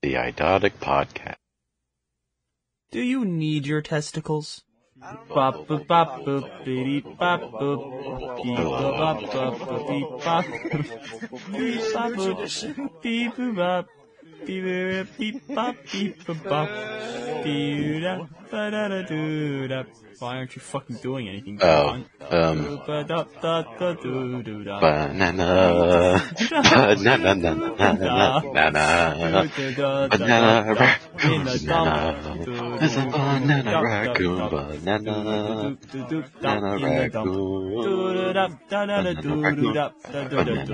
The Idiotic Podcast. Do you need your testicles? Bop boop bop boop beep bop boop beep bop bop beep bop beep bop beep bop Why aren't you fucking doing anything? Banana, banana, banana raccoon, banana, banana raccoon, banana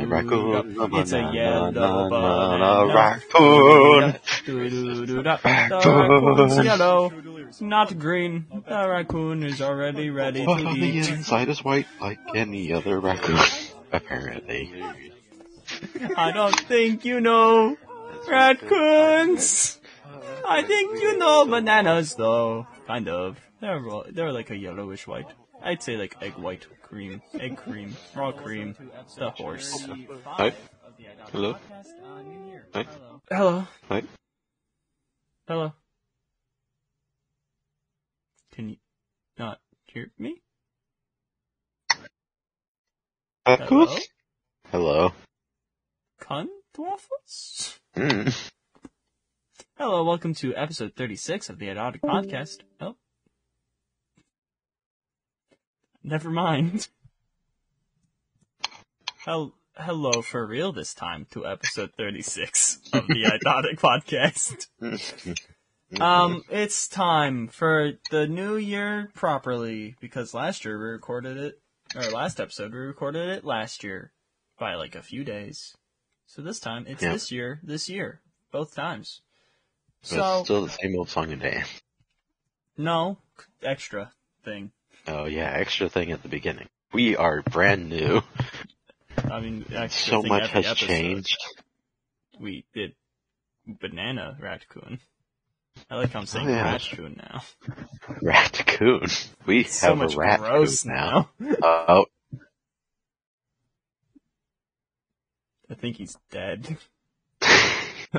raccoon, It's a yellow banana raccoon, The raccoon's yellow, not green. The raccoon is already ready to the eat. inside is white like any other raccoon, apparently. I don't think you know raccoons. I think you know bananas though. Kind of. They're raw, they're like a yellowish white. I'd say like egg white cream, egg cream, raw cream, the horse. Hi. Hello. Hi. Hello. Hi. Hello. Can you not hear me? Hello? Hello. Cunt waffles? Mm. Hello, welcome to episode 36 of the Idiotic Podcast. Oh. Never mind. Hel- hello for real this time to episode 36 of the Idiotic Podcast. Um, it's time for the new year properly, because last year we recorded it, or last episode we recorded it last year by like a few days. So this time, it's Yeah. this year, this year, both times. So, it's still the same old song and dance. no, extra thing. Oh yeah, extra thing at the beginning. We are brand new. I mean, So much has episode. changed. We did banana raccoon. I like how I'm saying Oh, yeah. raccoon now. Raccoon. We It's so have much a raccoon now. now. Oh, I think he's dead.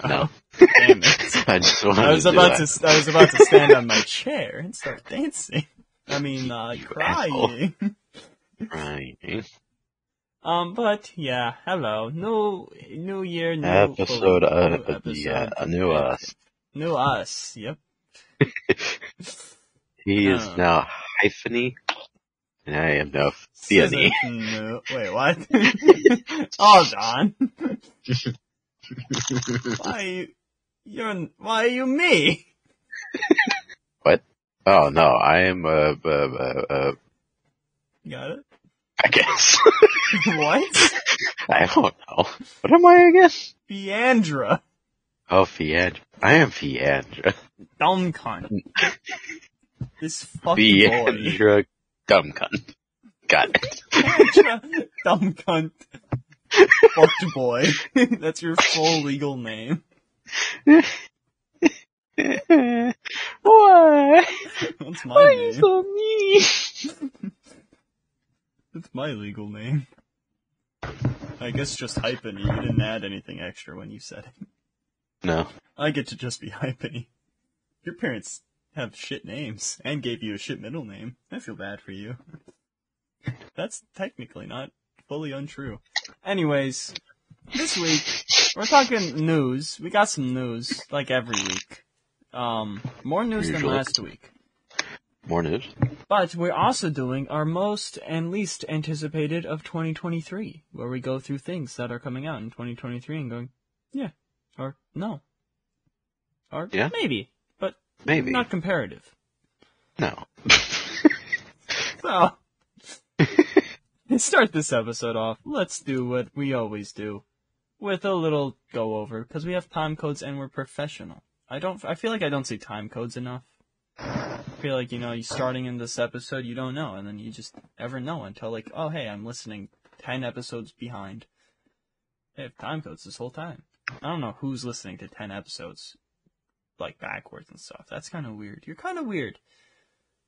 no. Damn it. I just wanted I was to about that. to I was about to stand on my chair and start dancing. I mean, uh, crying. Right. Um, but yeah, hello, new new year, new Episode new of episode. the uh, new us. New us. Yep. He is Uh. now hypheny, and I am now theony. No, wait, what? Hold on. Why you? You're. Why are you me? What? Oh no, I am uh, uh, uh, uh Got it. I guess. What? I don't know. What am I again? Fiandra. Oh, Fiandra. I am Fiandra. Dumb cunt. This fucking boy. Fiandra dumb cunt. Got it. Fiandra. Dumb cunt. Fucked boy. That's your full legal name. Why? That's my Why are you name. so mean? That's my legal name. I guess just Hypeny. You didn't add anything extra when you said it. No. I get to just be Hypeny. Your parents have shit names and gave you a shit middle name. I feel bad for you. That's technically not fully untrue. Anyways, this week we're talking news. We got some news like every week. Um, more news than last week. More news? But we're also doing our most and least anticipated of 2023, where we go through things that are coming out in 2023 and going, yeah, or no, or Yeah. maybe, but Maybe. not comparative. No. So, start this episode off, let's do what we always do, with a little go over, because we have time codes and we're professional. I don't, I feel like I don't say time codes enough. I feel like, you know, you starting in this episode, you don't know, and then you just ever know until like, oh hey, I'm listening 10 episodes behind. They have time codes this whole time. I don't know who's listening to 10 episodes, like backwards and stuff. That's kind of weird. You're kind of weird.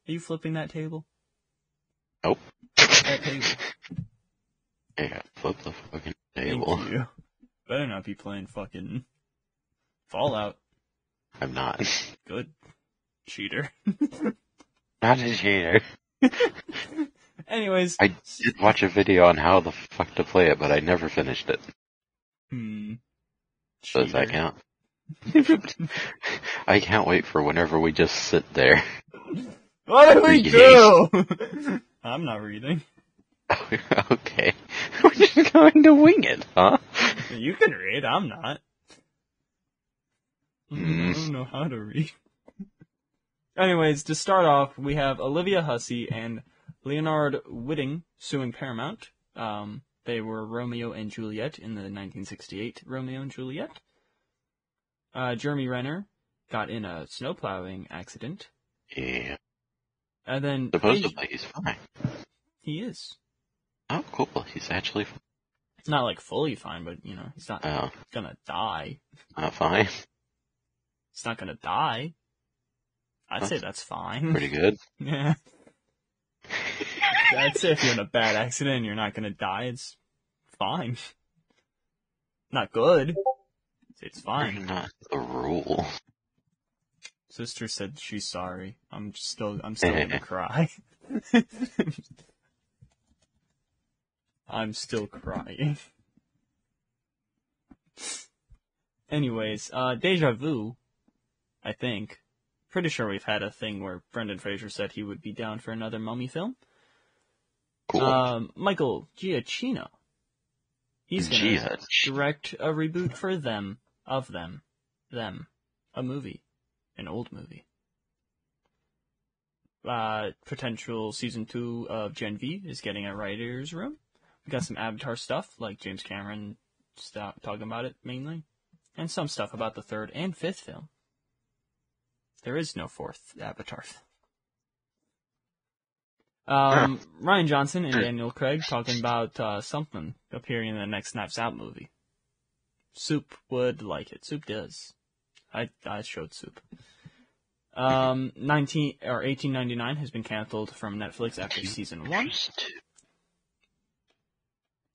Are you flipping that table? Nope. That table. Yeah, flip the fucking Thank table. you. Better not be playing fucking Fallout. I'm not. Good. Cheater. Not a cheater. Anyways. I did watch a video on how the fuck to play it, but I never finished it. Hmm. So does that count? I can't wait for whenever we just sit there. What do we do? I'm not reading. okay. We're just going to wing it, huh? You can read, I'm not. I Hmm. don't know how to read. Anyways, to start off, we have Olivia Hussey and Leonard Whiting suing Paramount. Um, they were Romeo and Juliet in the 1968 Romeo and Juliet. Uh, Jeremy Renner got in a snowplowing accident. Yeah. And then Supposedly he's fine. he is. Oh, cool. He's actually fine. It's not like fully fine, but you know, he's not Oh, gonna die. not fine. He's not gonna die. I'd say that's fine. Pretty good. Yeah. I'd say if you're in a bad accident and you're not gonna die, it's fine. Not good. It's fine. Not the rule. Sister said she's sorry. I'm just still, I'm still gonna cry. I'm still crying. Anyways, uh, Deja Vu, I think. Pretty sure we've had a thing where Brendan Fraser said he would be down for another mummy film. Cool. Um, Michael Giacchino. He's gonna Jesus. direct a reboot for them, of them, them, a movie, an old movie. Uh, potential season two of Gen V is getting a writer's room. Got some Avatar stuff, like James Cameron stop talking about it mainly, and some stuff about the third and fifth film. There is no fourth Avatar. Um, Rian Johnson and Daniel Craig talking about uh, something appearing in the next Knives Out movie. Soup would like it. Soup does. I I showed Soup. Um, nineteen or eighteen ninety nine has been canceled from Netflix after season one.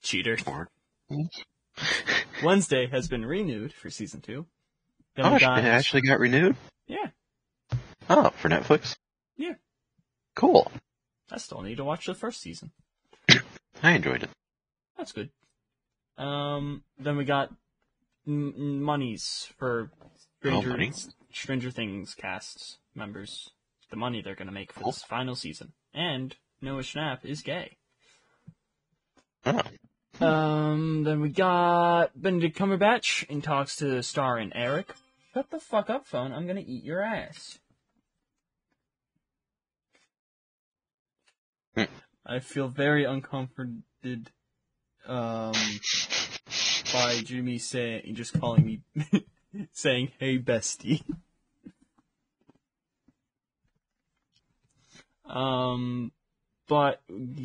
Cheater. Wednesday has been renewed for season two. Then Oh, we it actually got renewed? yeah. Oh, for Netflix? Yeah. Cool. I still need to watch the first season. I enjoyed it. That's good. Um, then we got m- m- monies for Stranger, Oh, money. Stranger Things cast members. The money they're gonna make for Cool. this final season. And Noah Schnapp is gay. Oh. Um, then we got Benedict Cumberbatch in talks to star in Eric. Shut the fuck up, phone. I'm gonna eat your ass. I feel very uncomforted, um, by Jimmy saying, just calling me, saying, hey bestie. Um, but,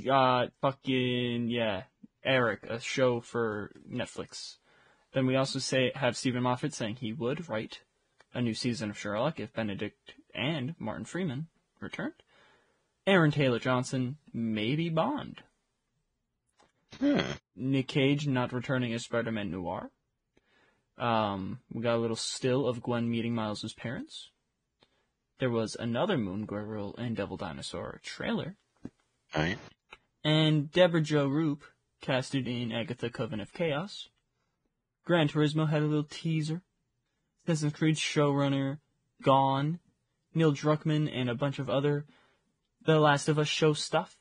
got fucking, yeah, Eric, a show for Netflix. Then we also say, have Steven Moffat saying he would write a new season of Sherlock if Benedict and Martin Freeman returned. Aaron Taylor Johnson, maybe Bond. Hmm. Nick Cage not returning as Spider-Man Noir. Um, we got a little still of Gwen meeting Miles' parents. There was another Moon Girl and Devil Dinosaur trailer. Alright. And Debra Jo Rupp casted in Agatha Coven of Chaos. Gran Turismo had a little teaser. Assassin's Creed showrunner Gone. Neil Druckmann and a bunch of other The Last of Us show stuff.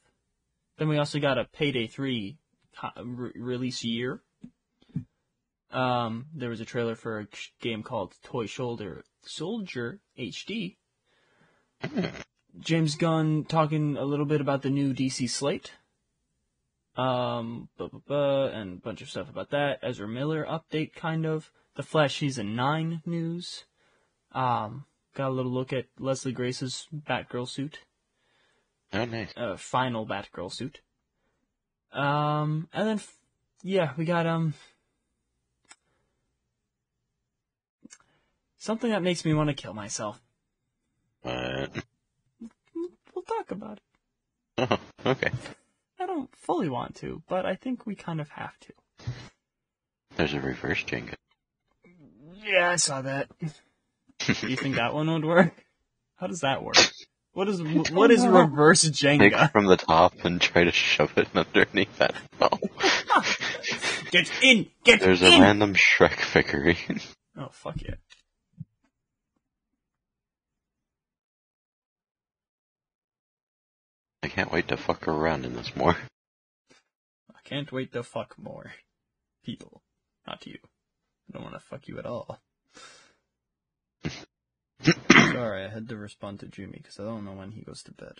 Then we also got a Payday 3 re- release year. Um, there was a trailer for a game called Toy Shoulder Soldier HD. James Gunn talking a little bit about the new DC slate. Um, blah, blah, blah, and a bunch of stuff about that. Ezra Miller update, kind of. The Flash season 9 news. Um, got a little look at Leslie Grace's Batgirl suit. Oh, nice. Uh, final Batgirl suit. Um, and then, f- yeah, we got, um, something that makes me want to kill myself. But, We'll talk about it. oh, okay. I don't fully want to, but I think we kind of have to. There's a reverse Jenga. Yeah, I saw that. Do you think that one would work? How does that work? What is what is oh, reverse Jenga? Take Jenga? from the top and try to shove it underneath that. No. Get in, get in! There's a random Shrek figurine. Oh fuck yeah! I can't wait to fuck around in this more. I can't wait to fuck more people. Not you. I don't want to fuck you at all. Sorry, I had to respond to Jimmy because I don't know when he goes to bed.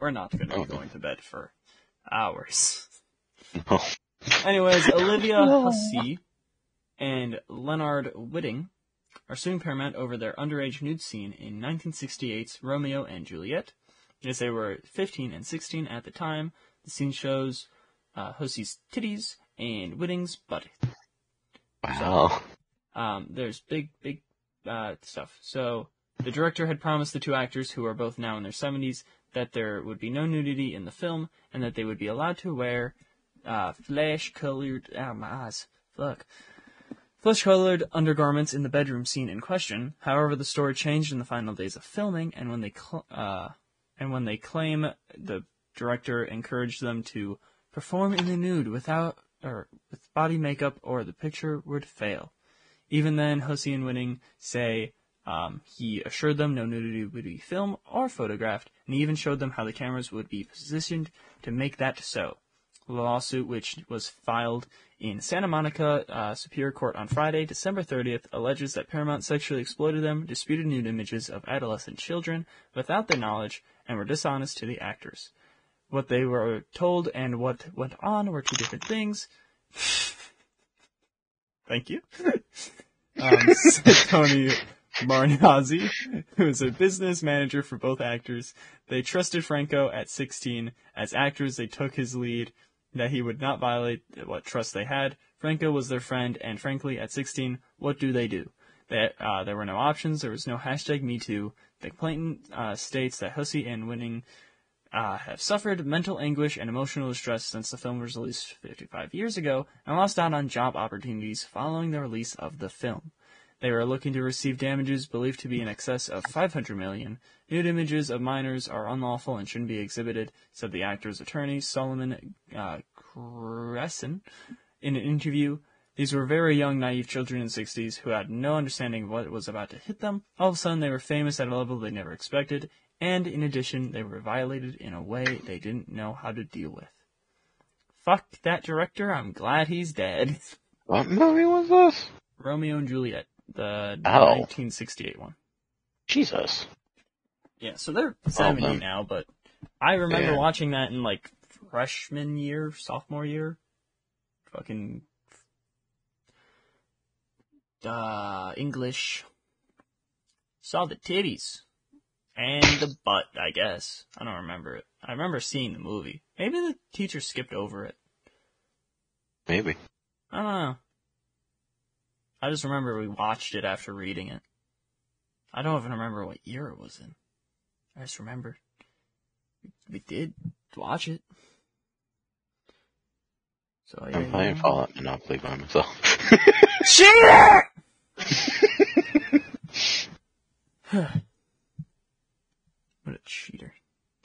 We're not going to be Oh. going to bed for hours. No. Anyways, Olivia Hussey and Leonard Whiting are suing Paramount over their underage nude scene in 1968's Romeo and Juliet. As they were 15 and 16 at the time, the scene shows uh, Hussey's titties and Whiting's butt. Wow. Um, there's big, big uh, stuff. So the director had promised the two actors, who are both now in their 70s, that there would be no nudity in the film and that they would be allowed to wear uh, flesh-colored. Ah, my eyes. Fuck. Flesh-colored undergarments in the bedroom scene in question. However, the story changed in the final days of filming, and when they cl- uh, and when they claim the director encouraged them to perform in the nude without or with body makeup, or the picture would fail. Even then, Hussey and Winning say um, he assured them no nudity would be filmed or photographed, and he even showed them how the cameras would be positioned to make that so. The lawsuit, which was filed in Santa Monica uh, Superior Court on Friday, December 30th, alleges that Paramount sexually exploited them, disputed nude images of adolescent children without their knowledge, and were dishonest to the actors. What they were told and what went on were two different things. Thank you. um, said Tony Marinozzi, who is a business manager for both actors. They trusted Franco at 16. As actors, they took his lead that he would not violate what trust they had. Franco was their friend, and frankly, at 16, what do they do? They, uh, there were no options. There was no hashtag MeToo. The uh, states that Hussey and Winning uh, have suffered mental anguish and emotional distress since the film was released 55 years ago and lost out on job opportunities following the release of the film. They are looking to receive damages believed to be in excess of 500 million. Nude images of minors are unlawful and shouldn't be exhibited, said the actor's attorney Solomon uh, Gresen in an interview. These were very young, naive children in the 60s who had no understanding of what was about to hit them. All of a sudden, they were famous at a level they never expected, and in addition, they were violated in a way they didn't know how to deal with. Fuck that director, I'm glad he's dead. What movie was this? Romeo and Juliet, the Oh. 1968 one. Jesus. Yeah, so they're 70 then. now, but I remember Yeah. watching that in like freshman year, sophomore year. Fucking uh English. Saw the titties. And the butt, I guess. I don't remember it. I remember seeing the movie. Maybe the teacher skipped over it. Maybe. I don't know. I just remember we watched it after reading it. I don't even remember what year it was in. I just remember we did watch it. So yeah, I'm playing. Fallout Monopoly by myself. Cheater! what a cheater.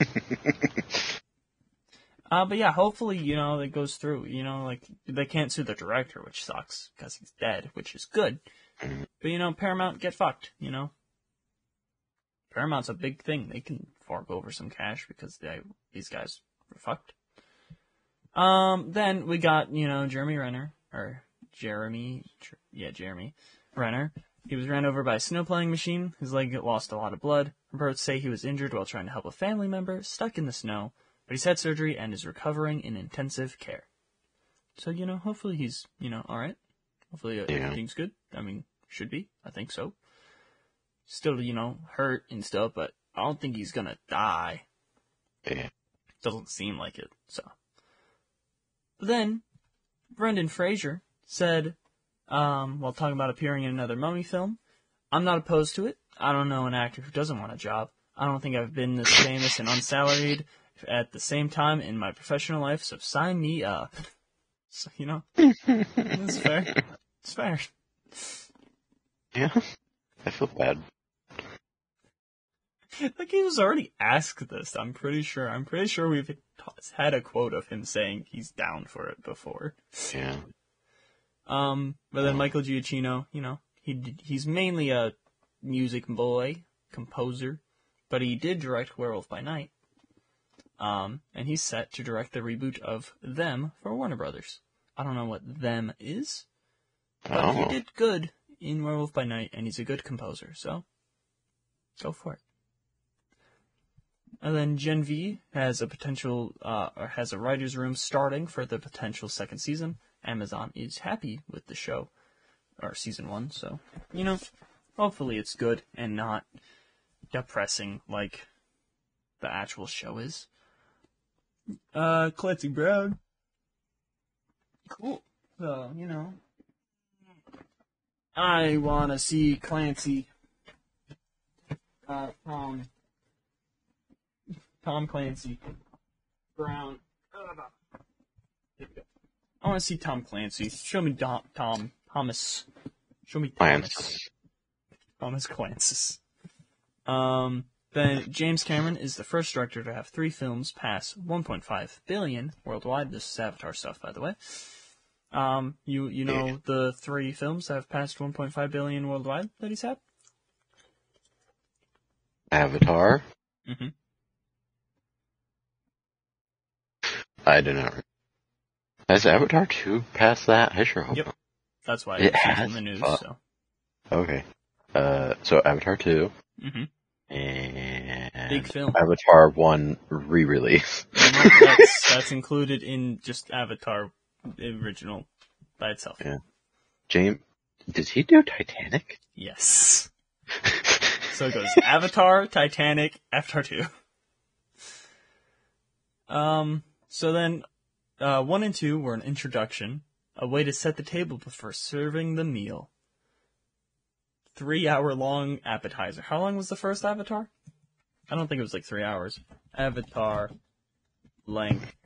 uh, but yeah, hopefully, you know, it goes through. You know, like, they can't sue the director, which sucks, because he's dead, which is good. But, you know, Paramount, get fucked, you know? Paramount's a big thing. They can fork over some cash because they, these guys were fucked. Um, then we got, you know, Jeremy Renner, or Jeremy, yeah, Jeremy Renner. He was ran over by a snowplaying machine. His leg lost a lot of blood. Reports say he was injured while trying to help a family member stuck in the snow, but he's had surgery and is recovering in intensive care. So, you know, hopefully he's, you know, alright. Hopefully uh, Yeah. everything's good. I mean, should be. I think so. Still, you know, hurt and stuff, but I don't think he's gonna die. yeah. Doesn't seem like it, so. Then, Brendan Fraser said, um, while talking about appearing in another mummy film, I'm not opposed to it. I don't know an actor who doesn't want a job. I don't think I've been this famous and unsalaried at the same time in my professional life, so sign me up. So, you know, it's fair. It's fair. Yeah. I feel bad. Like he was already asked this. I'm pretty sure. I'm pretty sure we've t- had a quote of him saying he's down for it before. Yeah. Um, but then Michael Giacchino, you know, he he's mainly a music boy, composer, but he did direct Werewolf by Night. Um, and he's set to direct the reboot of Them for Warner Brothers. I don't know what Them is, but he Oh. did good in Werewolf by Night, and he's a good composer, so go for it. And then Gen V has a potential, uh, or has a writer's room starting for the potential second season. Amazon is happy with the show, or season one, so, you know, hopefully it's good and not depressing like the actual show is. Uh, Clancy Brown. Cool. So, you know, I wanna see Clancy. Uh, Tom. Tom Clancy. Brown. I want to see Tom Clancy. Show me Dom, Tom Thomas. Show me Thomas. Plants. Thomas Clancy. Um, then James Cameron is the first director to have three films pass 1.5 billion worldwide. This is Avatar stuff, by the way. Um, you you know the three films that have passed 1.5 billion worldwide that he's had. Avatar. Mhm. I do not. Has Avatar 2 passed that? I sure hope Yep. not. That's why It it's has? in the news. Fuck. So. Okay. Uh, so Avatar 2 hmm and Big film. Avatar 1 re-release. that's, that's included in just Avatar original by itself. Yeah. James, did he do Titanic? Yes. So it goes Avatar, Titanic, Avatar 2. Um, so then, uh, 1 and 2 were an introduction, a way to set the table before serving the meal. Three hour long appetizer. How long was the first Avatar? I don't think it was like three hours. Avatar length.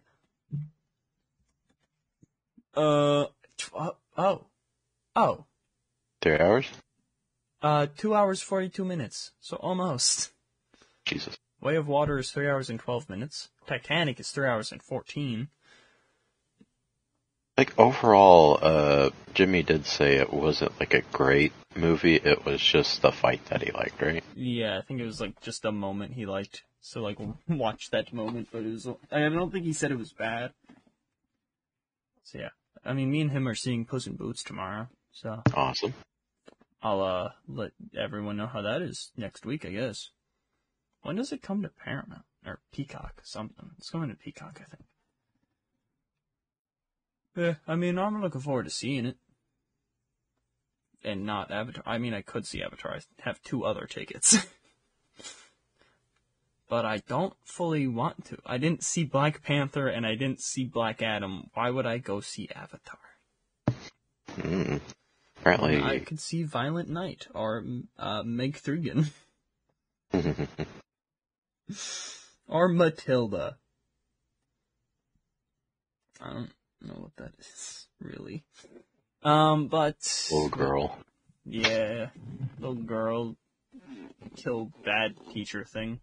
Uh, tw- oh. Oh. Three hours? Uh, two hours, 42 minutes. So almost. Jesus. Way of Water is three hours and 12 minutes. Titanic is three hours and 14. Like overall, uh, Jimmy did say it wasn't like a great movie. It was just the fight that he liked, right? Yeah, I think it was like just a moment he liked. So like, watch that moment, but it was, I don't think he said it was bad. So yeah. I mean, me and him are seeing Puss in Boots tomorrow. So Awesome. I'll, uh, let everyone know how that is next week, I guess. When does it come to Paramount? Or Peacock, something. It's going to Peacock, I think. Yeah, I mean, I'm looking forward to seeing it. And not Avatar. I mean, I could see Avatar. I have two other tickets. but I don't fully want to. I didn't see Black Panther and I didn't see Black Adam. Why would I go see Avatar? Mm. Apparently, I could see Violent Night or uh, Meg Thurgan or Matilda. I don't know what that is really. Um, but little girl. yeah, little girl kill bad teacher thing.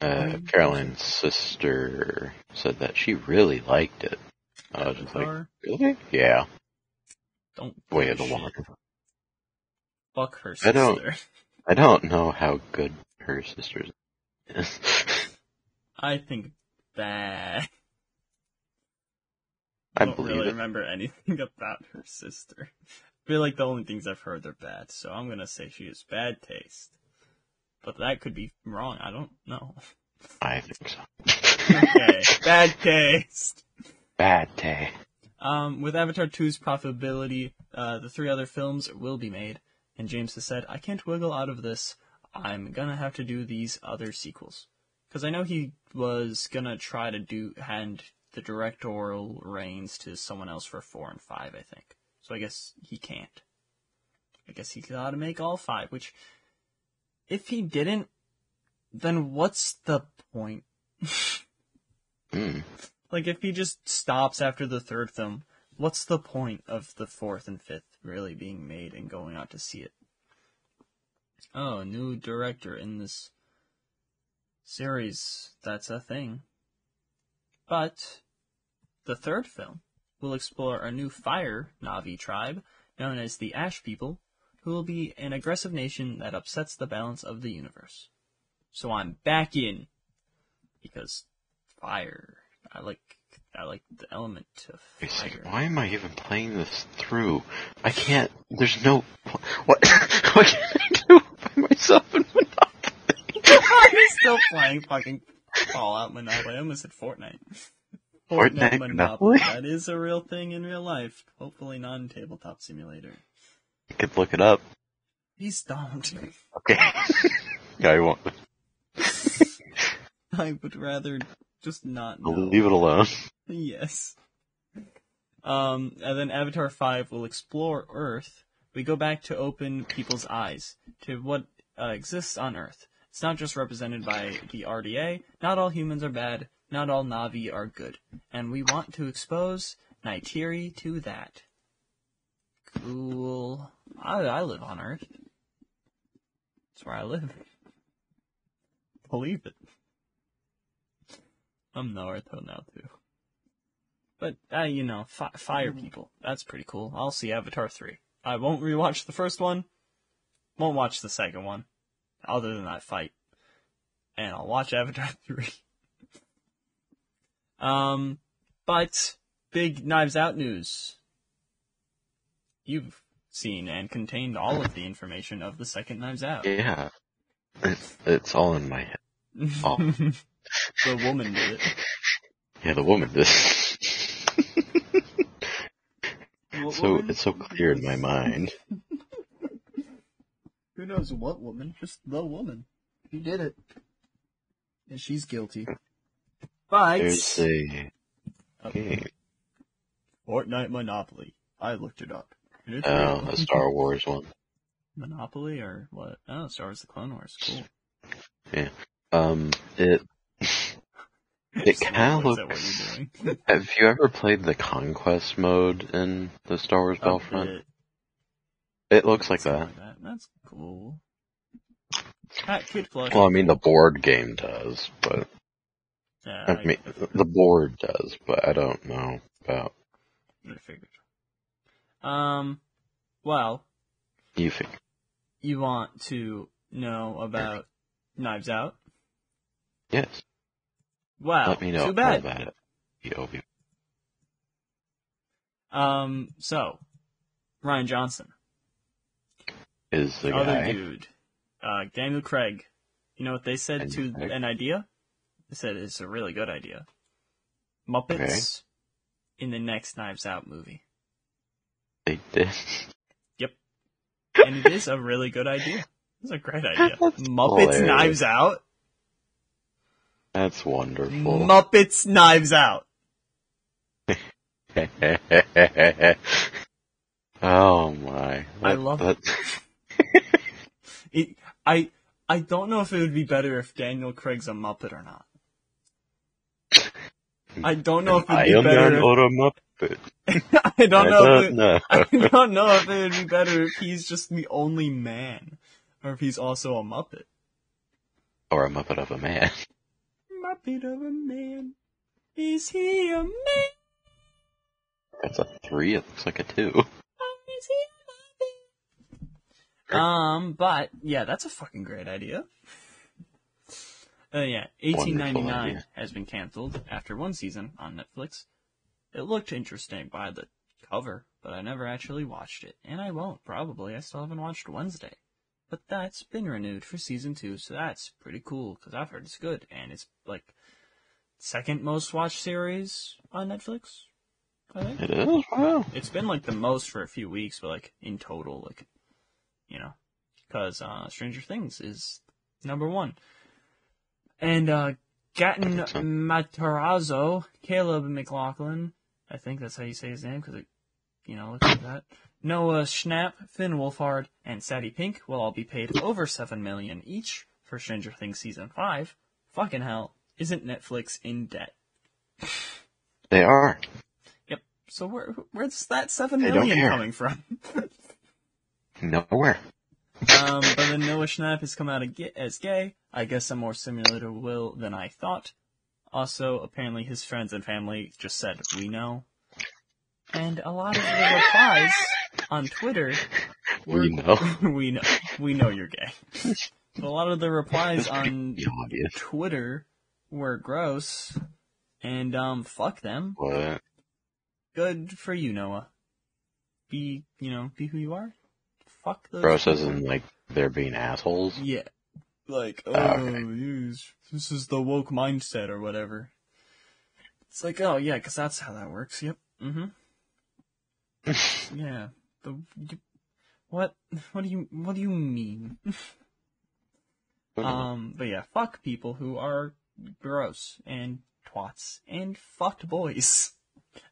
Uh, Caroline's sister said that she really liked it. I was just like, really? Yeah. Don't of the a Fuck her I don't- sister. I don't know how good her sister is. I think bad. I don't believe really it. remember anything about her sister. I feel like the only things I've heard are bad, so I'm gonna say she has bad taste. But that could be wrong. I don't know. I think so. Okay, bad taste. Bad taste. Um, with Avatar 2's profitability, uh, the three other films will be made, and James has said, I can't wiggle out of this. I'm gonna have to do these other sequels. Because I know he was gonna try to do hand the directorial reins to someone else for four and five, I think. So I guess he can't. I guess he's gotta make all five, which, if he didn't, then what's the point? Mm. Like, if he just stops after the third film, what's the point of the fourth and fifth? Really being made and going out to see it. Oh, new director in this series. That's a thing. But the third film will explore a new fire Na'vi tribe known as the Ash People, who will be an aggressive nation that upsets the balance of the universe. So I'm back in because fire. I like I like the element of Wait second, why am I even playing this through? I can't. There's no. What? what can I do by myself in Monopoly? I'm still playing fucking Fallout Monopoly. I almost said Fortnite. Fortnite Monopoly? That is a real thing in real life. Hopefully not in tabletop simulator. You could look it up. He's don't. Okay. yeah, I won't. I would rather just not know. Leave it alone. Yes. Um, and then Avatar 5 will explore Earth. We go back to open people's eyes to what uh, exists on Earth. It's not just represented by the RDA. Not all humans are bad. Not all Na'vi are good. And we want to expose Neytiri to that. Cool. I, I live on Earth. That's where I live. Believe it. I'm Naruto now too. But uh, you know, fi- fire people. That's pretty cool. I'll see Avatar three. I won't rewatch the first one. Won't watch the second one, other than that fight. And I'll watch Avatar three. um, but big Knives Out news. You've seen and contained all of the information of the second Knives Out. Yeah. It's, it's all in my head. Oh. the woman did it. Yeah, the woman did. What so woman? it's so clear in my mind. Who knows what woman? Just the woman. She did it. And she's guilty. But There's a Okay. Fortnite Monopoly. I looked it up. And Oh, real. a Star Wars one. Monopoly or what? Oh, Star Wars: The Clone Wars. Cool. Yeah. Um, it. It Is what looks-? Have you ever played the Conquest mode in the Star Wars Battlefront? It looks like that. that. That's cool. Cat Kid Flush. Well, I mean, the board game does, but yeah, I mean, the board does, but I don't know about I figured. Um, well, you. Think you want to know about Knives Out? yes? Wow. Let me know Too bad. about it. Yobi. Um, so, Rian Johnson, Is the other guy? dude, uh, Daniel Craig. You know what they said to Craig? an idea? They said it's a really good idea. Muppets in the next Knives Out movie. They did. Yep. And it is a really good idea. It's a great idea. Muppets hilarious. Knives Out. That's wonderful. Muppets Knives Out. oh my! I love that. It, I I don't know if it would be better if Daniel Craig's a Muppet or not. I don't know if it'd be better. not a Muppet. I don't I know. don't if it, know. I don't know if it would be better if he's just the only man, or if he's also a Muppet. or a Muppet of a man. Muppet of a man. Is he a man? That's a three. It looks like a two. Is he a Muppet? Um, but yeah, that's a fucking great idea. Uh, yeah, 1899 has been canceled after one season on Netflix. It looked interesting by the cover, but I never actually watched it, and I won't probably. I still haven't watched Wednesday, but that's been renewed for season two, so that's pretty cool because I've heard it's good, and it's like second most watched series on Netflix. I think It is. Wow. it's been like the most for a few weeks, but like in total, like you know, because uh, Stranger Things is number one, and uh, Gaten That makes sense. Matarazzo, Caleb McLaughlin, I think that's how you say his name because it, you know, looks like that. Noah Schnapp, Finn Wolfhard, and Sadie Sink will all be paid over seven million each for Stranger Things season five. Fucking hell, isn't Netflix in debt? They are. Yep. So where where's that seven They million coming from? Nowhere. um, but then Noah Schnapp has come out as gay. I guess I'm more similar to Will than I thought. Also, apparently his friends and family just said, we know. And a lot of the replies on Twitter, We know. we know, we know you're gay. a lot of the replies on. Twitter were gross, and um, fuck them. What? Good for you, Noah. Be, you know, be who you are. Fuck those. Gross as in like they're being assholes. Yeah. Like, oh, Ah, okay. this is the woke mindset or whatever. It's like, oh yeah, 'cause that's how that works. Yep. Mm-hmm. yeah. The what? What do you What do you mean? um. But yeah, fuck people who are gross and twats and fucked boys.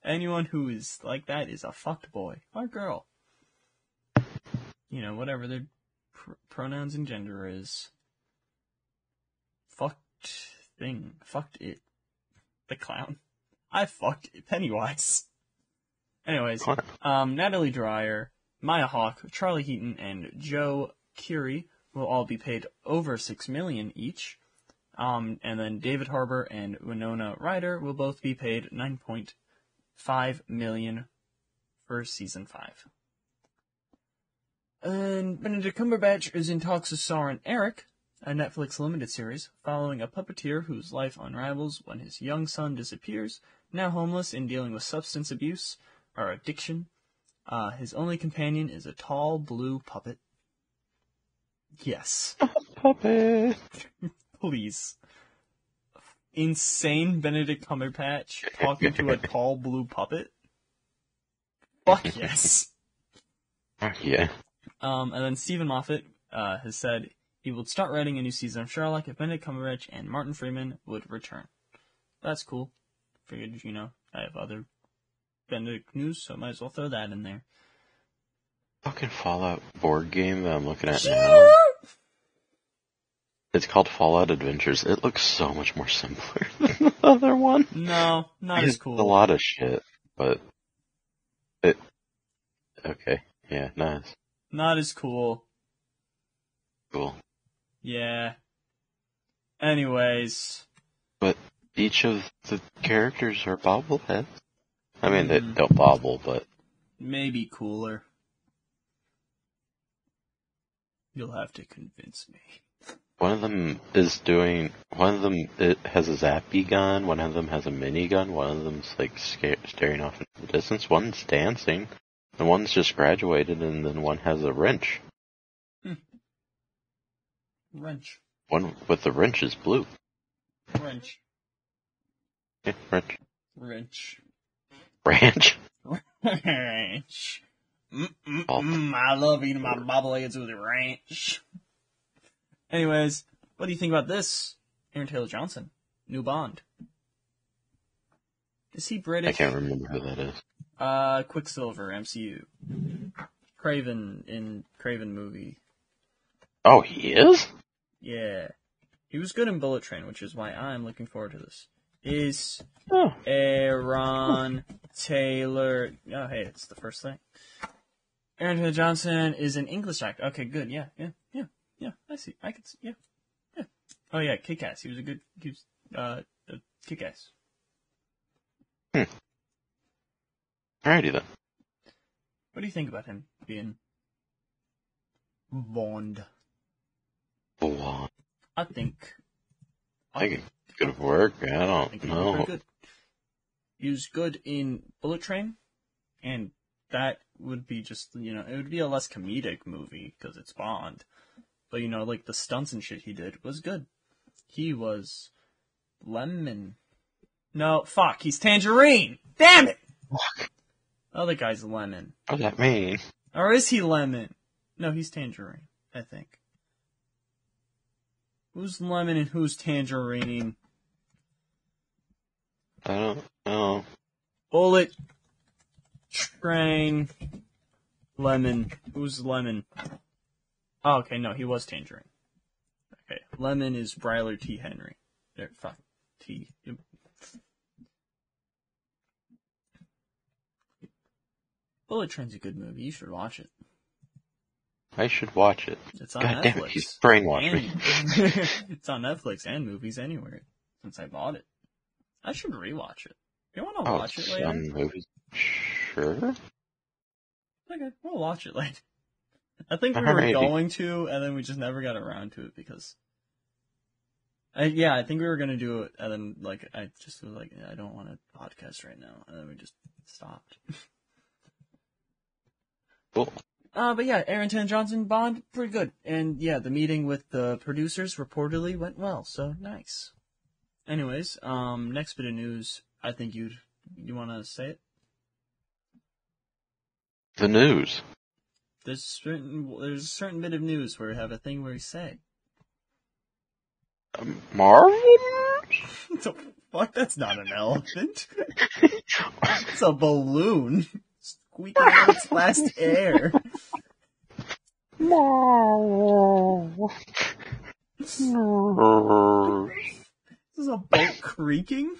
Anyone who is like that is a fucked boy or girl. You know, whatever their pr- pronouns and gender is. Fucked thing. Fucked it. The clown. I fucked Pennywise. Anyways, um, Natalie Dreyer, Maya Hawke, Charlie Heaton, and Joe Keery will all be paid over six million each. Um, and then David Harbour and Winona Ryder will both be paid nine point five million for season five. And Benedict Cumberbatch is in talks with and Eric, a Netflix limited series following a puppeteer whose life unravels when his young son disappears, now homeless and dealing with substance abuse or addiction. Uh, his only companion is a tall blue puppet. Yes, Puppet. please. Insane Benedict Cumberbatch talking to a tall blue puppet? Fuck yes. Fuck Yeah. Um, and then Steven Moffat uh, has said he would start writing a new season of Sherlock if Benedict Cumberbatch and Martin Freeman would return. That's cool. Figured, you know, I have other Benedict news, so I might as well throw that in there. Fucking Fallout board game that I'm looking at now. It's called Fallout Adventures. It looks so much more simpler than the other one. No, not as cool. A lot of shit, but it. Okay. Yeah. Nice. Not as cool. Cool. Yeah. Anyways, But Each of the characters are bobbleheads. I mean, they Mhm. don't bobble, but maybe cooler. You'll have to convince me. one of them is doing. One of them it has a zappy gun. One of them has a minigun. One of them's like sca- staring off into the distance. One's dancing. And one's just graduated, and then one has a wrench. Wrench. One with the wrench is blue. Wrench. Yeah, wrench. Wrench. Ranch. Mm, mm, Oh. I love eating my bobbleheads with a ranch. Anyways, what do you think about this? Aaron Taylor Johnson, new Bond. Is he British? I can't remember who that is. Uh, Quicksilver, MCU. Kraven in Kraven movie. Oh, he is? Yeah. He was good in Bullet Train, which is why I'm looking forward to this. Is Oh. Aaron Taylor. Oh, hey, it's the first thing. Aaron Taylor Johnson is an English actor. Okay, good. Yeah, yeah, yeah, yeah. I see. I can see. Yeah, yeah. Oh yeah, Kick-Ass. He was a good. He was uh, a Kick-Ass. Alrighty then. What do you think about him being Bond? Blonde. I think. I think it could work. I I don't think he did pretty know. good. He was good in Bullet Train, and that would be just you know it would be a less comedic movie because it's Bond, but you know like the stunts and shit he did was good. He was Lemon. No, fuck, he's Tangerine. Damn it. Fuck. Other guy's Lemon, What does that mean? or is he Lemon? No, he's Tangerine. I think. Who's Lemon and who's Tangerine? I don't know. Bullet Train Lemon. Who's Lemon? Oh, okay, no, he was Tangerine. Okay, Lemon is Brian Tyree Henry. There, fuck. T. Bullet Train's a good movie. You should watch it. I should watch it. It's on God Netflix. damn it, he's brainwashed me. And- it's on Netflix and movies anywhere since I bought it. I should rewatch it. You want to Oh, watch it later? some movies. Sure. Okay, we'll watch it later. I think we were going to, and then we just never got around to it because. I, yeah, I think we were gonna do it, and then like I just was like, I don't want to podcast right now, and then we just stopped. Cool. Uh, but yeah, Aaron Taylor Johnson Bond, pretty good, and yeah, the meeting with the producers reportedly went well, so nice. Anyways, um, next bit of news, I think you'd you want to say it? The news. There's certain there's a certain bit of news where we have a thing where we say. Um, Marvel? the fuck? That's not an elephant. It's a balloon squeaking out its last air. Marvel. This is a boat creaking.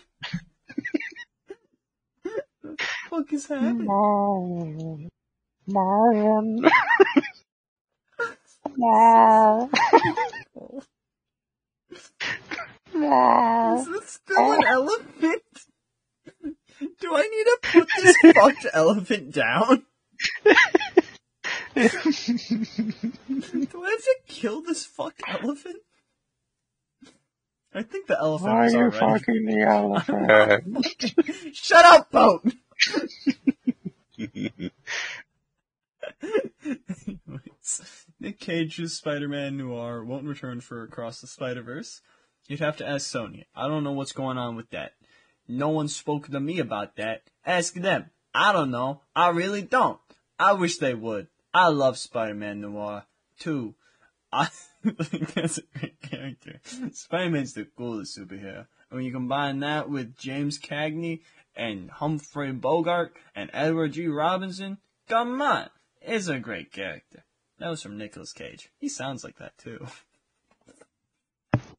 the fuck is happening? Marvel. Marvel. Marvel. Is this still an elephant? Do I need to put this fucked elephant down? Do I have to kill this fucked elephant? I think the elephant Why was are you already. fucking the elephant? Shut up, boat! Anyways, Nick Cage's Spider-Man Noir won't return for Across the Spider-Verse. You'd have to ask Sony. I don't know what's going on with that. No one spoke to me about that. Ask them. I don't know. I really don't. I wish they would. I love Spider-Man Noir too. I think that's a great character. Spider-Man's the coolest superhero. And when you combine that with James Cagney and Humphrey Bogart and Edward G. Robinson, come on, it's a great character. That was from Nicolas Cage. He sounds like that too.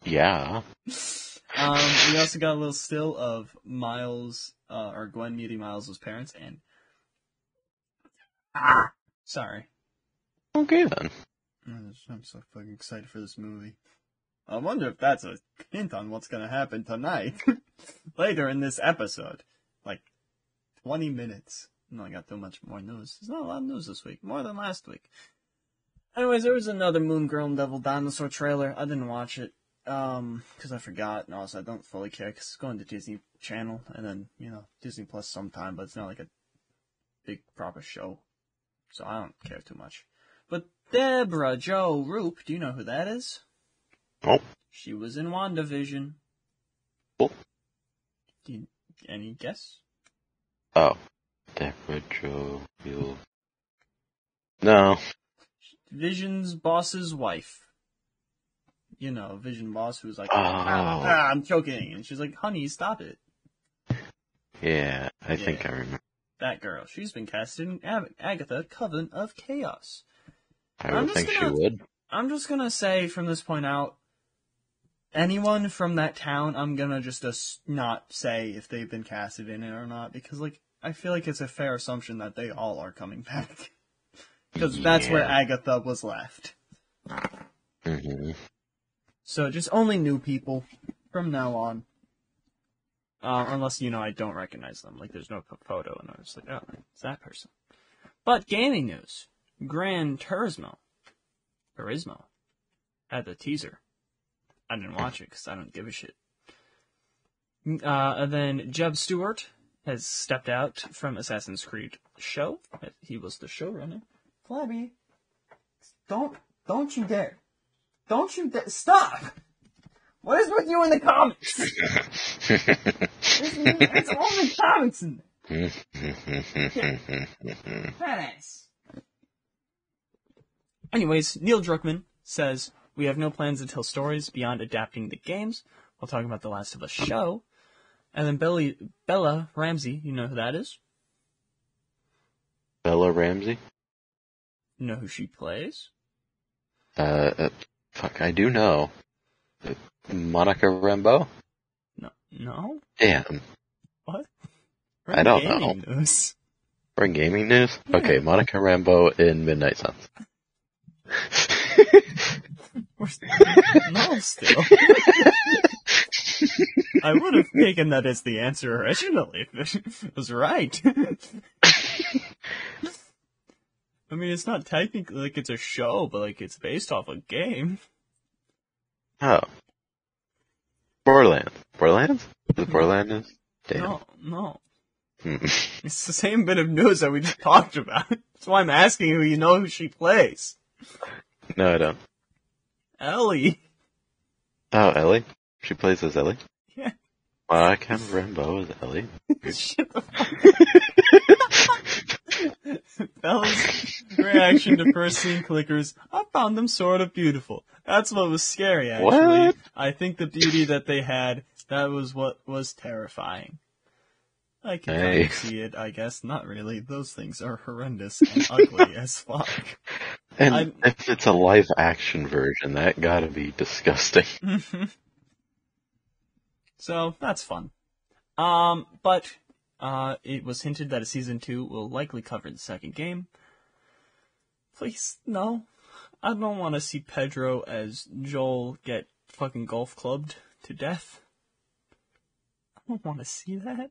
yeah. Um, we also got a little still of Miles, uh, or Gwen meeting Miles' parents, and ah, sorry, Okay then. I'm so fucking excited for this movie. I wonder if that's a hint on what's gonna happen tonight, later in this episode, like twenty minutes. No, I got too much more news. There's not a lot of news this week, more than last week. Anyways, there was another Moon Girl and Devil Dinosaur trailer. I didn't watch it. Um, because I forgot, and also I don't fully care because it's going to Disney Channel, and then you know Disney Plus sometime, but it's not like a big proper show, so I don't care too much. Debra Jo Rupp, do you know who that is? Nope. She was in WandaVision. Cool. Do you, any guess? Oh. Deborah Jo Hill. No. Vision's boss's wife. You know, Vision boss who's like, Oh. ah, ah, I'm choking, and she's like, honey, stop it. Yeah, I think I remember. That girl. She's been casted in Ab- Agatha, Coven of Chaos. I I'm would just think gonna- she would. I'm just gonna say from this point out, anyone from that town, I'm gonna just as- not say if they've been casted in it or not, because like, I feel like it's a fair assumption that they all are coming back. Because that's where Agatha was left. hmm So just only new people from now on. Uh, unless, you know, I don't recognize them. Like, there's no photo, and I was like, oh, it's that person. But gaming news. Gran Turismo. Turismo. at the teaser. I didn't watch it because I don't give a shit. Uh, and then Jeb Stuart has stepped out from Assassin's Creed show. He was the showrunner. Flabby, don't, don't you dare. Don't you dare. Stop! What is with you in the comics? It's all the comics in there. Badass. Anyways, Neil Druckmann says, We have no plans to tell stories beyond adapting the games. We'll talk about The Last of Us show. And then Belly, Bella Ramsey, you know who that is? Bella Ramsey? You know who she plays? Uh, uh, fuck, I do know. Uh, Monica Rambeau? No. No? Damn. What? I don't Gaming News. In gaming news? Okay, Monica Rambeau in Midnight Suns. We're no, still. I would have taken that as the answer originally. if It was right. I mean, it's not technically like it's a show, but like it's based off a game. oh. Borderlands. Borderlands? Is it Borderlands? Damn. No, no. Hmm. It's the same bit of news that we just talked about. That's why I'm asking who you know who she plays. No, I don't. Ellie. Oh, Ellie? She plays as Ellie? Yeah. Monica Rambeau is Ellie? Shut the fuck Bella's reaction to first scene clickers, I found them sort of beautiful. That's what was scary, actually. What? I think the beauty that they had, that was what was terrifying. I can Hey. see it, I guess. Not really. Those things are horrendous and ugly as fuck. And I'm- if it's a live action version, that gotta be disgusting. so, that's fun. Um, but, uh, it was hinted that a season two will likely cover the second game. Please, no. I don't want to see Pedro as Joel get fucking golf clubbed to death. I don't want to see that.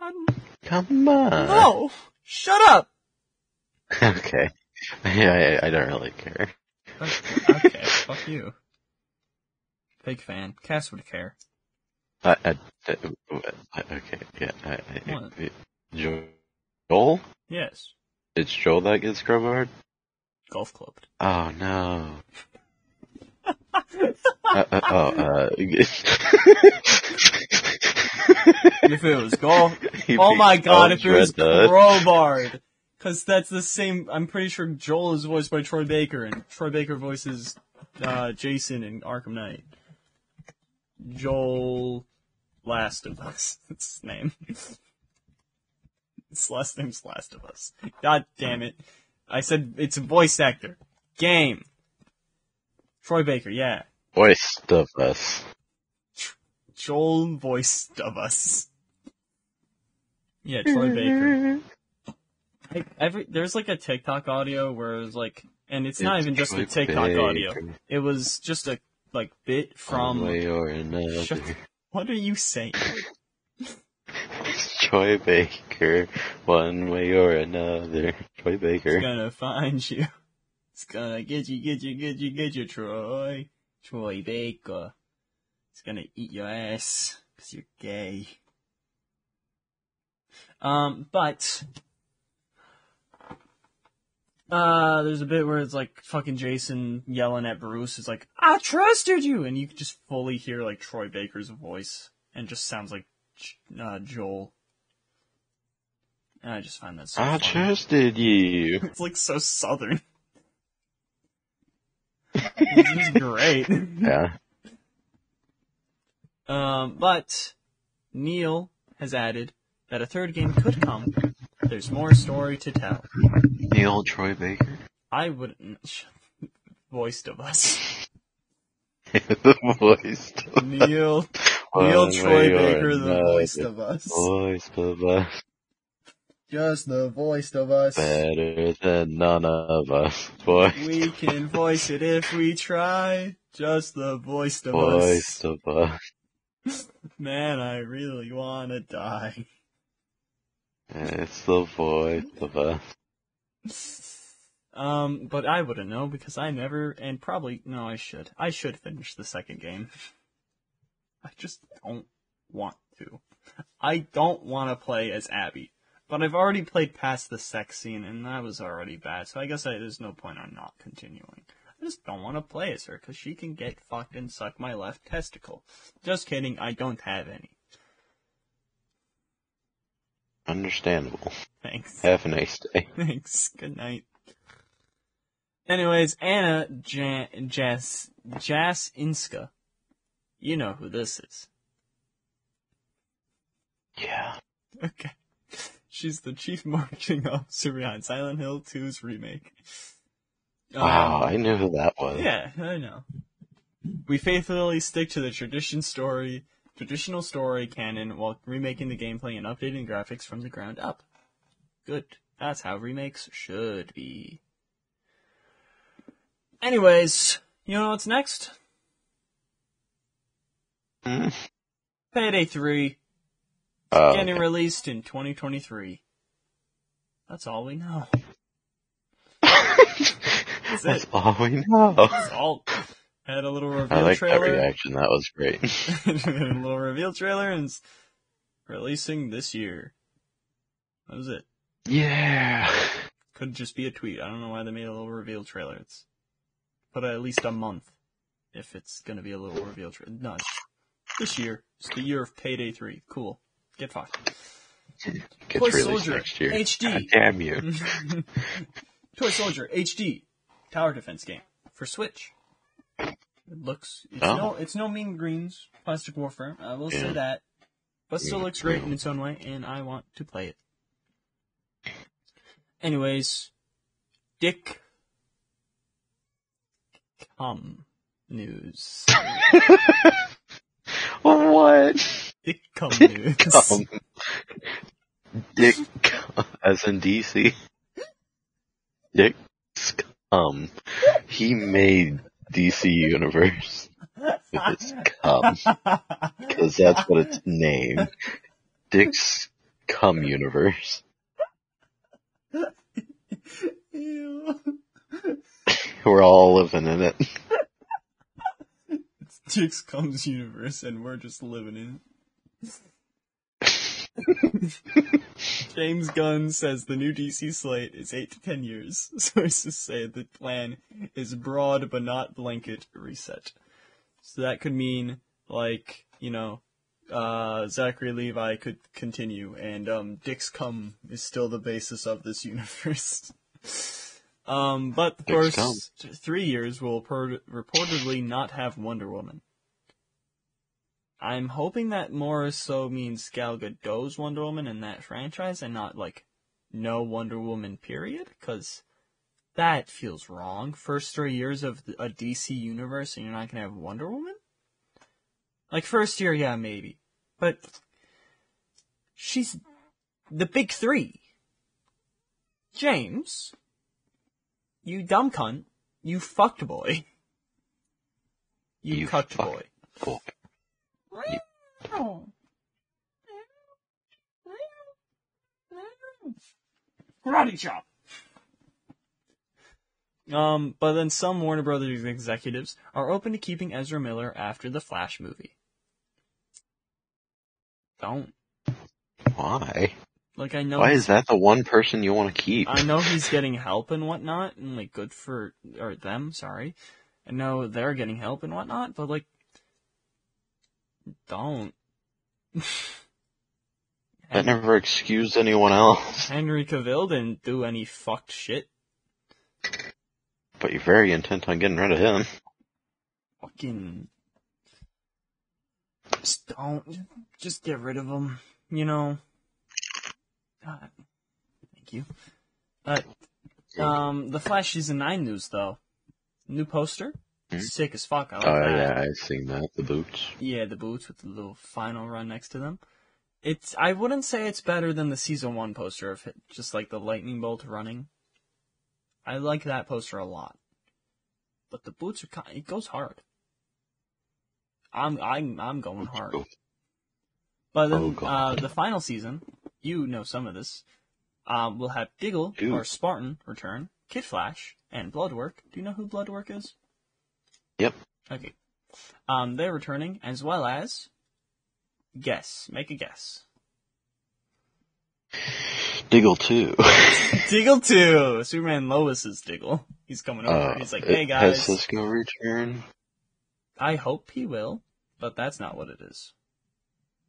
I don't, Come on. no! Shut up! Okay. I, I don't really care. Okay, fuck you. Big fan. Cass would care. I, I, I- okay, yeah. I, I? Joel? Yes. It's Joel that gets crowbarred? Golf clubbed. Oh no. uh, uh, oh, uh, If it was golf, He Oh my god, if it was Red crowbarred. Cause that's the same, I'm pretty sure Joel is voiced by Troy Baker, and Troy Baker voices, uh, Jason in Arkham Knight. Joel Last of Us. That's his name. his last name's Last of Us. God damn it. I said it's a voice actor. Game. Troy Baker, yeah. Voice of us. Joel voiced of us. Yeah, Troy Baker. I, every there's like a TikTok audio where it's like, and it's not It's even just a TikTok audio. It was just a like bit One from. way or another. Shut- What are you saying? It's Troy Baker. One way or another. Troy Baker. It's gonna find you. It's gonna get you, get you, get you, get you, Troy. Troy Baker. It's gonna eat your ass because you're gay. Um, but uh, there's a bit where it's like fucking Jason yelling at Bruce. It's like, I trusted you, and you can just fully hear like Troy Baker's voice, and just sounds like uh, Joel. And I just find that so I funny. trusted you. It's like so southern. it's great. Yeah. Um, but Neil has added that a third game could come. There's more story to tell. Neil Troy Baker. I wouldn't. Voiced of us. the voice. of- Neil, One Neil Troy Baker, the voiced of us. Oh voice of us. Just the voiced of us. Better than none of us. Voice. We can voice it if we try. Just the voiced of us. Voice of us. Man, I really wanna die. It's the voice of us. Um, but I wouldn't know because I never, and probably, no, I should. I should finish the second game. I just don't want to. I don't want to play as Abby. But I've already played past the sex scene, and that was already bad, so I guess I, there's no point on not continuing. I just don't want to play as her, because she can get fucked and suck my left testicle. Just kidding, I don't have any. Understandable. Thanks. Have a nice day. Thanks. Good night. Anyways, Anna Jan- Jas Jasinska. You know who this is. Yeah. Okay. She's the chief marketing officer behind Silent Hill 2's remake. Um, Wow, I knew who that was. Yeah, I know. We faithfully stick to the tradition story, traditional story canon while remaking the gameplay and updating graphics from the ground up. Good. That's how remakes should be. Anyways, you know what's next? Hmm? Payday 3 Oh, getting okay. released in 2023. That's all we know. That's all we know. That's all. Had a little reveal I like that trailer. reaction. That was great. a little reveal trailer and it's releasing this year. That was it. yeah. Could just be a tweet. I don't know why they made a little reveal trailer. It's put at least a month if it's gonna be a little reveal trailer. No, this year. It's the year of Payday 3. Cool. Get fucked. Gets Toy Soldier next year. HD. God damn you. Toy Soldier HD tower defense game for Switch. It looks it's Oh. no it's no mean greens plastic warfare. I will say that, but still Yeah. looks great in its own way, and I want to play it. Anyways, Dick Cum news. what? Dick Cum news. Cum. Dick cum, as in DC. Dick cum. He made DC Universe with his cum. Because that's what it's named. Dick's cum universe. We're all living in it. It's Dick's Cum's universe, and we're just living in it. James Gunn says the new DC slate is 8 to 10 years. Sources say the plan is broad but not blanket reset. So that could mean, like, you know, uh, Zachary Levi could continue, and um, Dick's Cum is still the basis of this universe. um, but the Dick's first Cum. three years will per- reportedly not have Wonder Woman. I'm hoping that more so means Gal Gadot's Wonder Woman in that franchise and not like no Wonder Woman period, because that feels wrong. First three years of a DC universe and you're not gonna have Wonder Woman? Like first year, yeah, maybe. But she's the big three. James, you dumb cunt, you fucked boy. You, You cucked fuck- boy. Cool. Karate chop. Um, but then some Warner Brothers executives are open to keeping Ezra Miller after the Flash movie. Don't. Why? Like I know Why is that the one person you want to keep? I know he's getting help and whatnot, and like good for or them. Sorry, I know they're getting help and whatnot, but like, don't. That never excused anyone else. Henry Cavill didn't do any fucked shit. But you're very intent on getting rid of him. Fucking. Just don't. Just get rid of him. You know. God. Thank you. But um, the Flash season nine news though. New poster. Hmm? Sick as fuck. I like Oh that. yeah, I've seen that. The boots. Yeah, the boots with the little final run next to them. It's I wouldn't say it's better than the season one poster of it, just like the lightning bolt running. I like that poster a lot, but the boots are kind. It goes hard. I'm I'm I'm going hard. But then Oh, uh, the final season, you know some of this. Um, we'll have Diggle or Spartan return, Kid Flash, and Bloodwork. Do you know who Bloodwork is? Yep. Okay. Um, they're returning, as well as guess. Make a guess. Diggle too. Diggle two. Superman Lois is Diggle. He's coming over. Uh, He's like, hey guys. Has. Cisco return? I hope he will, but that's not what it is.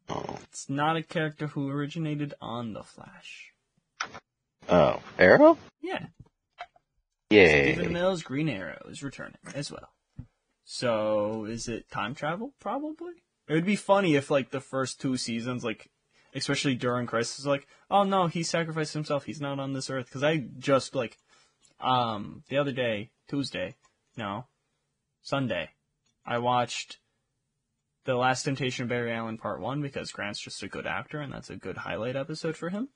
Oh. It's not a character who originated on the Flash. Oh. Arrow? Yeah. Yay. Stephen Amell, Green Arrow is returning as well. So is it time travel? Probably. It would be funny if like the first two seasons, like especially during Crisis, like, oh no, he sacrificed himself. He's not on this earth. Because I just like, um, the other day, Tuesday, no, Sunday, I watched the Last Temptation of Barry Allen Part One because Grant's just a good actor and that's a good highlight episode for him.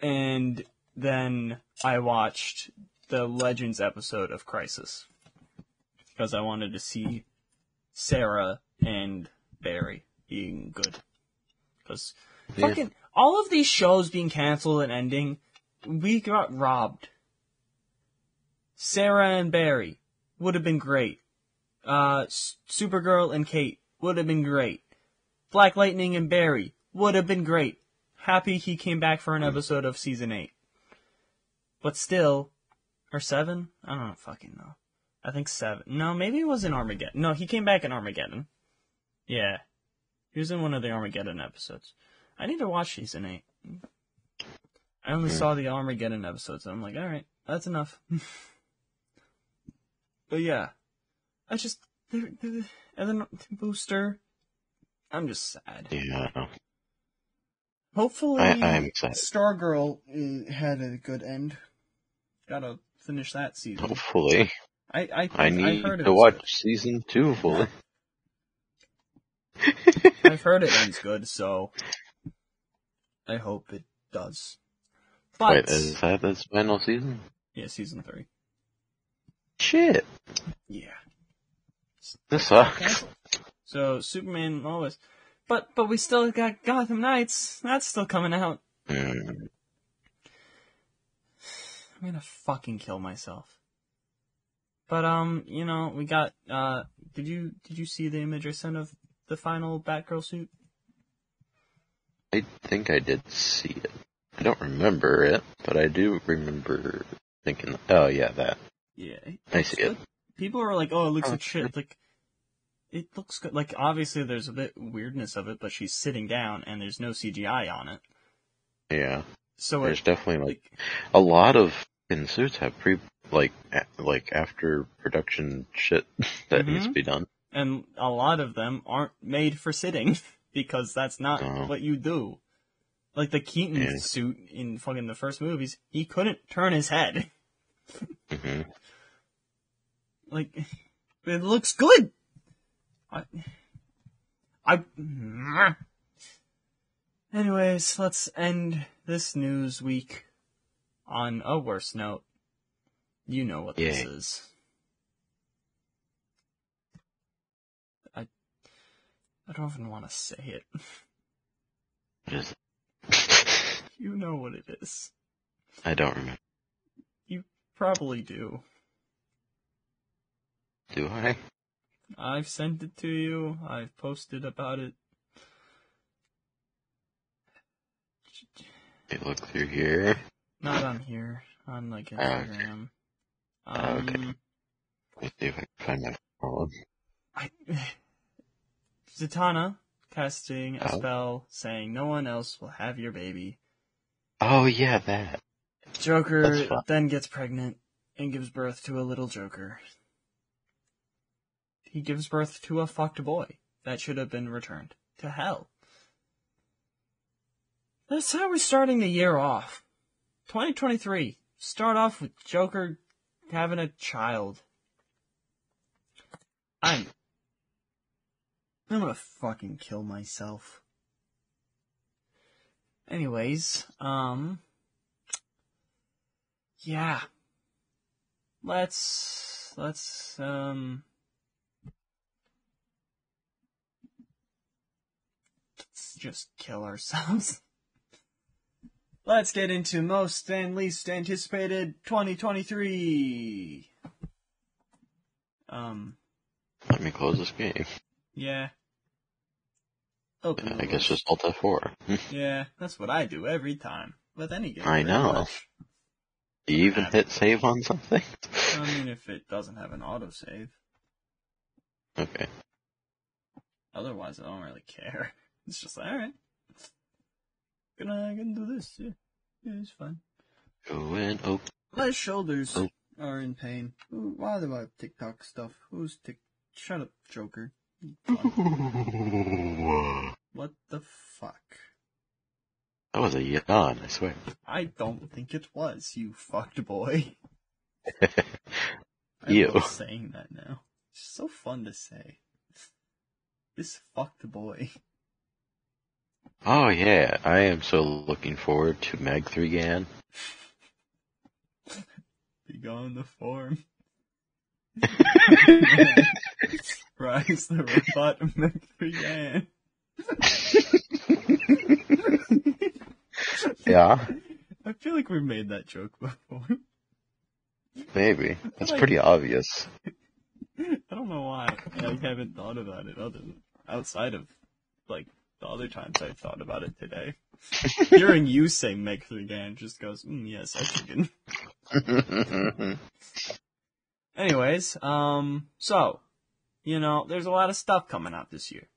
And then I watched the Legends episode of Crisis because I wanted to see Sarah and Barry being good. Because Yeah. fucking all of these shows being canceled and ending, we got robbed. Sarah and Barry would have been great. Uh, Supergirl and Kate would have been great. Black Lightning and Barry would have been great. Happy he came back for an episode of season eight. But still, or seven? I don't fucking know. I think seven. No, maybe it was in Armageddon. No, he came back in Armageddon. Yeah. He was in one of the Armageddon episodes. I need to watch season eight. I only Hmm. saw the Armageddon episodes, and I'm like, alright, that's enough. but yeah. I just, they're, they're, and then Booster, I'm just sad. Yeah. Hopefully, I, I'm sad. Stargirl uh, had a good end. Gotta finish that season. Hopefully. I I, I need heard to watch season two fully. I've heard it ends good, so I hope it does. But Wait, is that the final season? yeah, season three. Shit. Yeah. This sucks. So Superman always, but but we still got Gotham Knights. That's still coming out. Mm, I'm gonna fucking kill myself. But um, you know, we got uh did you did you see the image I sent of the final Batgirl suit? I think I did see it. I don't remember it, but I do remember thinking, oh yeah, that. Yeah. I see it. People are like, "Oh, it looks Oh, like shit." Like it looks good. Like obviously there's a bit weirdness of it, but she's sitting down and there's no CGI on it. Yeah. So There's it, definitely like, like a lot of in suits have pre, like, like after production shit that needs to Mhm. be done. and a lot of them aren't made for sitting because that's not Oh. what you do. Like the Keaton Yeah. suit in fucking the first movies, he couldn't turn his head. hmm Like it looks good. I, I. Anyways, let's end this news week on a worse note. You know what this is. I. I don't even want to say it. What is it? You know what it is. I don't remember. You probably do. Do I? I've sent it to you. I've posted about it. Me look through here. Not on here. On like Ah. Instagram. Okay. Um, Let me see if I can find my phone. I, Zatanna casting a Oh. spell saying no one else will have your baby. Oh yeah, that. Joker then gets pregnant and gives birth to a little Joker. He gives birth to a fucked boy that should have been returned to hell. That's how we're starting the year off. 2023. Start off with Joker having a child. I'm. I'm gonna fucking kill myself. Anyways, um. Yeah. Let's. Let's, um. Let's just kill ourselves. Let's get into most and least anticipated 2023. Um, Let me close this game. yeah. Open. I guess just Alt F4. Yeah, that's what I do every time. With any game. I know. much. Do you even hit save on something? I mean, if it doesn't have an autosave. Okay. Otherwise, I don't really care. It's just like, alright. Gonna, gonna do this. Yeah. Yeah, it's fine. Go in. Oh. My shoulders Oh. are in pain. Why do I have TikTok stuff? Who's Tik? Shut up, Joker. What the fuck? That was a yawn, I swear. I don't think it was, you fucked boy. I love saying that now. It's so fun to say. This fucked boy. Oh yeah, I am so looking forward to Meg 3 Gan. Be gone the form. Rise the robot Meg 3 Gan. Yeah, I feel like we've made that joke before. maybe. That's Like- pretty obvious. I don't know why I haven't thought about it other than outside of like the other times I've thought about it today. Hearing you say Meg 3 Gan just goes, mm, yes, I chicken. Anyways, um, so, you know, there's a lot of stuff coming out this year.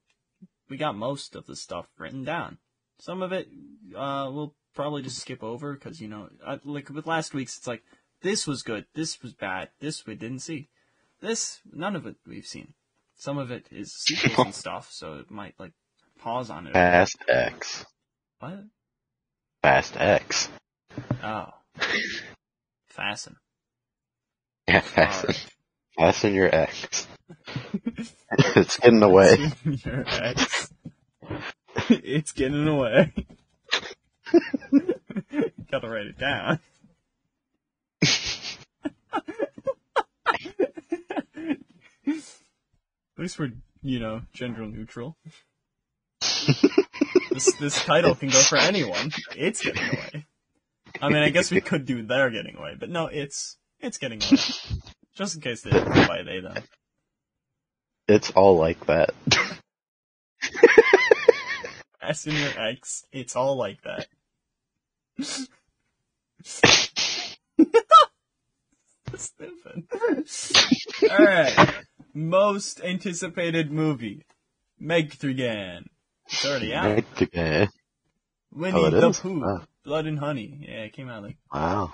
We got most of the stuff written down. Some of it, uh, we'll probably just skip over because, you know, uh, like with last week's, it's like, this was good, this was bad, this we didn't see. This, none of it we've seen. Some of it is sequels and stuff, so it might, like, pause on it. Fast X. What? Fast X. Oh. Fasten. Yeah, fasten. Fasten your X. it's getting away. Your ex. it's getting away. Gotta write it down. At least we're, you know, gender neutral. This this title can go for anyone. It's getting away. I mean, I guess we could do they're getting away, but no, it's it's getting away. Just in case they didn't by they them. It's all like that. S in your ex, it's all like that. Stupid. Alright. Most anticipated movie. Meg 3 Gan. It's already out. Winnie Oh, it the is? Pooh. Oh. Blood and Honey. Yeah, it came out like Wow.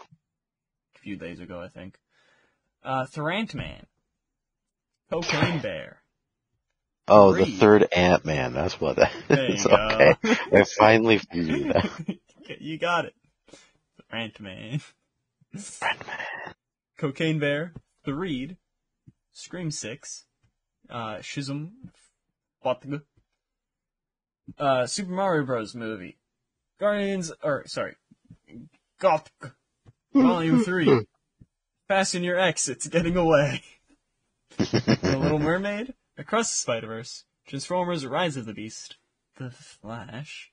a few days ago, I think. Uh, Thrant Man. Cocaine Bear. Oh, the third Ant Man. That's what that is. Okay. I finally figured out. you got it. Thrant Man. Ant-Man. Cocaine Bear, The Reed, Scream 6, uh, Schism, uh, Super Mario Bros. movie, Guardians, or, sorry, Goth, Volume 3, Fasten Your X, It's Getting Away, The Little Mermaid, Across the Spider-Verse, Transformers Rise of the Beast, The Flash,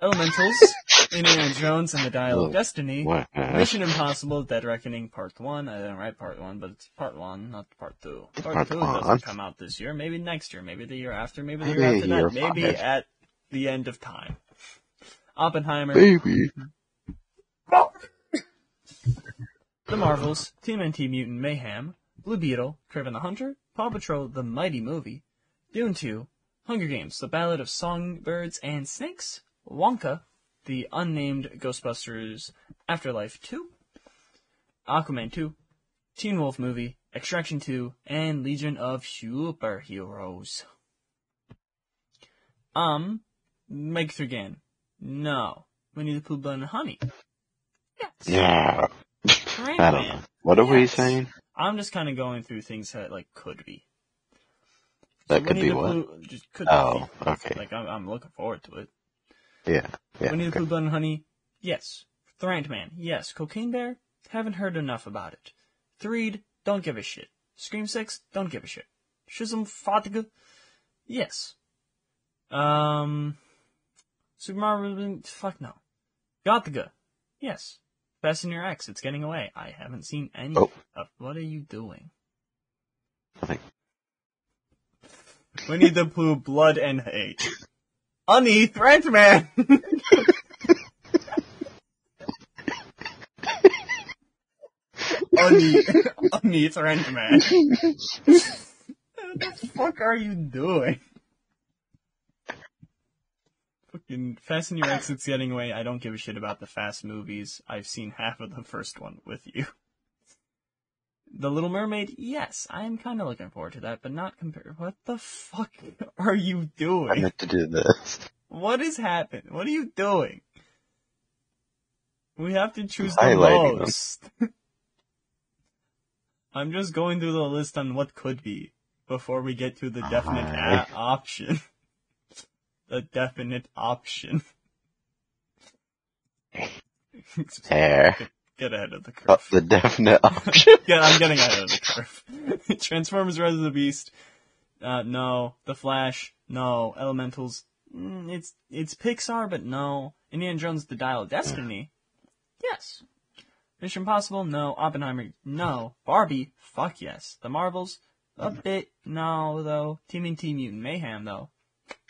Elementals, Indiana Jones and the Dial of Destiny, What? Mission Impossible: Dead Reckoning Part One. I didn't write Part One, but it's Part One, not Part Two. Part, Part Two one. doesn't come out this year. Maybe next year. Maybe the year after. Maybe the Maybe year after year that. Maybe at the end of time. Oppenheimer, Baby. The Marvels, Team TMNT Mutant Mayhem, Blue Beetle, Kraven the Hunter, Paw Patrol: The Mighty Movie, Dune 2, Hunger Games: The Ballad of Songbirds and Snakes, Wonka, the unnamed Ghostbusters Afterlife 2, Aquaman 2, Teen Wolf movie, Extraction 2, and Legion of Superheroes. Um, Meg Thurgan. No. Winnie the Pooh Blood and Honey. Yes. Yeah. Rain I don't Man. know. What are we saying? I'm just kind of going through things that like could be. That could Winnie be what? Pooh just could Oh, be. okay. Like I'm, I'm looking forward to it. Yeah. Yeah. Winnie the okay. Pooh Blood and Honey, yes. Thrant Man, yes. Cocaine Bear, haven't heard enough about it. Threed, don't give a shit. Scream Six, don't give a shit. Schism Fatigue, yes. Um, Super Mario, fuck no. Gothica, yes. Fasten Your X, it's getting away. I haven't seen any Oh. of. What are you doing? Nothing. Winnie the Pooh, Blood and Hate. Honey, Threat Man! Honey, Honey, Threat Man. What the fuck are you doing? Fucking Fasten Your Exits Getting Away. I don't give a shit about the Fast movies. I've seen half of the first one with you. The Little Mermaid, yes, I am kind of looking forward to that, but not compared. What the fuck are you doing? I meant to do this. What is happening? What are you doing? We have to choose the most. I'm just going through the list on what could be before we get to the definite a- option. the definite option. Hair. Get ahead of the Uh, curve. the definite option. Yeah, I'm getting ahead of the curve. Transformers: Rise of the Beast. Uh, no. The Flash. No. Elementals. Mm, it's it's Pixar, but no. Indiana Jones: The Dial of Destiny. Yes. Mission Impossible. No. Oppenheimer. No. Barbie. Fuck yes. The Marvels. A bit. No, though. Teaming Team Mutant Mayhem, though.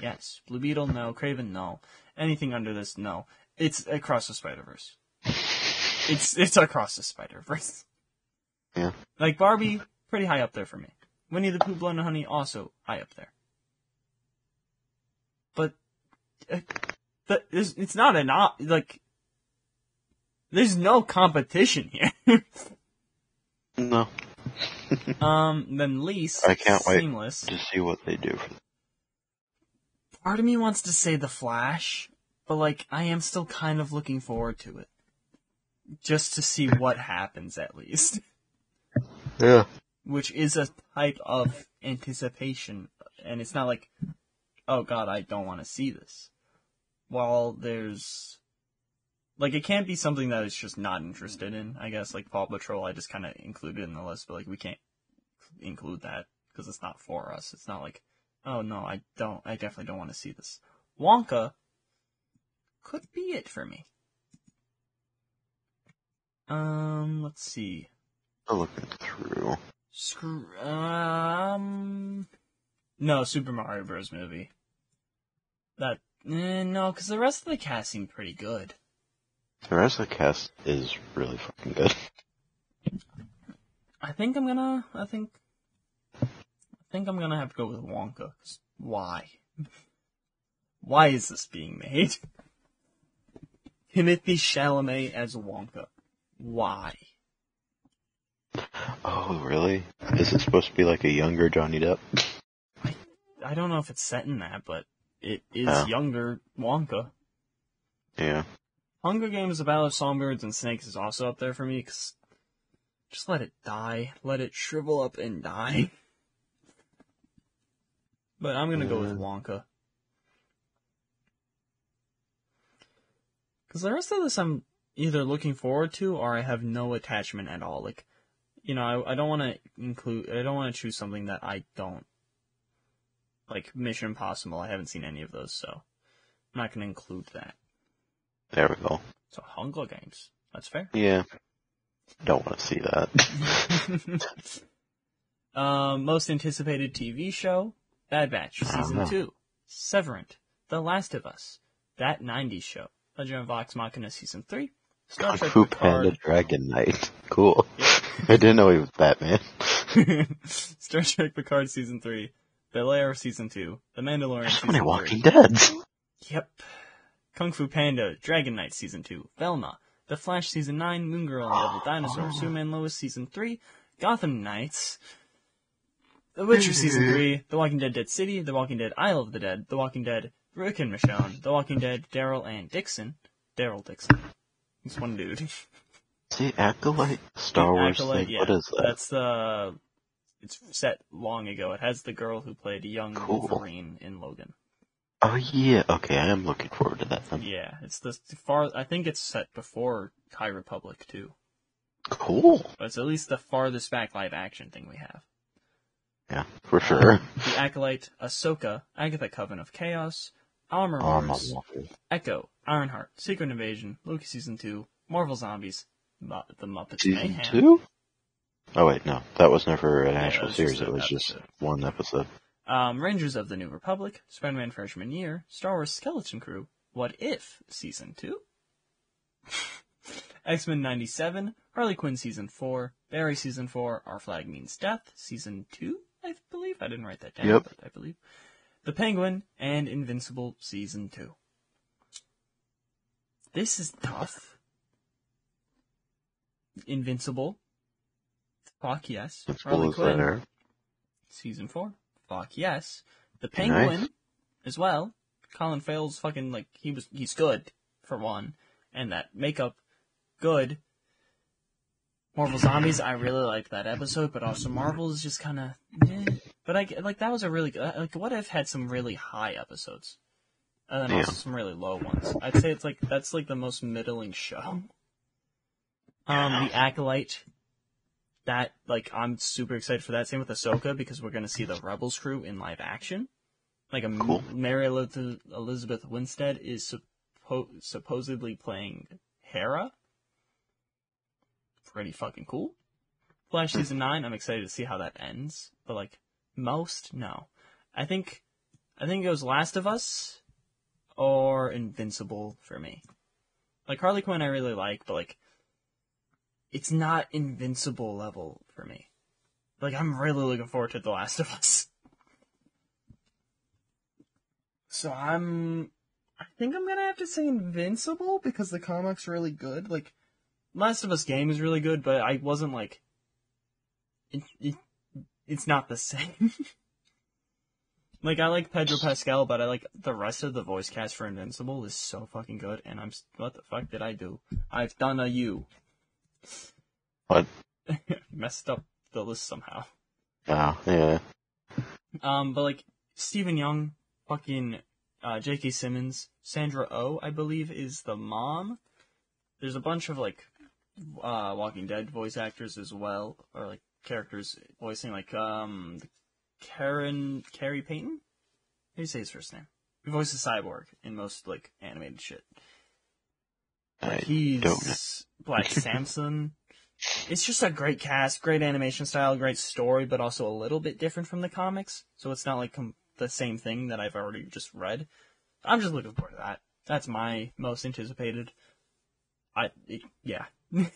Yes. Blue Beetle. No. Kraven. No. Anything under this. No. It's across the Spider Verse. It's it's across the Spider Verse. Yeah. Like Barbie, pretty high up there for me. Winnie the Pooh, Blood and Honey, also high up there. But uh, the, it's, it's not an op- like. There's no competition here. No. um, then least I can't wait. seamless. To see what they do for Part of me wants to say the Flash, but like I am still kind of looking forward to it, just to see what happens at least. Yeah. which is a type of anticipation, and it's not like, oh god, I don't want to see this. While there's, like, it can't be something that it's just not interested in. I guess like Paw Patrol, I just kind of included in the list, but like we can't include that because it's not for us. It's not like, oh no, I don't, I definitely don't want to see this. Wonka could be it for me. Um, let's see. I'm looking through. Screw. Um. No, Super Mario Bros. movie. That. Eh, no, because the rest of the cast seemed pretty good. The rest of the cast is really fucking good. I think I'm gonna. I think. I think I'm gonna have to go with Wonka. 'cause Why? Why is this being made? Timothée Chalamet as Wonka. Why? Oh, really? Is it supposed to be like a younger Johnny Depp? I I don't know if it's set in that, but it is Oh. younger Wonka. Yeah. Hunger Games: The Battle of Songbirds and Snakes is also up there for me. Cause just let it die, let it shrivel up and die. But I'm gonna go with. Wonka. Cause the rest of this I'm either looking forward to or I have no attachment at all. Like, you know, I, I don't want to include, I don't want to choose something that I don't. Like Mission Impossible, I haven't seen any of those, so I'm not gonna include that. There we go. So Hunger Games. That's fair. Yeah. Don't want to see that. um, most anticipated TV show: Bad Batch season two, Severance, The Last of Us, That '90s Show, Legend of Vox Machina season three, Star Kung Fu Panda Dragon Knight. Cool. I didn't know he was Batman. Star Trek Picard season three, Bel Air season two, The Mandalorian There's so many. Walking Deads. Yep. Kung Fu Panda, Dragon Knight Season 2, Velma, The Flash Season 9, Moon Girl and the Devil Dinosaur, Superman Lois Season 3, Gotham Knights, The Witcher Season 3, The Walking Dead Dead City, The Walking Dead Isle of the Dead, The Walking Dead Rick and Michonne, The Walking Dead Daryl and Dixon, Daryl Dixon. He's one dude. See, Acolyte Star Wars Acolyte, thing. yeah, What is that? That's the. It's set long ago. It has the girl who played young Cool. Wolverine in Logan. Oh yeah. Okay, I am looking forward to that. Then. Yeah, it's the far. I think it's set before High Republic too. Cool. But it's at least the farthest back live action thing we have. Yeah, for sure. The Acolyte, Ahsoka, Agatha Coven of Chaos, Armor Armor Wars, Walkers. Echo, Ironheart, Secret Invasion, Loki Season 2, Marvel Zombies, Mu- The Muppets Season Mayhem. two? Oh wait, no, that was never an Yeah, actual it was series. just It an was just episode. one episode. Um, Rangers of the New Republic, Spider-Man Freshman Year, Star Wars Skeleton Crew, What If Season 2, X-Men 97, Harley Quinn Season 4, Barry Season 4, Our Flag Means Death Season 2, I believe. I didn't write that down, Yep. but I believe. The Penguin, and Invincible Season 2. This is tough. Invincible. Fuck yes. Harley Quinn. Season four. Fuck yes. The Penguin Nice. as well. Colin Farrell's fucking like he was he's good for one, and that makeup good. Marvel Zombies, I really liked that episode, but also Marvel is just kind of. Eh. But I like that was a really good like what if had some really high episodes. And then Yeah. also some really low ones. I'd say it's like that's like the most middling show. Um, the Acolyte. That like I'm super excited for that. Same with Ahsoka because we're gonna see the Rebels crew in live action. Like a Cool. Mary Elizabeth Winstead is suppo- supposedly playing Hera. Pretty fucking cool. Flash season nine, I'm excited to see how that ends. But like most, no. I think I think it was Last of Us or Invincible for me. Like Harley Quinn I really like, but like it's not Invincible level for me. Like I'm really looking forward to The Last of Us. So I'm I think I'm gonna have to say Invincible because the comic's really good. Like Last of Us game is really good, but I wasn't like it, it it's not the same. like I like Pedro Pascal, but I like the rest of the voice cast for Invincible is so fucking good. And I'm what the fuck did I do? I've done a U. What? Messed up the list somehow. Oh, yeah. Um, but like Steven Yeun, fucking uh, J.K. Simmons, Sandra Oh, I believe is the mom. There's a bunch of like uh, Walking Dead voice actors as well, or like characters voicing like um Karen Khary Payton. How do you say his first name? He voices Cyborg in most like animated shit. I He's. Black Samson. It's just a great cast, great animation style, great story, but also a little bit different from the comics. So it's not like com- the same thing that I've already just read. I'm just looking forward to that. That's my most anticipated. I it, yeah. what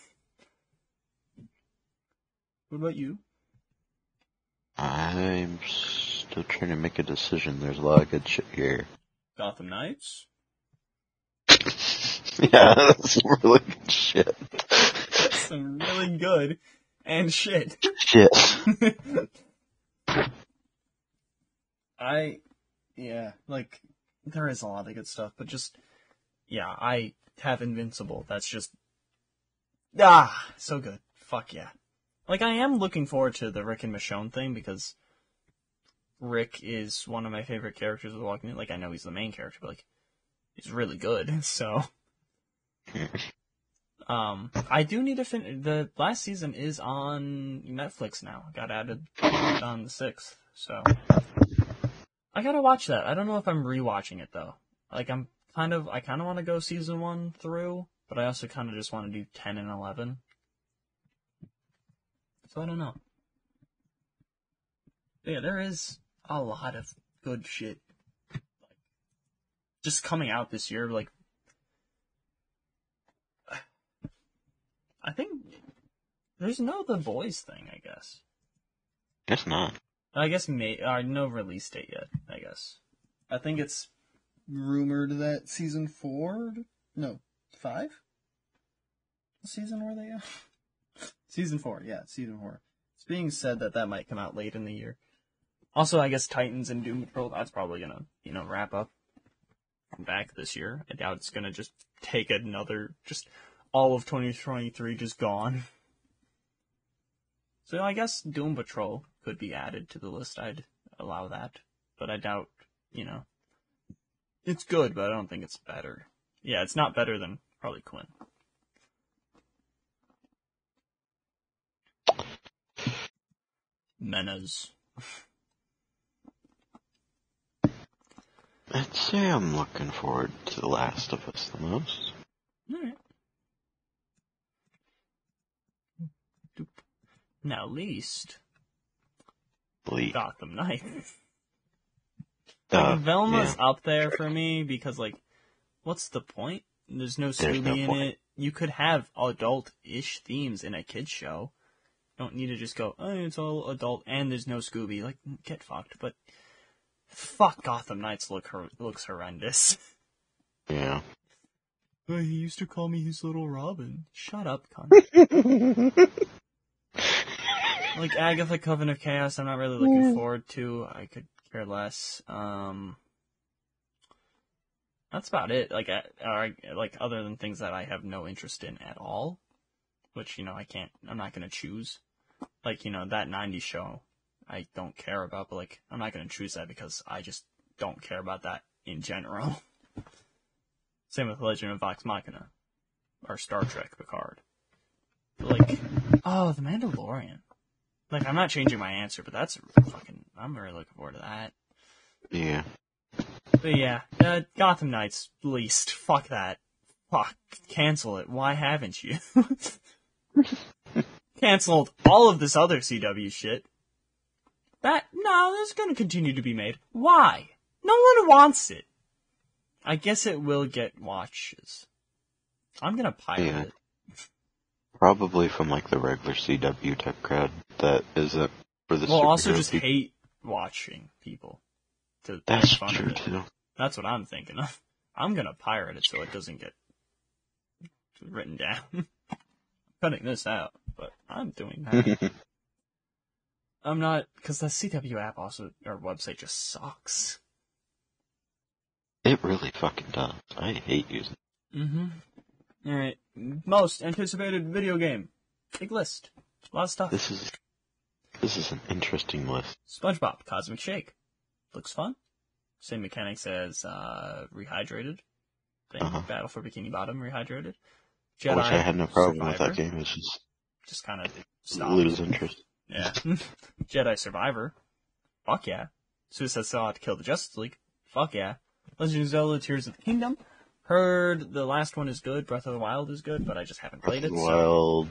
about you? I'm still trying to make a decision. There's a lot of good shit here. Gotham Knights. yeah, that's some really good shit. Some really good and shit. Shit. I, yeah, like, there is a lot of good stuff, but just, yeah, I have Invincible. That's just, ah, so good. Fuck yeah. Like, I am looking forward to the Rick and Michonne thing because Rick is one of my favorite characters of The Walking Dead. Like, I know he's the main character, but, like, he's really good, so. Um, I do need to fin- the last season is on Netflix now. Got added on the 6th, so. I gotta watch that. I don't know if I'm rewatching it though. Like I'm kind of, I kind of want to go season one through, but I also kind of just want to do ten and eleven. So I don't know. But yeah, there is a lot of good shit, like, just coming out this year. Like, I think there's no The Boys thing. I guess. Guess not. I guess may uh, no release date yet. I guess. I think it's rumored that season four, no, five. What season were they? season four, yeah, season four. It's being said that that might come out late in the year. Also, I guess Titans and Doom Patrol. That's probably gonna, you know, wrap up back this year. I doubt it's gonna just take another, just all of 2023 just gone. So I guess Doom Patrol could be added to the list. I'd allow that, but I doubt, you know, it's good, but I don't think it's better. Yeah, it's not better than Harley Quinn. Menas. I'd say I'm looking forward to The Last of Us the most. Alright. Now, least Bleak. Gotham Knights. Like, Velma's yeah. up there for me because, like, what's the point? There's no There's Scooby no in point. it. You could have adult-ish themes in a kids show. Don't need to just go, oh, it's all adult and there's no Scooby. Like, get fucked. But fuck, Gotham Knights look hor- looks horrendous. Yeah. Oh, he used to call me his little Robin. Shut up, cunt. like Agatha Coven of Chaos, I'm not really looking forward to. I could care less. Um, that's about it. Like, I, or, like other than things that I have no interest in at all, which you know I can't. I'm not gonna choose. Like you know that '90s show, I don't care about, but like I'm not gonna choose that because I just don't care about that in general. Same with Legend of Vox Machina, or Star Trek Picard. Like, oh, The Mandalorian. Like, I'm not changing my answer, but that's fucking. I'm really looking forward to that. Yeah. But yeah, uh, Gotham Knights least. Fuck that. Fuck. Cancel it. Why haven't you? Cancelled all of this other CW shit. That, no, that's gonna continue to be made. Why? No one wants it. I guess it will get watches. I'm gonna pirate Yeah. it. Probably from like the regular CW type crowd that isn't for the Well, also just people. hate watching people. To That's true too. That's what I'm thinking of. I'm gonna pirate it so it doesn't get written down. Cutting this out, but I'm doing that. I'm not because the CW app also or website just sucks. it really fucking does. I hate using. Mm-hmm. All right, most anticipated video game. Big list. A lot of stuff. This is this is an interesting list. SpongeBob Cosmic Shake. Looks fun. Same mechanics as uh, Rehydrated. Thing. Uh-huh. Battle for Bikini Bottom Rehydrated. Which I had no problem with that game. It's just Just kind of lose interest. Yeah. Jedi Survivor. Fuck yeah. Suicide Squad to Kill the Justice League. Fuck yeah. Legend of Zelda Tears of the Kingdom. Heard the last one is good. Breath of the Wild is good, but I just haven't Breath played of it. the So. Wild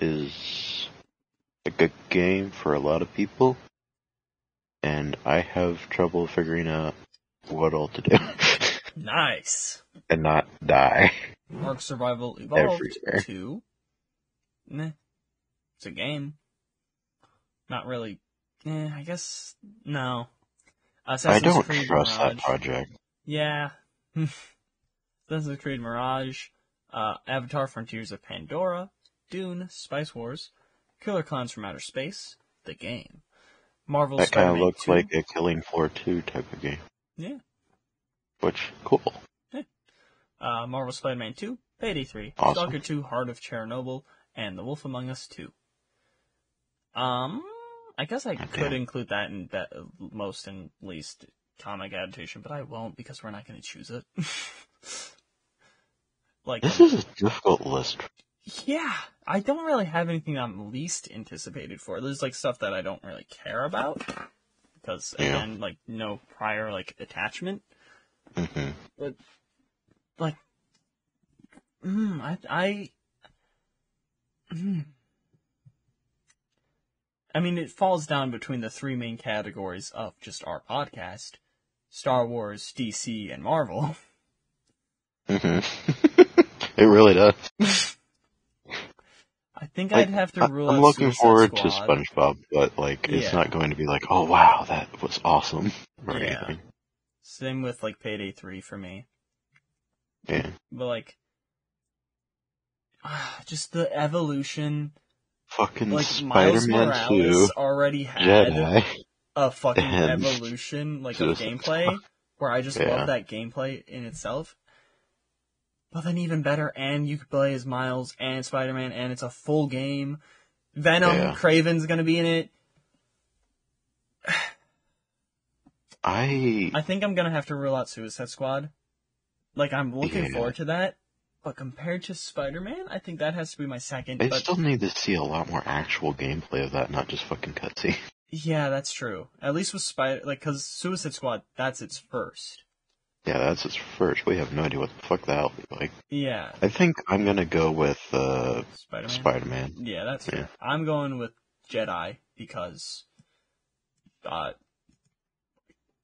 is a good game for a lot of people, and I have trouble figuring out what all to do Nice. and not die. Ark Survival Evolved Everywhere. 2. Meh. It's a game. Not really. Eh, I guess. No. Assassin's I don't Creed trust that project. Yeah. Assassin's Creed Mirage, uh, Avatar Frontiers of Pandora, Dune, Spice Wars, Killer Clowns from Outer Space, the game. Marvel That kind of looks 2. like a Killing Floor 2 type of game. Yeah. Which, cool. Uh, Marvel Spider-Man 2, Payday 3, Awesome. Stalker 2, Heart of Chernobyl, and The Wolf Among Us 2. Um, I guess I Okay. could include that in that most and least comic adaptation, but I won't because we're not going to choose it. like, This is a difficult list. yeah, I don't really have anything I'm least anticipated for. There's like stuff that I don't really care about because Yeah. again, like no prior like attachment. Hmm like mm, I I mm. I mean it falls down between the three main categories of just our podcast. Star Wars, DC, and Marvel. Mm-hmm. it really does. I think Like, I'd have to rule I'm looking Suicide forward to SpongeBob, but like, it's Yeah. not going to be like, oh wow, that was awesome, or Yeah. anything. Same with like Payday 3 for me. Yeah. But like just the evolution Fucking like Miles Spider-Man Morales 2, already had Jedi. a fucking and evolution like of Suicide gameplay where I just Yeah. love that gameplay in itself. But then even better, and you could play as Miles and Spider-Man, and it's a full game. Venom, Yeah. Kraven's gonna be in it. I I think I'm gonna have to rule out Suicide Squad. Like I'm looking Yeah. forward to that, but compared to Spider-Man, I think that has to be my second. I but still need to see a lot more actual gameplay of that, not just fucking cutscene. yeah, that's true. At least with Spider, like, cause Suicide Squad, that's its first. Yeah, that's its first. We have no idea what the fuck that'll be like. Yeah, I think I'm gonna go with uh, Spider-Man. Spider-Man. Yeah, that's Yeah. fair. I'm going with Jedi because, uh,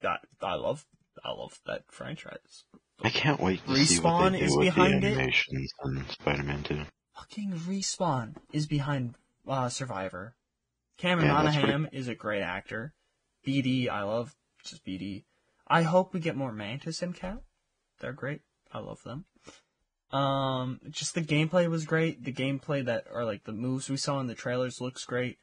that I love, I love that franchise. I can't wait to see what Respawn they do is with behind the it? animations in Spider-Man 2. Fucking respawn is behind uh, Survivor. Cameron Yeah, that's Monaghan is a great actor. BD, I love just BD. I hope we get more Mantis and Cat. They're great. I love them. Um, just the gameplay was great. The gameplay that, or like the moves we saw in the trailers looks great.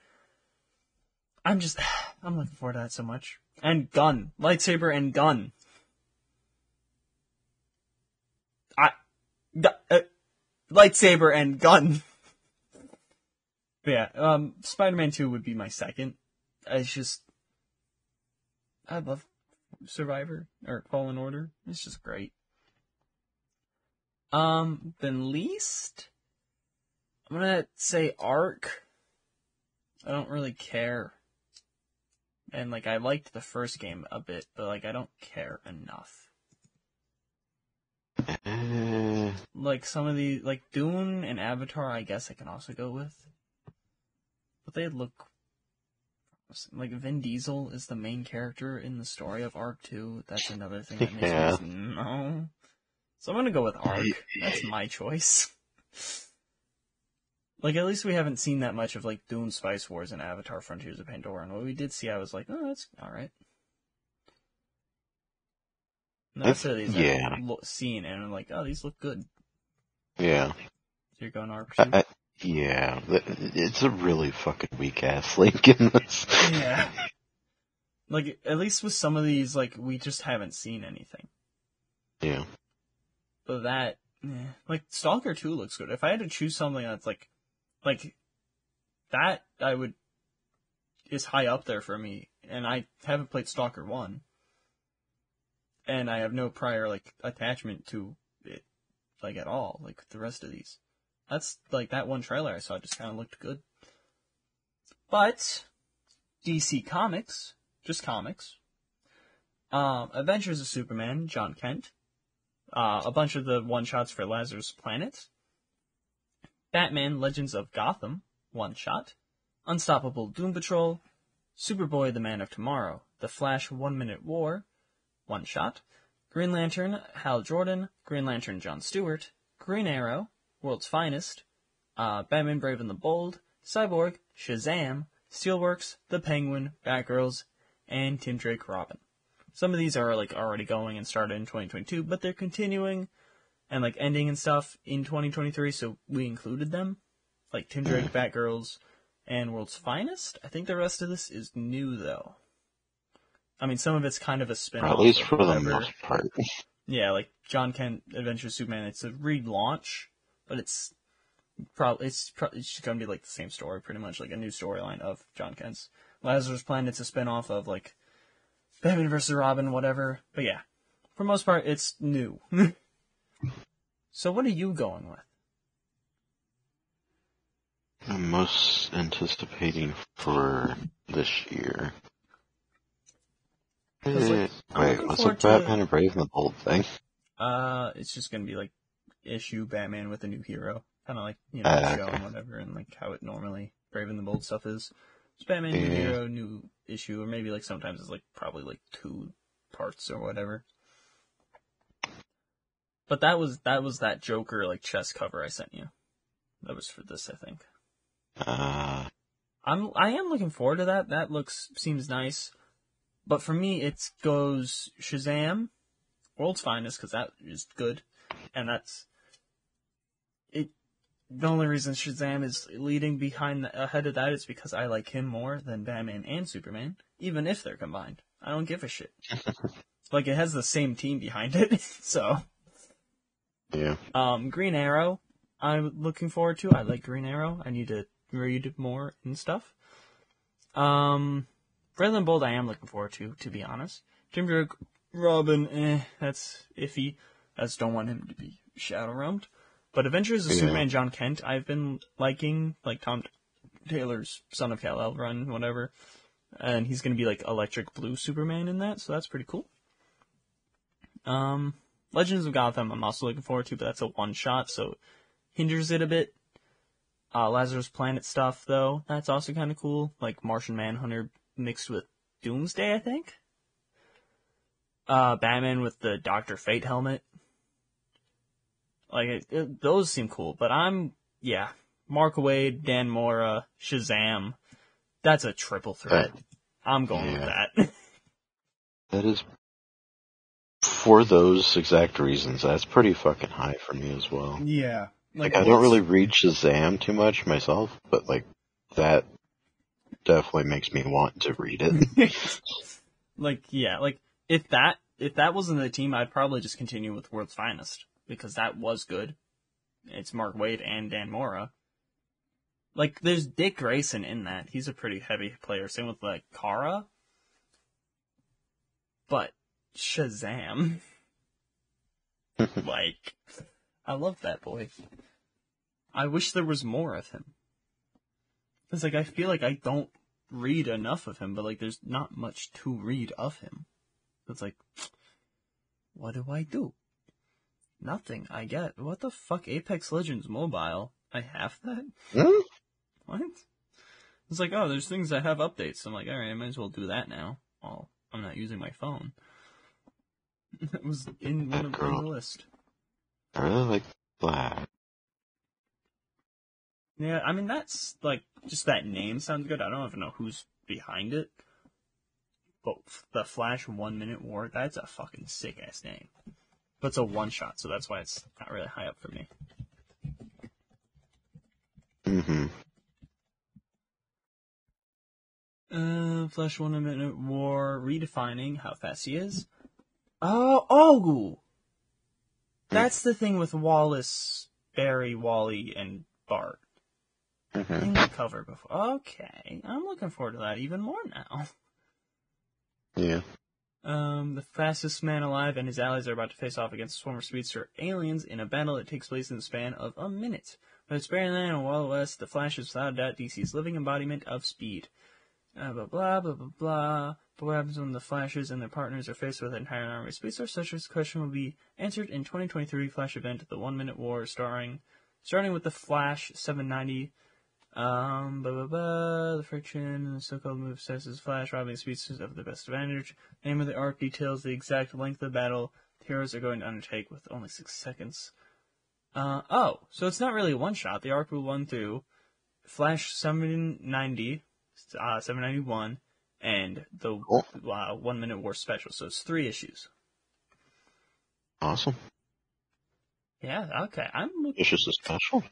I'm just, I'm looking forward to that so much. And gun, lightsaber and gun. I, uh, lightsaber and gun. Yeah, um, Spider-Man 2 would be my second. It's just, I love Survivor, or Fallen Order. It's just great. Um, then least, I'm gonna say Ark. I don't really care. And like I liked the first game a bit, but like I don't care enough. Eh, Like some of the like Dune and Avatar, I guess I can also go with. But they look like Vin Diesel is the main character in the story of Ark 2. That's another thing that makes Yeah. me no. So I'm gonna go with Ark. That's my choice. Like at least we haven't seen that much of like Dune Spice Wars and Avatar Frontiers of Pandora. And what we did see I was like, oh that's alright. Not That's- yeah. lo- seen and I'm like, oh these look good. yeah. So you're going. I, yeah. It's a really fucking weak ass link in this. Yeah. Like at least with some of these, like we just haven't seen anything. Yeah. But that, eh. like Stalker Two looks good. If I had to choose something that's like, like that, I would is high up there for me. And I haven't played Stalker One, and I have no prior like attachment to it, like at all. Like the rest of these, that's like that one trailer I saw just kind of looked good. But DC Comics, just comics. Um, Adventures of Superman, Jon Kent. Uh, a bunch of the one shots for Lazarus Planet. Batman Legends of Gotham, one shot. Unstoppable Doom Patrol. Superboy the Man of Tomorrow. The Flash One Minute War, one shot. Green Lantern Hal Jordan. Green Lantern John Stewart. Green Arrow, World's Finest. Uh, Batman Brave and the Bold. Cyborg, Shazam, Steelworks, The Penguin, Batgirls, and Tim Drake Robin. Some of these are like already going and started in 2022, but they're continuing and like ending and stuff in 2023, so we included them. Like Tim Drake, mm. Batgirls, and World's Finest. I think the rest of this is new though. I mean, some of it's kind of a spin at least for the most part. yeah, like Jon Kent Adventure of Superman. It's a relaunch, but it's probably it's pro- it's gonna be like the same story, pretty much like a new storyline of Jon Kent's Lazarus Planet's a spin-off of like Batman versus Robin, whatever. But yeah, for most part, it's new. so what are you going with? I'm most anticipating for this year. like, Eh, Wait, looking what's forward the to- Batman and Brave and the Bold thing? Uh, it's just gonna be like issue Batman with a new hero, kind of like you know the show okay. and whatever, and like how it normally Brave and the Bold stuff is. It's Batman new hero, new issue, or maybe like sometimes it's like probably like two parts or whatever. But that was that was that Joker like chess cover I sent you. That was for this, I think. Uh, I'm I am looking forward to that. That looks seems nice. But for me, it goes Shazam, World's Finest, because that is good, and that's it. The only reason Shazam is leading behind the, ahead of that is because I like him more than Batman and Superman, even if they're combined. I don't give a shit. like it has the same team behind it, so. Yeah. Um, Green Arrow, I'm looking forward to. I like Green Arrow. I need to read more and stuff. Um, Brave and Bold, I am looking forward to, to be honest. Tim Drake, Robin, eh, that's iffy. I just don't want him to be shadow realmed. But Adventures of Yeah. Superman Jon Kent, I've been liking, like Tom Taylor's Son of Kal-El run, whatever. And he's gonna be like Electric Blue Superman in that, so that's pretty cool. Um, Legends of Gotham, I'm also looking forward to, but that's a one shot, so hinders it a bit. Uh, Lazarus Planet stuff, though, that's also kind of cool. Like Martian Manhunter mixed with Doomsday, I think. Uh, Batman with the Doctor Fate helmet. Like, it, it- those seem cool, but I'm, yeah. Mark Waid, Dan Mora, Shazam. That's a triple threat. I'm going with that. That is, for those exact reasons, that's pretty fucking high for me as well. yeah. Like, I don't really read Shazam too much myself, but like, that definitely makes me want to read it. like yeah, like if that if that wasn't the team, I'd probably just continue with World's Finest because that was good. It's Mark Waid and Dan Mora. Like there's Dick Grayson in that. He's a pretty heavy player. Same with like Kara. But Shazam. like I love that boy. I wish there was more of him. Cause like I feel like I don't read enough of him, but like there's not much to read of him. It's like, what do I do? Nothing. I get. What the fuck? Apex Legends Mobile. I have that? Hmm? What? It's like, oh, there's things that have updates. I'm like, alright, I might as well do that now. Well, I'm not using my phone. it was in one of the list. I really like Flash. Yeah, I mean that's like just that name sounds good. I don't even know who's behind it, but the Flash One Minute War that's a fucking sick ass name. But it's a one shot, so that's why it's not really high up for me. Mm-hmm. Uh, Flash One Minute War redefining how fast he is. Oh, oh, that's the thing with Wallace, Barry, Wally, and Bart. Mm-hmm. in the cover before. Okay, I'm looking forward to that even more now. Yeah. Um, the fastest man alive and his allies are about to face off against of speedster aliens in a battle that takes place in the span of a minute. But it's Barryland and Wally West, the Flash is without a doubt DC's living embodiment of speed. Uh, blah blah blah blah blah. But what happens when the Flashes and their partners are faced with an entire army of speedsters? Such a question will be answered in 2023 Flash event, The One Minute War, starring, starting with the Flash 790. Um, blah blah blah. The friction and the so-called move stresses Flash, robbing speedsters of the best advantage. Name of the arc details the exact length of the battle the heroes are going to undertake with only six seconds. Uh, oh, so it's not really one shot. The arc will run through Flash 790, uh, 791, and the Cool. uh, one minute war special. So it's three issues. Awesome. Yeah, okay. I'm look- It's just a special.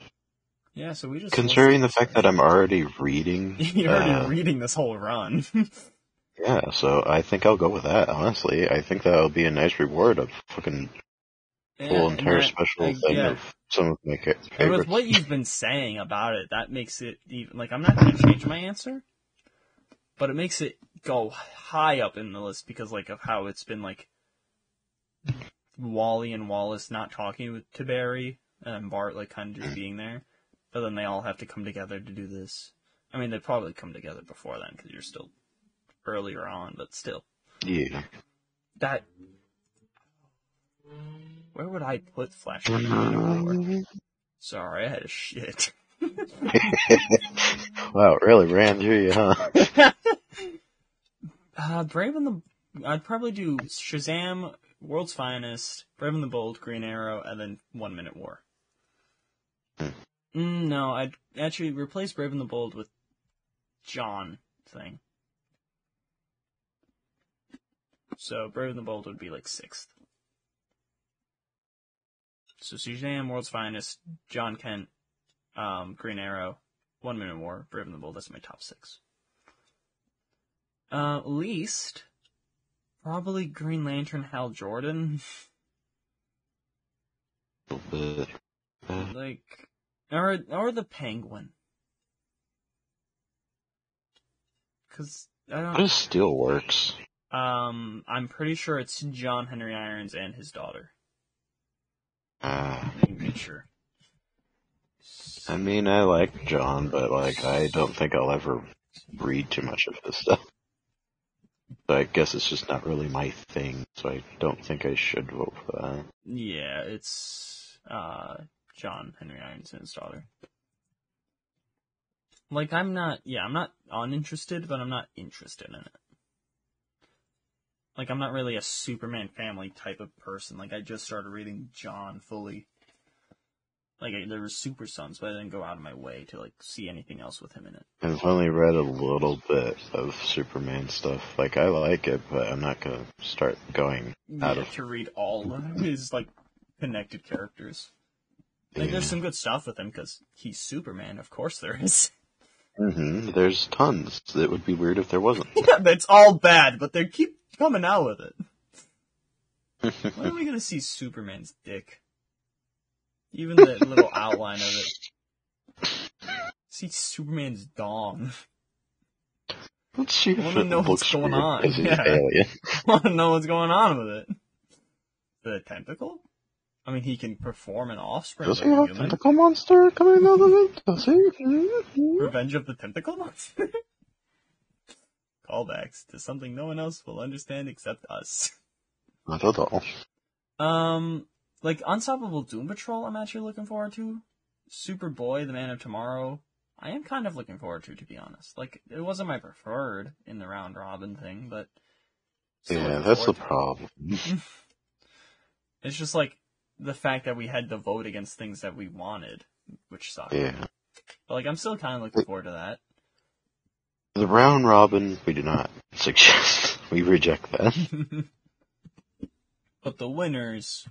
yeah. So we just Considering the fact that I'm already reading. you're already uh, reading this whole run. Yeah, so I think I'll go with that, honestly. I think that'll be a nice reward of fucking Yeah, full entire that- special I- thing yeah. of some of my ca- And favorites. with what you've been saying about it, that makes it even like I'm not going to change my answer, but it makes it go high up in the list because like of how it's been like Wally and Wallace not talking with to Barry and Bart like kind of just being there, but then they all have to come together to do this. I mean, they probably come together before then because you're still earlier on, but still Yeah. that. Where would I put Flash? Uh-huh. Sorry, I had a shit. wow, it really ran through you, huh? Uh, Brave and the. I'd probably do Shazam, World's Finest, Brave and the Bold, Green Arrow, and then One Minute War. Hmm. Mm, no, I'd actually replace Brave and the Bold with Jon thing. So Brave and the Bold would be like sixth. So Shazam, World's Finest, Jon Kent, um, Green Arrow, One Minute War, Brave and the Bold. That's my top six. Uh, least, probably Green Lantern Hal Jordan. Little bit. Uh, like, or, or the Penguin. Cause, I don't, does Steel works? um, I'm pretty sure it's John Henry Irons and his daughter. Uh, Let make sure. I mean, I like John, but like, I don't think I'll ever read too much of his stuff. I guess it's just not really my thing, so I don't think I should vote for that. Yeah, it's, uh, John Henry Irons and daughter. Like, I'm not, yeah, I'm not uninterested, but I'm not interested in it. Like, I'm not really a Superman family type of person. Like, I just started reading John fully. Like, I, there was Super Sons, but I didn't go out of my way to, like, see anything else with him in it. I've only read a little bit of Superman stuff. Like, I like it, but I'm not gonna start going Yeah, out of. to read all of his, like, connected characters. Like, there's some good stuff with him, because he's Superman, of course there is. Mm-hmm. There's tons. It would be weird if there wasn't. yeah, that's all bad, but they keep coming out with it. When are we gonna see Superman's dick? Even the little outline of it. See Superman's dong. Let's see if wanna know what's going on. Yeah. alien. Wanna know what's going on with it? The tentacle? I mean, he can perform an offspring Does he have human. tentacle monster coming out of it? Does he? Revenge of the Tentacle Monster? Callbacks to something no one else will understand except us. Not at all. Um, like Unstoppable Doom Patrol, I'm actually looking forward to. Superboy, The Man of Tomorrow, I am kind of looking forward to, to be honest. Like, it wasn't my preferred in the round robin thing, but. Yeah, that's the forward to it. problem. It's just like the fact that we had to vote against things that we wanted, which sucked. Yeah. But like, I'm still kind of looking forward to that. The round robin, we do not suggest. We reject that. but the winners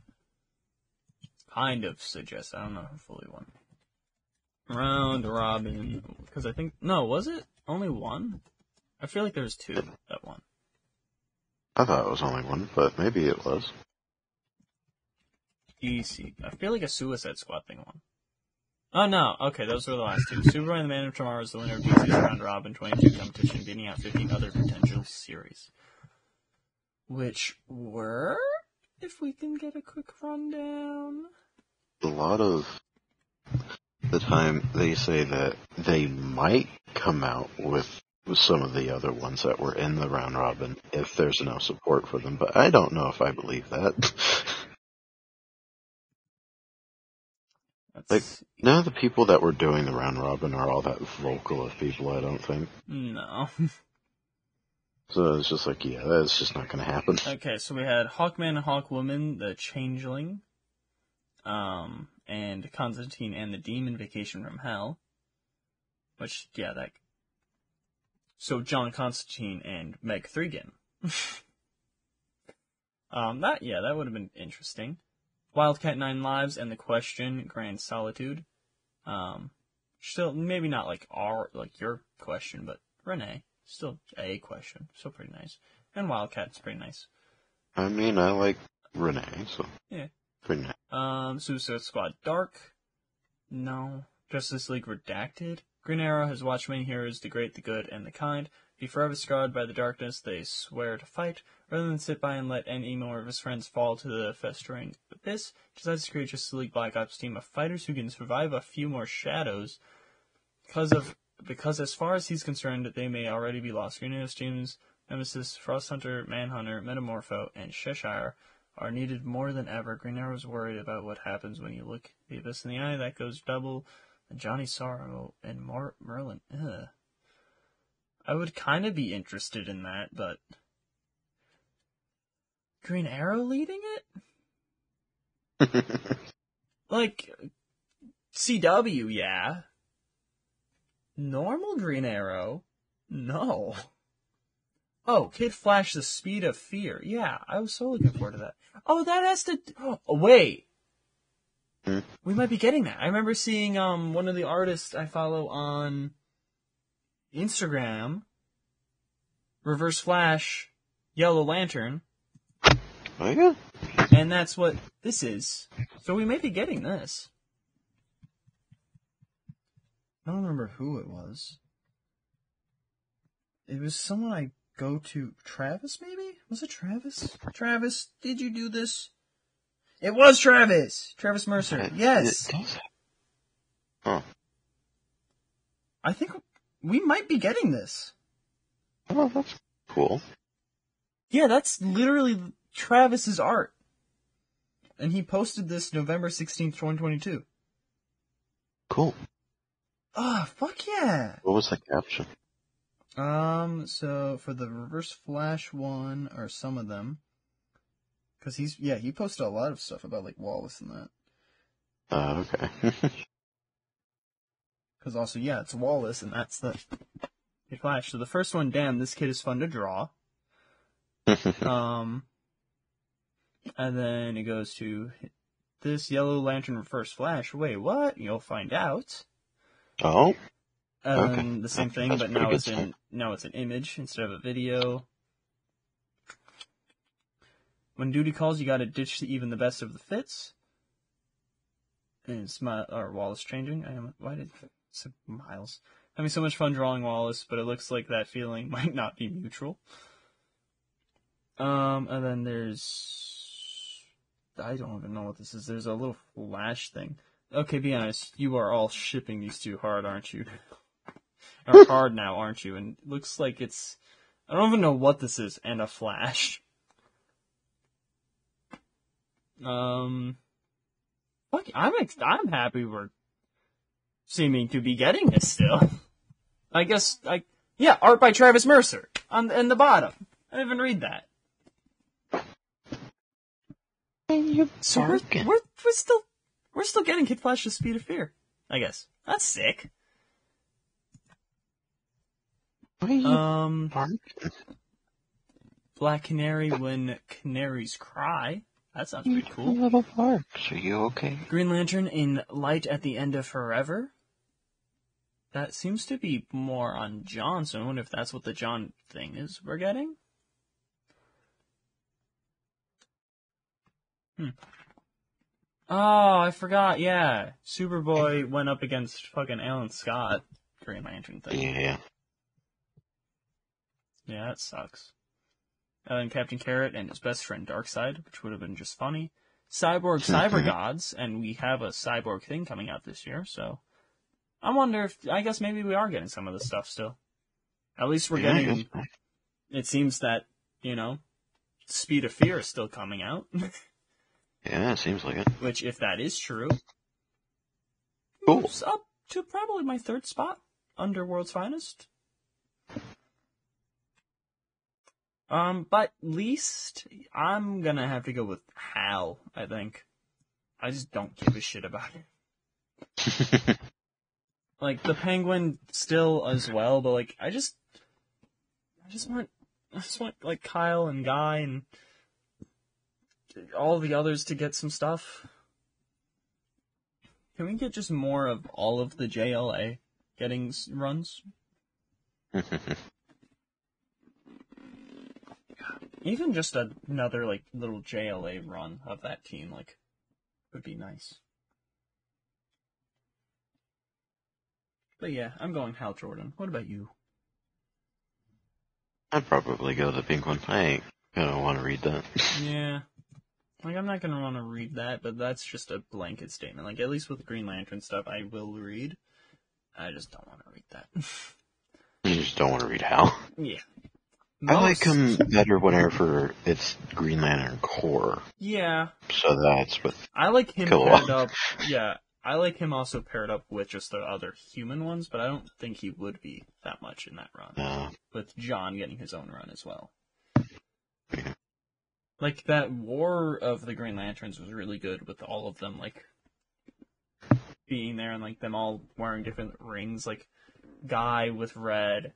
kind of suggest. I don't know who fully one. Round robin, because I think no, was it only one? I feel like there was two that won. I thought it was only one, but maybe it was. EC. I feel like a Suicide Squad thing won. Oh no, okay, those were the last two. Superman and the Man of Tomorrow is the winner of DC's round robin 22 competition, beating out 15 other potential series. Which were, if we can get a quick rundown. A lot of the time they say that they might come out with some of the other ones that were in the round robin if there's enough support for them, but I don't know if I believe that. Like- None of the people that were doing the round robin are all that vocal of people, I don't think. No. So it's just like, yeah, that's just not gonna happen. Okay, so we had Hawkman and Hawkwoman, the Changeling, um, and Constantine and the Demon Vacation from Hell. Which, yeah, that. So John Constantine and Meg Thregan. um, that yeah, that would have been interesting. Wildcat Nine Lives and the Question Grand Solitude. Um, still maybe not like our like your question, but Renee still a question, still pretty nice. And Wildcat's pretty nice. I mean, I like Renee, so. Yeah. Pretty nice. Um, Suicide Squad Dark. No. Justice League Redacted. Green Arrow has watched many heroes Great, the good and the kind. Be forever scarred by the darkness they swear to fight. Rather than sit by and let any more of his friends fall to the festering abyss, decides to create Justice League Black Ops team of fighters who can survive a few more shadows. Because of because as far as he's concerned, they may already be lost. Green Arrow's teams, Nemesis, Frost Hunter, Manhunter, Metamorpho, and Cheshire are needed more than ever. Green Arrow's worried about what happens when you look the abyss in the eye. That goes double. And Johnny Sorrow and Mar- Merlin. Ugh. I would kind of be interested in that, but Green Arrow leading it? Like CW, yeah. Normal Green Arrow? No. Oh, Kid Flash, the speed of fear. Yeah, I was so looking forward to that. Oh, that has to. Oh, wait. Hmm? We might be getting that. I remember seeing um one of the artists I follow on Instagram, Reverse Flash, Yellow Lantern, oh yeah? and that's what this is. So we may be getting this. I don't remember who it was. It was someone I go to. Travis, maybe? Was it Travis? Travis, did you do this? It was Travis! Travis Mercer. It- Yes! Huh. I think we might be getting this. Oh, that's cool. Yeah, that's literally Travis's art. And he posted this November 16th, 2022. Cool. Ah, fuck yeah! What was the caption? Um, so for the Reverse Flash one, or some of them, because he's, yeah, he posted a lot of stuff about, like, Wallace and that. Uh, okay. Because also, yeah, it's Wallace, and that's the Flash. So the first one, damn, this kid is fun to draw. Um, and then it goes to this Yellow Lantern Reverse Flash. Wait, what? You'll find out. oh, And Okay. the same thing, that's but now it's in now it's an image instead of a video. When duty calls, you gotta ditch the, even the best of the fits. And it's my or Wallace changing. I am why did said Miles having so much fun drawing Wallace, but it looks like that feeling might not be mutual. Um, and then there's I don't even know what this is. There's a little flash thing. Okay, be honest. You are all shipping these two hard, aren't you? Or hard now, aren't you? And it looks like it's. I don't even know what this is. And a flash. Um. Fuck, I'm ex- I'm happy we're seeming to be getting this still. I guess I yeah, art by Travis Mercer on in the bottom. I didn't even read that. You So we're, we're we're still we're still getting Kid Flash's Speed of Fear. I guess that's sick. Why are you Um, barking? Black Canary when canaries cry. That sounds pretty cool. Little barks. Are you okay? Green Lantern in Light at the End of Forever. That seems to be more on John, so I wonder if that's what the John thing is we're getting. Hmm. Oh, I forgot, yeah. Superboy went up against fucking Alan Scott. Green Lantern thing. Yeah, yeah. Yeah, that sucks. And then Captain Carrot and his best friend Darkseid, which would have been just funny. Cyborg Cyber Gods, and we have a cyborg thing coming out this year, so I wonder if I guess maybe we are getting some of this stuff still. At least we're Yeah, getting. It seems that you know, Speed of Fear is still coming out, Yeah, it seems like it. which if that is true, Cool. moves up to probably my third spot under World's Finest. Um, but least I'm gonna have to go with Hal. I think. I just don't give a shit about it. Like the Penguin still as well, but like I just, I just want, I just want like Kyle and Guy and all the others to get some stuff. Can we get just more of all of the JLA getting runs? Even just a, another like little JLA run of that team, like, would be nice. But yeah, I'm going Hal Jordan. What about you? I'd probably go the pink one. I ain't gonna want to read that. Yeah. Like, I'm not gonna want to read that, but that's just a blanket statement. Like, at least with the Green Lantern stuff, I will read. I just don't want to read that. You just don't want to read Hal. yeah. I like Most- him better whenever it's Green Lantern Corps. Yeah. So that's with I like him paired up. Yeah. I like him also paired up with just the other human ones, but I don't think he would be that much in that run. uh, With John getting his own run as well. Yeah. Like, that War of the Green Lanterns was really good with all of them, like, being there and, like, them all wearing different rings. Like, Guy with red.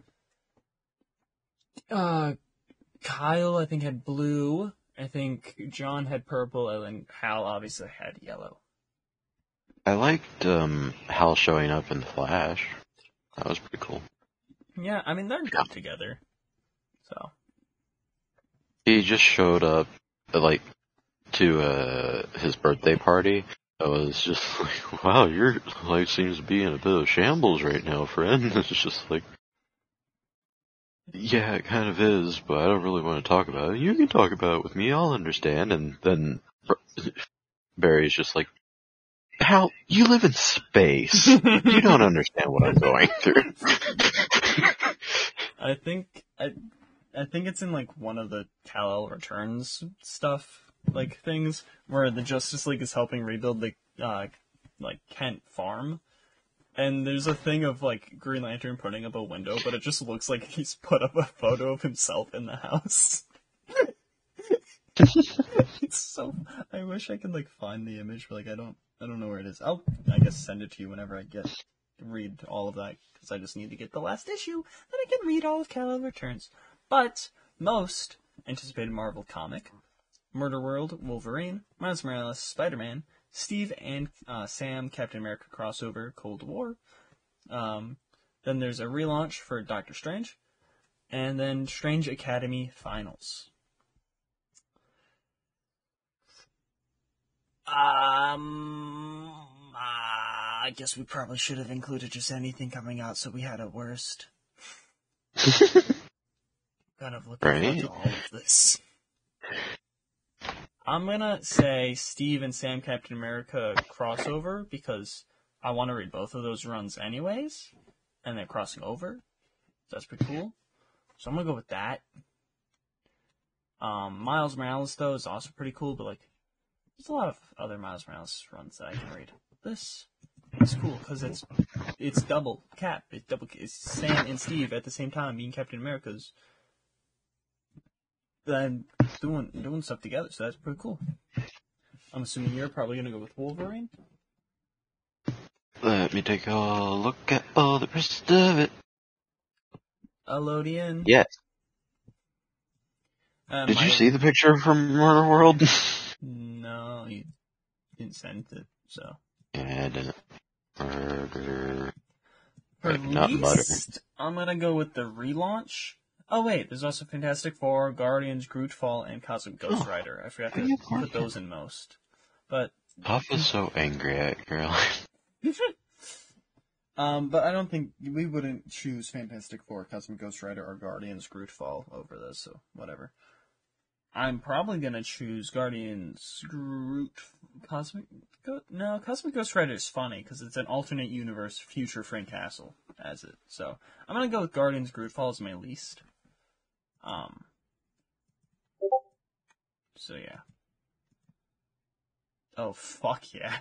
Uh, Kyle, I think, had blue. I think John had purple, and then Hal obviously had yellow. I liked um, Hal showing up in the Flash. That was pretty cool. Yeah, I mean, they're good together. So, He just showed up, like, to uh, his birthday party. I was just like, wow, your life seems to be in a bit of shambles right now, friend. It's just like, yeah, it kind of is, but I don't really want to talk about it. You can talk about it with me, I'll understand. And then Barry's just like, Hal, you live in space. You don't understand what I'm going through. I think I, I think it's in like one of the Kal-El Returns stuff, like things where the Justice League is helping rebuild the uh, like Kent farm, and there's a thing of like Green Lantern putting up a window, but it just looks like he's put up a photo of himself in the house. it's so. I wish I could like find the image, but like I don't. I don't know where it is. I'll. I guess send it to you whenever I get read all of that because I just need to get the last issue, then I can read all of Kal-El Returns. But most anticipated Marvel comic: Murder World, Wolverine, Miles Morales, Spider-Man, Steve and uh, Sam, Captain America crossover, Cold War. Um, then there's a relaunch for Doctor Strange, and then Strange Academy Finals. Um, uh, I guess we probably should have included just anything coming out, so we had a worst. kind of looking Right. forward all of this. I'm gonna say Steve and Sam Captain America crossover because I want to read both of those runs anyways, and they're crossing over. That's pretty cool. So I'm gonna go with that. Um, Miles Morales though is also pretty cool, but like, there's a lot of other Miles Morales runs that I can read. This is cool because it's it's double Cap, it's double it's Sam and Steve at the same time being Captain America's. Then doing doing stuff together, so that's pretty cool. I'm assuming you're probably gonna go with Wolverine. Let me take a look at all the rest of it. Elodian. Yes. Uh, Did you see the picture from Murder World? No, you didn't send it. So yeah, I didn't. Murder. for Like, not least, I'm gonna go with the relaunch. Oh wait, there's also Fantastic Four, Guardians, Grootfall, and Cosmic Ghost Oh, Rider. I forgot to put those in most. But Papa's so angry at girl. um, but I don't think we wouldn't choose Fantastic Four, Cosmic Ghost Rider, or Guardians, Grootfall over this. So whatever. I'm probably gonna choose Guardians, Groot, Cosmic. Go- no, Cosmic Ghost Rider is funny because it's an alternate universe, future Frank Castle as it. So I'm gonna go with Guardians, Grootfall as my least. Um. So yeah. Oh fuck yeah!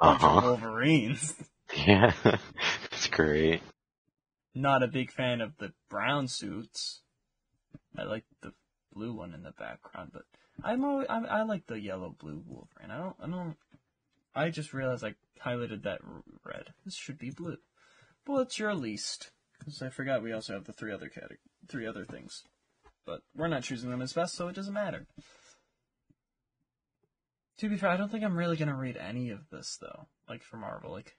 Uh Bunch of huh. Wolverines. Yeah. it's great. Not a big fan of the brown suits. I like the blue one in the background, but I'm always, I, I like the yellow blue Wolverine. I don't I don't. I just realized I highlighted that red. This should be blue. But what's your least? Because I forgot we also have the three other cate- three other things, but we're not choosing them as best, so it doesn't matter. To be fair, I don't think I'm really gonna read any of this though. Like for Marvel, like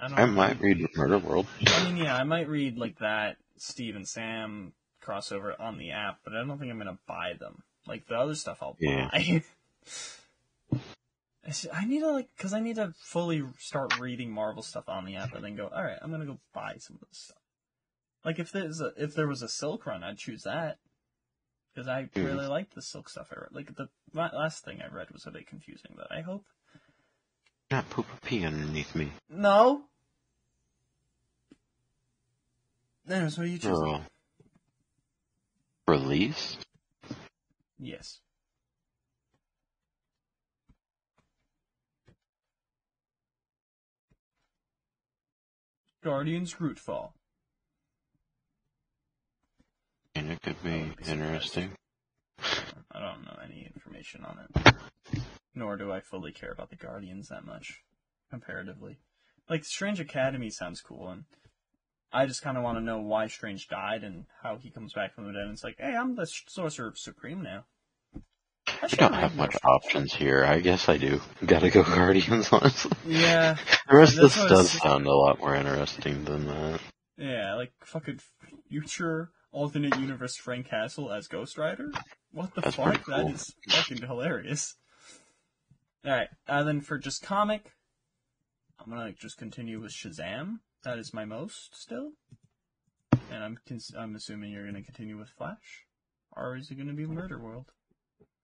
I don't. I might read Murder World. I mean, yeah, I might read like that Steve and Sam crossover on the app, but I don't think I'm gonna buy them. Like the other stuff, I'll Yeah. buy. I need to like, cause I need to fully start reading Marvel stuff on the app, and then go. All right, I'm gonna go buy some of this stuff. Like if there's a if there was a Silk Run, I'd choose that because I Mhm. really liked the Silk stuff I read. Like the last thing I read was a bit confusing, but I hope Not poop a pee underneath me. no. Anyways, what are you choosing? Girl. Release? Yes. Guardians Grootfall. And it could be oh, be interesting. I don't know any information on it. Nor do I fully care about the Guardians that much, comparatively. Like, Strange Academy sounds cool, and I just kind of want to know why Strange died and how he comes back from the dead. And it's like, hey, I'm the Sorcerer Supreme now. I don't have much options here. I guess I do. Gotta go Guardians, honestly. Yeah, The rest of this what I was- does sound a lot more interesting than that. Yeah, like fucking future alternate universe Frank Castle as Ghost Rider. What the That's fuck? cool. is fucking hilarious. All right, and uh, then for just comic, I'm gonna like just continue with Shazam. That is my most still, and I'm cons- I'm assuming you're gonna continue with Flash, or is it gonna be Murder World?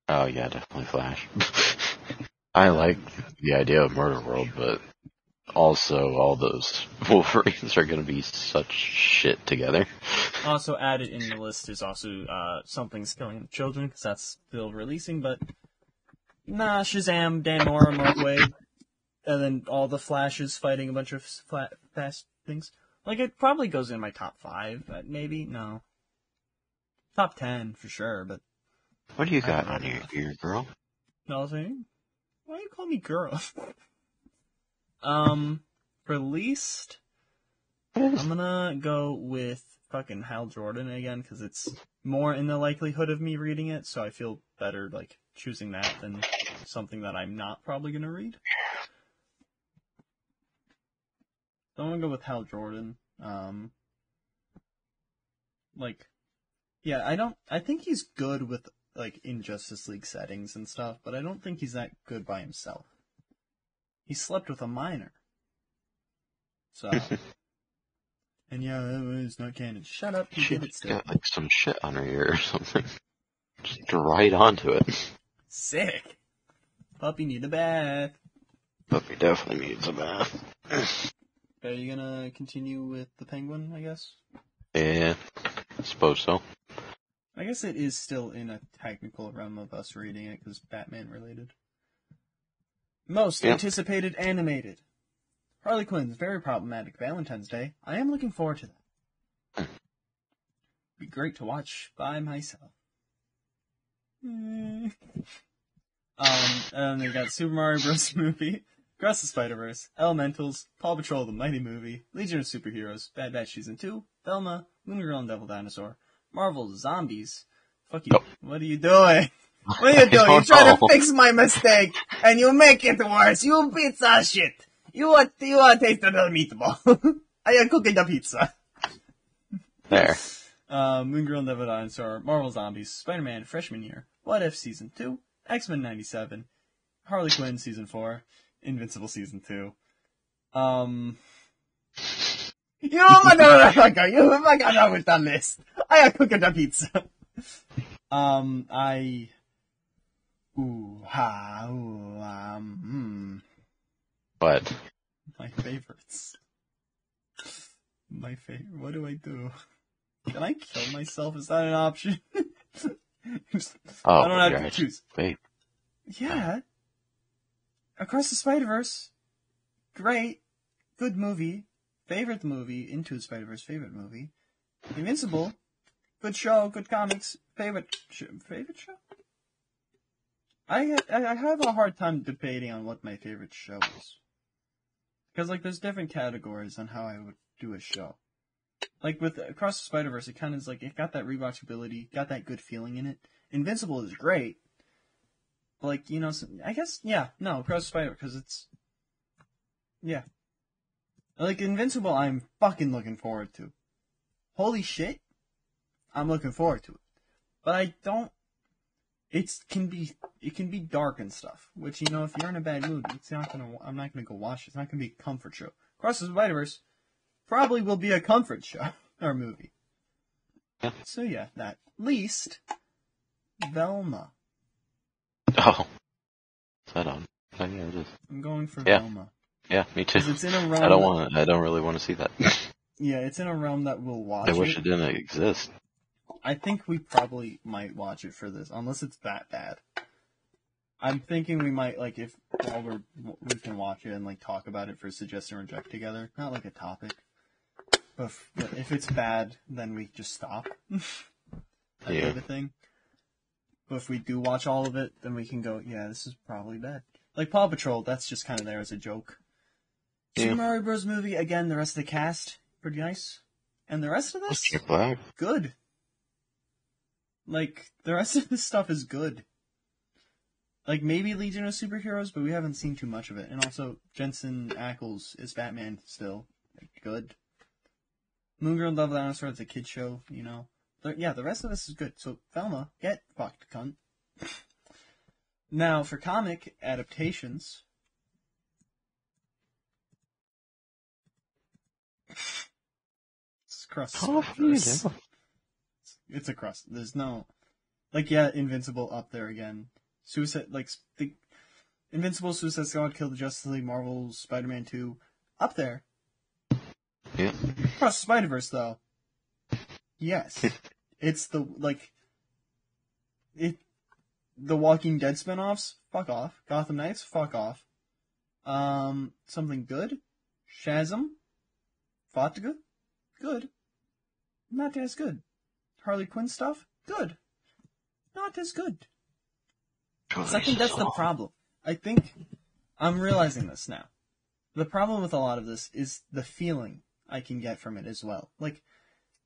Oh yeah, definitely Flash. I like the idea of Murder World, but also all those Wolverines are gonna be such shit together. Also added in the list is also uh, Something's Killing the Children, because that's still releasing, but nah, Shazam, Dan Mora, Mark Waid, and then all the Flashes fighting a bunch of flat, fast things. Like, it probably goes in my top five, but maybe, no. Top ten, for sure, but What do you got on your ear, girl? no, I was like, why do you call me girl? um, for least, I'm gonna go with fucking Hal Jordan again because it's more in the likelihood of me reading it, so I feel better like choosing that than something that I'm not probably gonna read. So I'm gonna go with Hal Jordan. Um, like, yeah, I don't. I think he's good with like in Justice League settings and stuff, but I don't think he's that good by himself. He slept with a minor. So. And yeah, it's not canon. Shut up, you She did it still. got like some shit on her ear or something. Just right onto it. Sick. Puppy need a bath. Puppy definitely needs a bath. Are you gonna continue with the penguin, I guess? Yeah, I suppose so. I guess it is still in a technical realm of us reading it because Batman related. Most Yeah. anticipated animated. Harley Quinn's very problematic Valentine's Day. I am looking forward to that. Be great to watch by myself. Mm. Um, and they got Super Mario Bros. movie, Across the Spider Verse, Elementals, Paw Patrol the Mighty Movie, Legion of Superheroes, Bad Batch Season 2, Velma, Moon Girl and Devil Dinosaur, Marvel Zombies. Fuck you. What are you doing? What are you doing? You don't try to fix my mistake, and you make it worse. You pizza shit. You want you want to taste of the meatball? I am cooking the pizza. There. Uh, Moon Girl and Devil Dinosaur, Marvel Zombies, Spider-Man Freshman Year, What If Season 2, X-Men 97, Harley Quinn Season 4, Invincible Season 2. Um... You motherfucker! You fucking with the list! I am cooking the pizza! Um, I... Ooh, ha, ooh, um, But hmm. My favorites. My favorite. What do I do? Can I kill myself? Is that an option? oh, I don't have to choose. Wait, Yeah. Across the Spider Verse. Great. Good movie. Favorite movie. Into the Spider Verse. Favorite movie. Invincible. Good show. Good comics. Favorite. Sh- favorite show. I I have a hard time debating on what my favorite show is. Because like there's different categories on how I would do a show. Like with Across the Spider Verse, it kind of is like it got that rewatchability, got that good feeling in it. Invincible is great, like you know, I guess yeah, no, Across the Spider because it's yeah, like Invincible. I'm fucking looking forward to. Holy shit, I'm looking forward to it, but I don't. It can be it can be dark and stuff, which you know if you're in a bad mood, it's not gonna. I'm not gonna go watch. it. It's not gonna be a comfort show. Across the Spider Verse probably will be a comfort show or movie. Yeah. So yeah, that least Velma. oh, is that on? Oh, yeah, it is. I'm going for Yeah. Velma. Yeah, me too. it's in a realm. I don't want. I don't really want to see that. Yeah, it's in a realm that we'll watch. I wish it. it didn't exist. I think we probably might watch it for this, unless it's that bad. I'm thinking we might like if while we're we can watch it and like talk about it for suggest and reject together, not like a topic. But if, but if it's bad, then we just stop. that Yeah. type of thing. But if we do watch all of it, then we can go, yeah, this is probably bad. Like Paw Patrol, that's just kind of there as a joke. Yeah. Super Mario Bros. movie again. The rest of the cast pretty nice, and the rest of this Jack Black. good. Like the rest of this stuff is good. Like maybe Legion of Superheroes, but we haven't seen too much of it. And also Jensen Ackles is Batman still. Good. Moon Girl and Love Dinosaur, it's a kid show, you know. But yeah, the rest of this is good. So Velma, get fucked, cunt. Now for comic adaptations. It's cross Oh, you It's a crust. There's no, like, yeah, Invincible up there again. Suicide, like, the Invincible, Suicide Squad, Kill the Justice League, Marvel, Spider-Man 2, up there. Yeah. Across the Spider-Verse, though. Yes. it's the, like, it, the Walking Dead spin-offs, fuck off. Gotham Knights, fuck off. Um, something good? Shazam? Fatiga? Good. Not as good. Harley Quinn stuff? Good. Not as good. So I think that's the problem. I think I'm realizing this now. The problem with a lot of this is the feeling I can get from it as well. Like,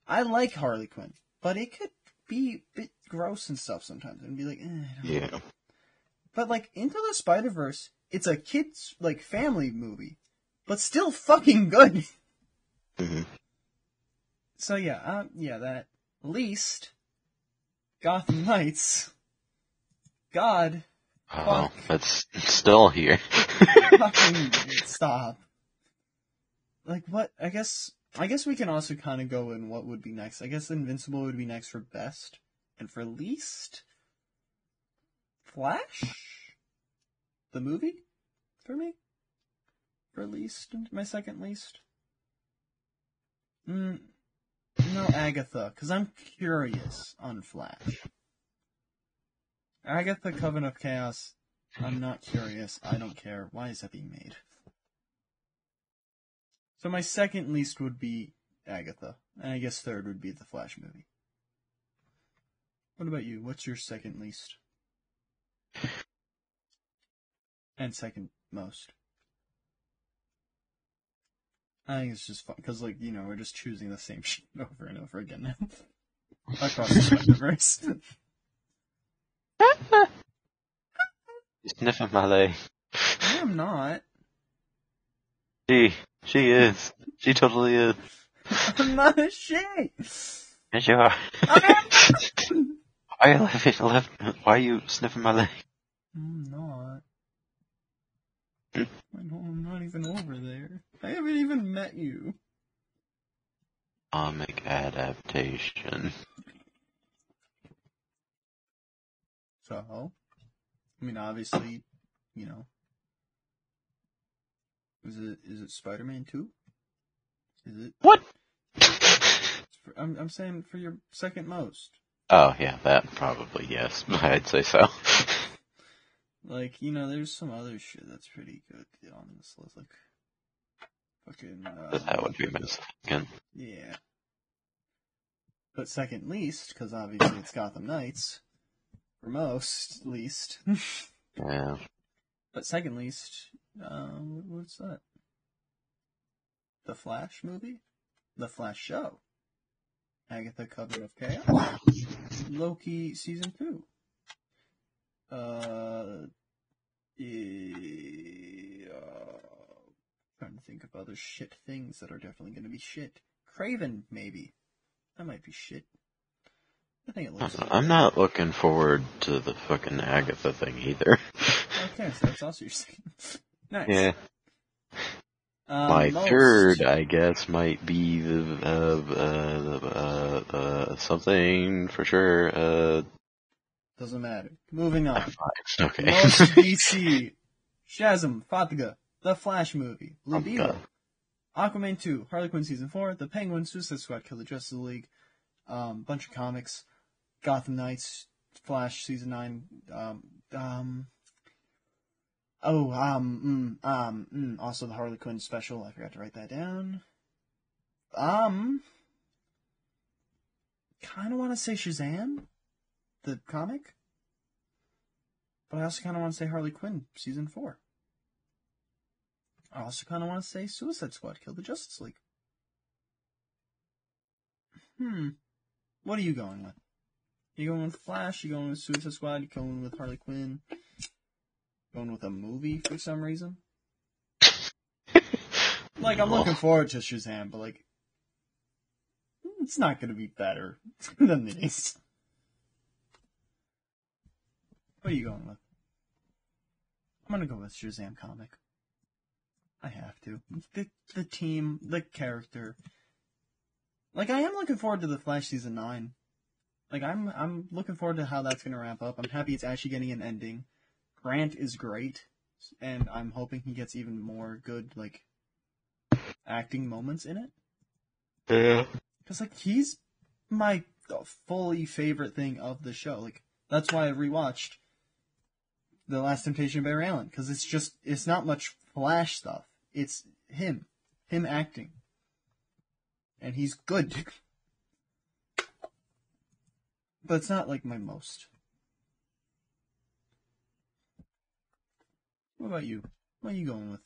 I like Harley Quinn, but it could be a bit gross and stuff sometimes, and be like, eh, I don't know. Yeah. But like Into the Spider Verse, it's a kids like family movie, but still fucking good. hmm So yeah, uh, yeah, that least Gotham Knights. God, Oh, Fuck. that's still here. fucking stop. Like what? I guess I guess we can also kind of go in what would be next. I guess Invincible would be next for best, and for least, Flash, the movie, for me, for least my second least. Mm, no, Agatha, because I'm curious on Flash. Agatha Covenant of Chaos, I'm not curious. I don't care. Why is that being made? So my second least would be Agatha. And I guess third would be the Flash movie. What about you? What's your second least? And second most? I think it's just fun because, like, you know, we're just choosing the same shit over and over again now across the universe. Sniffing my leg. I am not. She, she is. She totally is. I'm not a she. Yes, you are. I Why are you laughing? Left? Why are you sniffing my leg? I'm not. Hmm? I I'm not even over there. I haven't even met you. Comic adaptation. So, I mean, obviously, you know, is it is it Spider-Man Two? Is it? What? For, I'm I'm saying for your second most. Oh yeah, that probably yes. I'd say so. Like, you know, there's some other shit that's pretty good on this list, like fucking. Uh, that would be my second. Yeah. But second least, because obviously it's Gotham Knights. For most, least. Yeah. but second least, uh, what's that? The Flash movie? The Flash show. Agatha Coven of Chaos. Loki season two. Uh, eh, uh, trying to think of other shit things that are definitely going to be shit. Kraven, maybe. That might be shit. I think it looks. I'm not looking forward to the fucking Agatha thing either. Okay, so that's also your second. nice. Yeah. Um, My most- third, I guess, might be the uh, uh, uh, uh, something for sure. Uh, Doesn't matter. Moving on. okay. Most DC. Shazam, Fatiga, The Flash movie, Libido, Aquaman 2, Harley Quinn Season 4, The Penguin, Suicide Squad, Kill the Justice League, um, bunch of comics, Gotham Knights, Flash Season 9, um, um, oh, um, mm, um, mm, also the Harley Quinn special, I forgot to write that down. Um, kinda wanna say Shazam, the comic, but I also kinda wanna say Harley Quinn Season 4. I also kind of want to say Suicide Squad killed the Justice League. Hmm. What are you going with? You going with Flash? you're going with Suicide Squad? You going with Harley Quinn? Going with a movie for some reason? Like, I'm looking forward to Shazam, but like, it's not going to be better than these. What are you going with? I'm going to go with Shazam comic. I have to. The the team, the character. Like I am looking forward to the Flash season nine. Like I'm I'm looking forward to how that's gonna wrap up. I'm happy it's actually getting an ending. Grant is great, and I'm hoping he gets even more good like acting moments in it. Yeah. Cause like he's my fully favorite thing of the show. Like that's why I rewatched The Last Temptation of Barry Allen. Cause it's just it's not much Flash stuff. It's him, him acting, and he's good. but it's not like my most. What about you? What are you going with?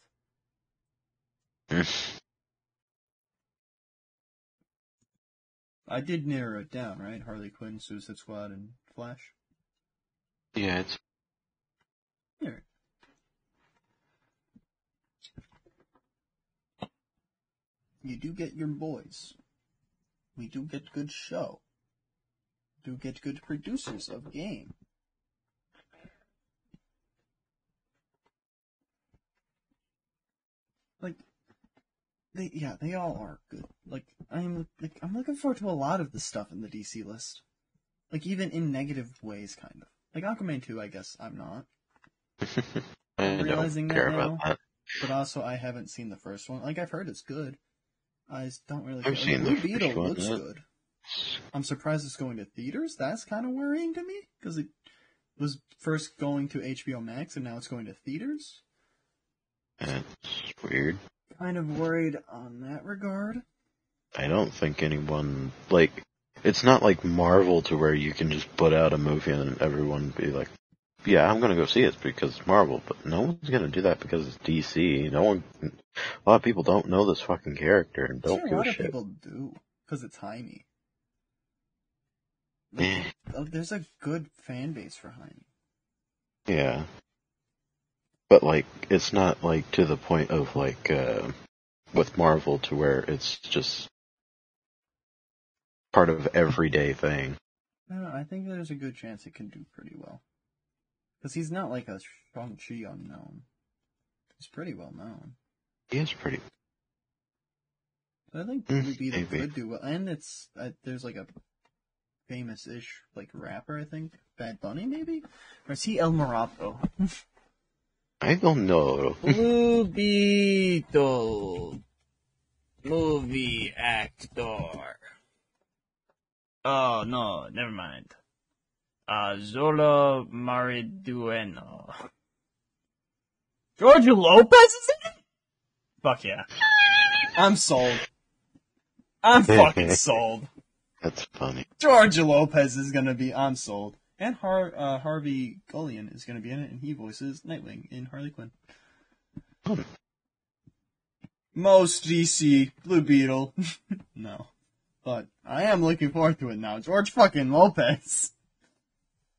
I did narrow it down, right? Harley Quinn, Suicide Squad, and Flash. yeah, it's Alright. You do get your boys. We do get good show. Do get good producers of game. Like, they yeah, they all are good. Like I'm like I'm looking forward to a lot of the stuff in the DC list. Like even in negative ways, kind of. Like Aquaman 2, I guess I'm not. I realizing don't that care now. that. But also, I haven't seen the first one. Like, I've heard it's good. I just don't really. I've care. Like, seen the Blue Beetle looks good. I'm surprised it's going to theaters. That's kind of worrying to me because it was first going to HBO Max and now it's going to theaters. That's weird. Kind of worried on that regard. I don't think anyone like it's not like Marvel to where you can just put out a movie and everyone be like, "Yeah, I'm gonna go see it because it's Marvel," but no one's gonna do that because it's DC. No one, a lot of people don't know this fucking character and don't sure, a give lot a of shit. people do because it's Jaime. Eh, Oh, There's a good fan base for Jaime. yeah, but like it's not like to the point of like uh with Marvel to where it's just part of everyday thing. I don't. I think there's a good chance it can do pretty well. Because he's not like a Shang-Chi unknown. He's pretty well known. He is pretty. But I think Mm, Beetle maybe. could do well. And it's, uh, there's like a famous-ish, like, rapper, I think. Bad Bunny, maybe? Or is he El Muerto? I don't know. Blue Beetle. Movie actor. Oh, no, never mind. Uh, Xolo Maridueña. George Lopez is in it? Fuck yeah. I'm sold. I'm fucking sold. That's funny. George Lopez is gonna be, I'm sold. And Har- uh, Harvey Guillén is gonna be in it, and he voices Nightwing in Harley Quinn. Hmm. Most DC, Blue Beetle. no. But I am looking forward to it now. George fucking Lopez.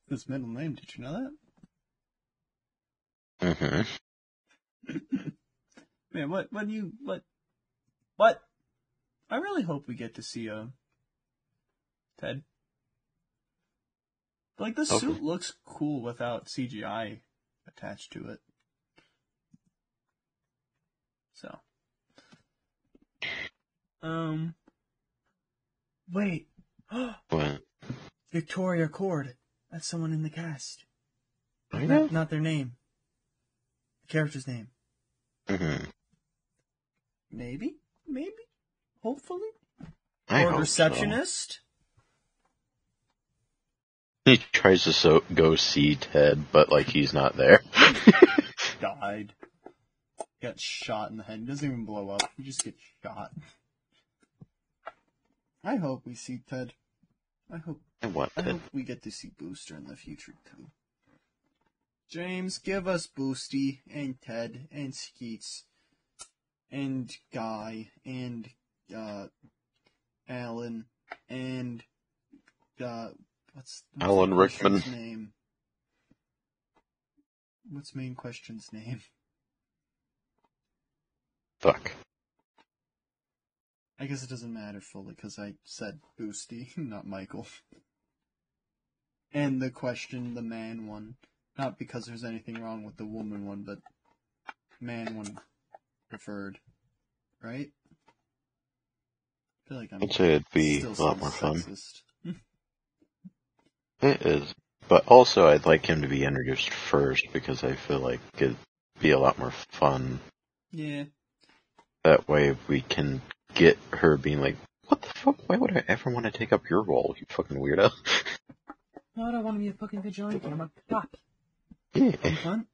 His middle name, did you know that? Mm-hmm. Man, what, what do you, what, what? I really hope we get to see, uh, Ted. Like, the Okay. suit looks cool without CGI attached to it. So. Um. Wait. What? Victoria Kord. That's someone in the cast. I Not, not their name. The character's name. hmm Maybe? Maybe? Hopefully? I or receptionist? So. He tries to so- go see Ted, but like he's not there. Died. Got shot in the head. Doesn't even blow up. He just gets shot. I hope we see Ted. I hope I want I Ted. hope we get to see Booster in the future too. James, give us Boosty and Ted and Skeets and Guy and uh Alan and uh what's, what's Alan Rickman. name? What's main question's name? Fuck. I guess it doesn't matter fully because I said Boosty, not Michael. And the question, the man one. Not because there's anything wrong with the woman one, but man one preferred. Right? I feel like I'm I'd say it'd be a lot more fun. It is. But also I'd like him to be introduced first because I feel like it'd be a lot more fun. Yeah. That way we can get her being like, what the fuck? Why would I ever want to take up your role, you fucking weirdo? No, I don't want to be a fucking vigilante. I'm a cop. yeah. You cunt.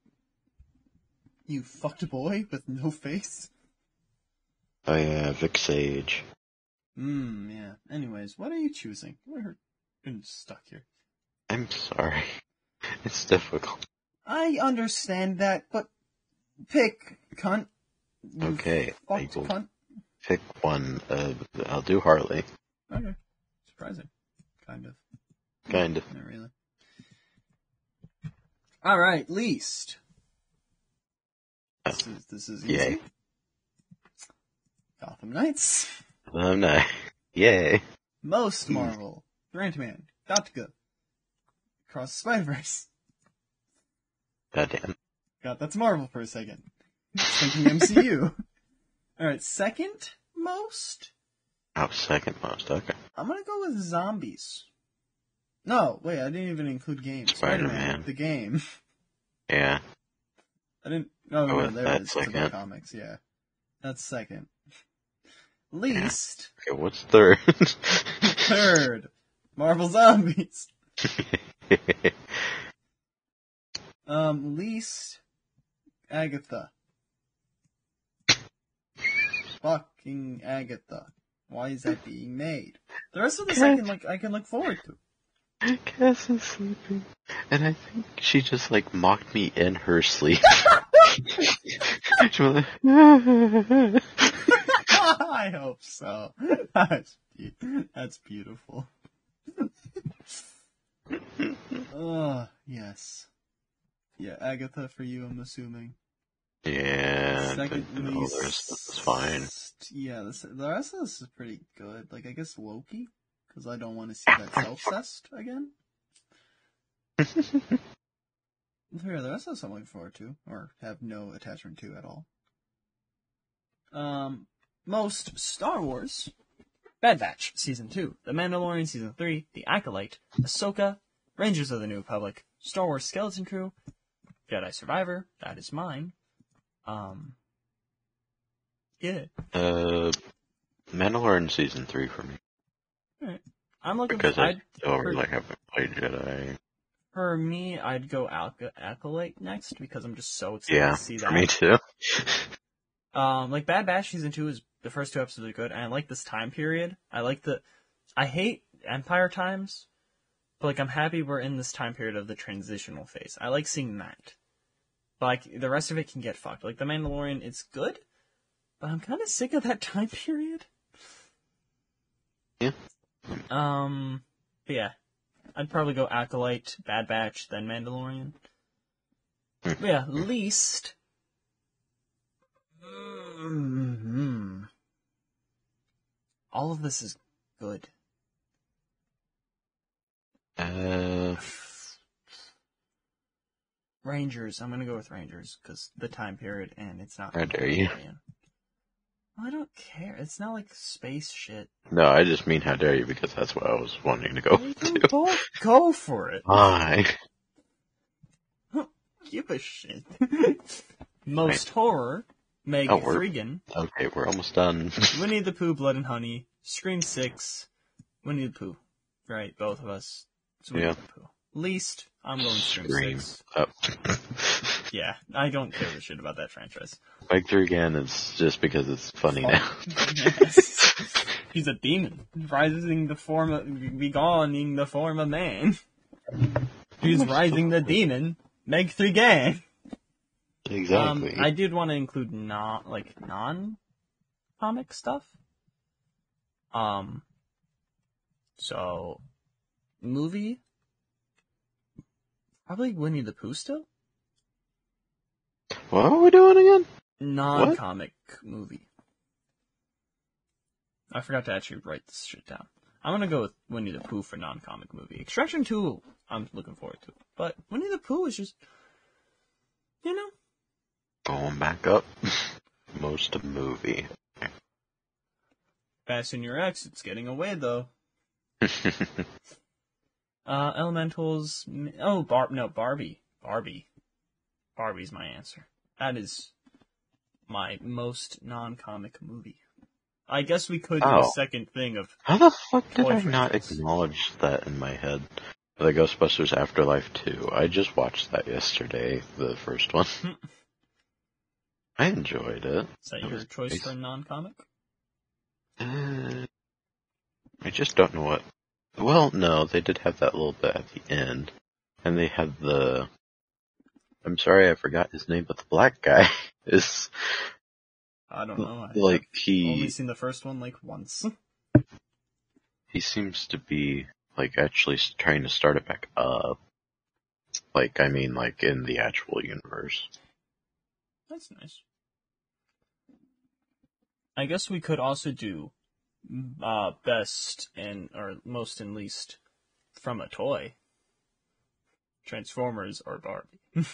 You fucked boy with no face. I uh, Vic Sage. Hmm, yeah. Anyways, what are you choosing? We're stuck here. I'm sorry. It's difficult. I understand that, but pick, cunt. You Okay, I will cunt. pick one. Uh, I'll do Harley. Okay. Surprising. Kind of. Kind of. Not really. Alright, least. This is, this is easy. Yay. Gotham Knights. Um, no. Yay. Most Marvel. Grant Man. Gattaca. Cross the Spider-Verse. Goddamn. God, that's Marvel for a second. Thinking MCU. Alright, second most? Oh, second most. Okay. I'm gonna go with zombies. No, wait, I didn't even include games. Spider-Man, Spider-Man. the game. Yeah. I didn't. Oh, Go no, there it is. It's comics. Yeah, that's second. Least Okay, what's third? third, Marvel Zombies. Um, least Agatha. Fucking Agatha. Why is that being made? The rest of this I can like I can look forward to. Cass is sleeping, and I think she just like mocked me in her sleep. she was like, I hope so. That's, be- that's beautiful. Oh, yes. Yeah, Agatha for you, I'm assuming. yeah, Second least. the rest of it's fine. Yeah, the, the rest of this is pretty good. Like, I guess Loki, because I don't want to see that self-cest again. Yeah, the rest of this I'm looking forward to, or have no attachment to at all. Um, most Star Wars, Bad Batch Season 2, The Mandalorian Season 3, The Acolyte, Ahsoka, Rangers of the New Republic, Star Wars Skeleton Crew, Jedi Survivor, that is mine. Um, yeah, Uh, Mandalorian season three for me Alright. I'm looking because for, I still for- really haven't played Jedi. for me, I'd go Ac- Acolyte next because I'm just so excited Yeah, to see that. me too. Um, like Bad Batch season two is the first two episodes are good, and I like this time period. I like the, I hate Empire times, but like I'm happy we're in this time period of the transitional phase. I like seeing that. But like the rest of it can get fucked. Like the Mandalorian, it's good, but I'm kind of sick of that time period. Yeah. Um, but yeah, I'd probably go Acolyte, Bad Batch, then Mandalorian. Hmm. But yeah, least. hmm All of this is good. Uh, Rangers. I'm gonna go with Rangers because the time period and it's not. How dare you. I don't care. It's not like space shit. no, I just mean how dare you because that's what I was wanting to go to. both go for it. Why? Give a shit. Most horror. Meg Oh, we're- Okay, we're almost done. Winnie the Pooh, Blood and Honey. Scream Six. Winnie the Pooh. Right, both of us. Yeah. the Pooh. Least, I'm going Scream, Scream. Six. Oh. Yeah, I don't give a shit about that franchise. Through again is just because it's funny oh, now. Yes. He's a demon, rising the form of, begoning the form of man. He's rising the demon, Meg Thregan. Exactly. Um, I did want to include not like non comic stuff. Um, so movie probably Winnie the Pooh still what are we doing again? non comic movie. I forgot to actually write this shit down. I'm gonna go with Winnie the Pooh for non comic movie. Extraction Two, I'm looking forward to, but Winnie the Pooh is just, you know, Going back up. Most movie. Fasten your X. It's getting away though. Uh, Elementals. Oh, Bar. No, Barbie. Barbie. Barbie's my answer. That is my most non-comic movie. I guess we could do a Oh. second thing of How the fuck did I not franchise. acknowledge that in my head? The Ghostbusters Afterlife 2. I just watched that yesterday, the first one. I enjoyed it. is that That your choice nice. for a non-comic? Uh, I just don't know what. Well, no, they did have that little bit at the end. And they had the. I'm sorry, I forgot his name, but the black guy is I don't know. I've like only seen the first one like once. he seems to be like actually trying to start it back up. Like I mean, like in the actual universe. That's nice. I guess we could also do uh best and or most and least from a toy. Transformers or Barbie.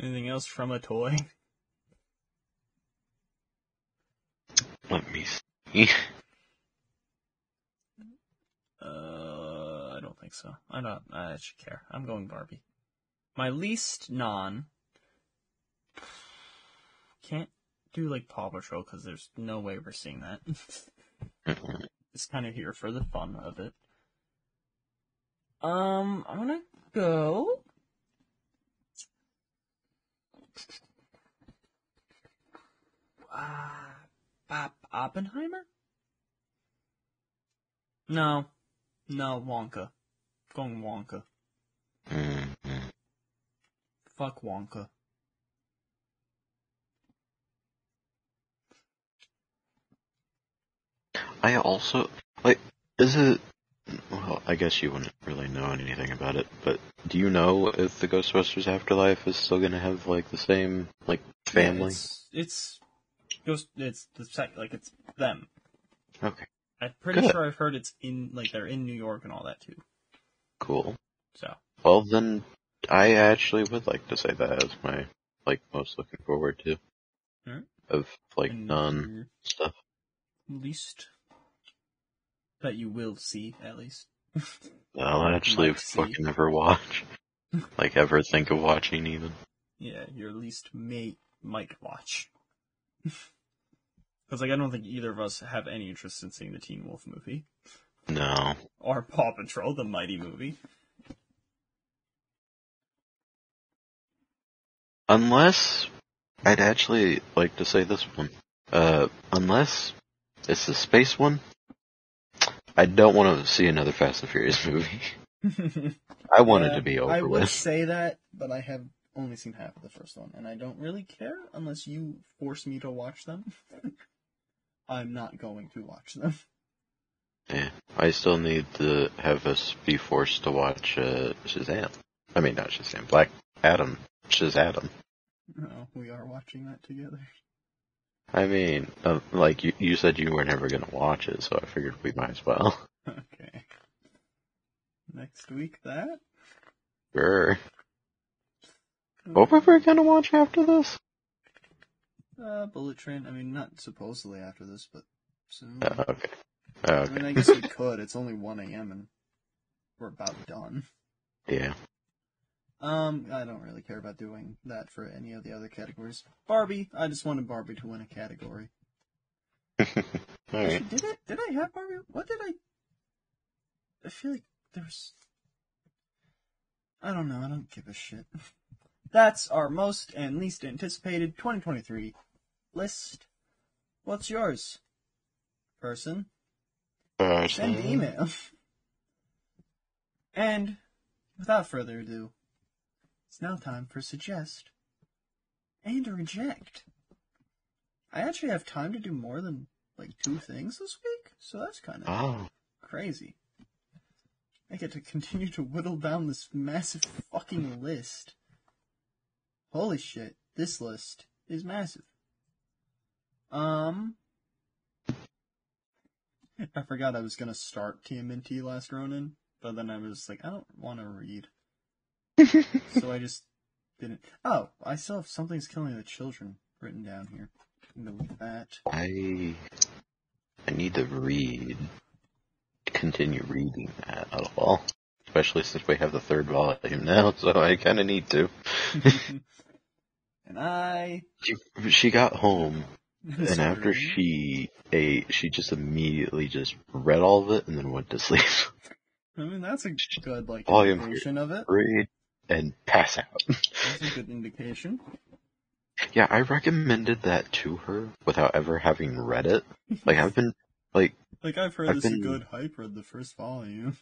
Anything else from a toy? Let me see. Uh, I don't think so. I don't. I should care. I'm going Barbie. My least non. Can't do like Paw Patrol because there's no way we're seeing that. it's kind of here for the fun of it. Um, I'm gonna go. Uh, Bob Oppenheimer? No. No, Wonka. Going Wonka. Fuck Wonka. I also like. Is it? Well, I guess you wouldn't really know anything about it, but do you know if the Ghostbusters Afterlife is still gonna have like the same like family? It's, it's, Ghost, it's the sec, like it's them. Okay, I'm pretty Good. sure I've heard it's in, like they're in New York and all that too. cool. So, Well, then I actually would like to say that as my like most looking forward to Alright. of like and non stuff. least that you will see at least. I'll actually see. fucking never watch. like ever think of watching even. Yeah, your least may might watch. Because like I don't think either of us have any interest in seeing the Teen Wolf movie No. or Paw Patrol, the Mighty movie. Unless I'd actually like to say this one. Uh unless it's the space one. I don't want to see another Fast and Furious movie. I want it to be over with. I would with. say that, but I have only seen half of the first one, and I don't really care unless you force me to watch them. I'm not going to watch them. Yeah. I still need to have us be forced to watch uh, Shazam. I mean, not Shazam. Black Adam. Shazam. No, we are watching that together. I mean, uh, like you, you said you were never gonna watch it, so I figured we might as well. Okay. Next week, that? Sure. What were we gonna watch after this? Uh, Bullet Train. I mean, not supposedly after this, but soon. Uh, okay. Uh, I mean, I guess we could. It's only 1 a.m. and we're about done. Yeah. Um, I don't really care about doing that for any of the other categories. Barbie, I just wanted Barbie to win a category. Actually, did it? Did I have Barbie? What did I? I feel like there's. I don't know. I don't give a shit. That's our most and least anticipated 2023 list. What's yours, person? Send email. and without further ado, it's now time for suggest and reject. I actually have time to do more than like two things this week, so that's kind of Oh. crazy. I get to continue to whittle down this massive fucking list. Holy shit, this list is massive. Um, I forgot I was gonna start TMNT Last Ronin, but then I was like, I don't want to read, so I just didn't. Oh, I still have Something's Killing the Children written down here. I'm gonna look at that. I I need to read, continue reading that at all. Especially since we have the third volume now, so I kind of need to. and I. She, she got home, and after she ate, she just immediately just read all of it and then went to sleep. I mean, that's a good like Volume of it. read and pass out. That's a good indication. yeah, I recommended that to her without ever having read it. Like I've been like, Like I've heard I've this is been- good hype read the first volume.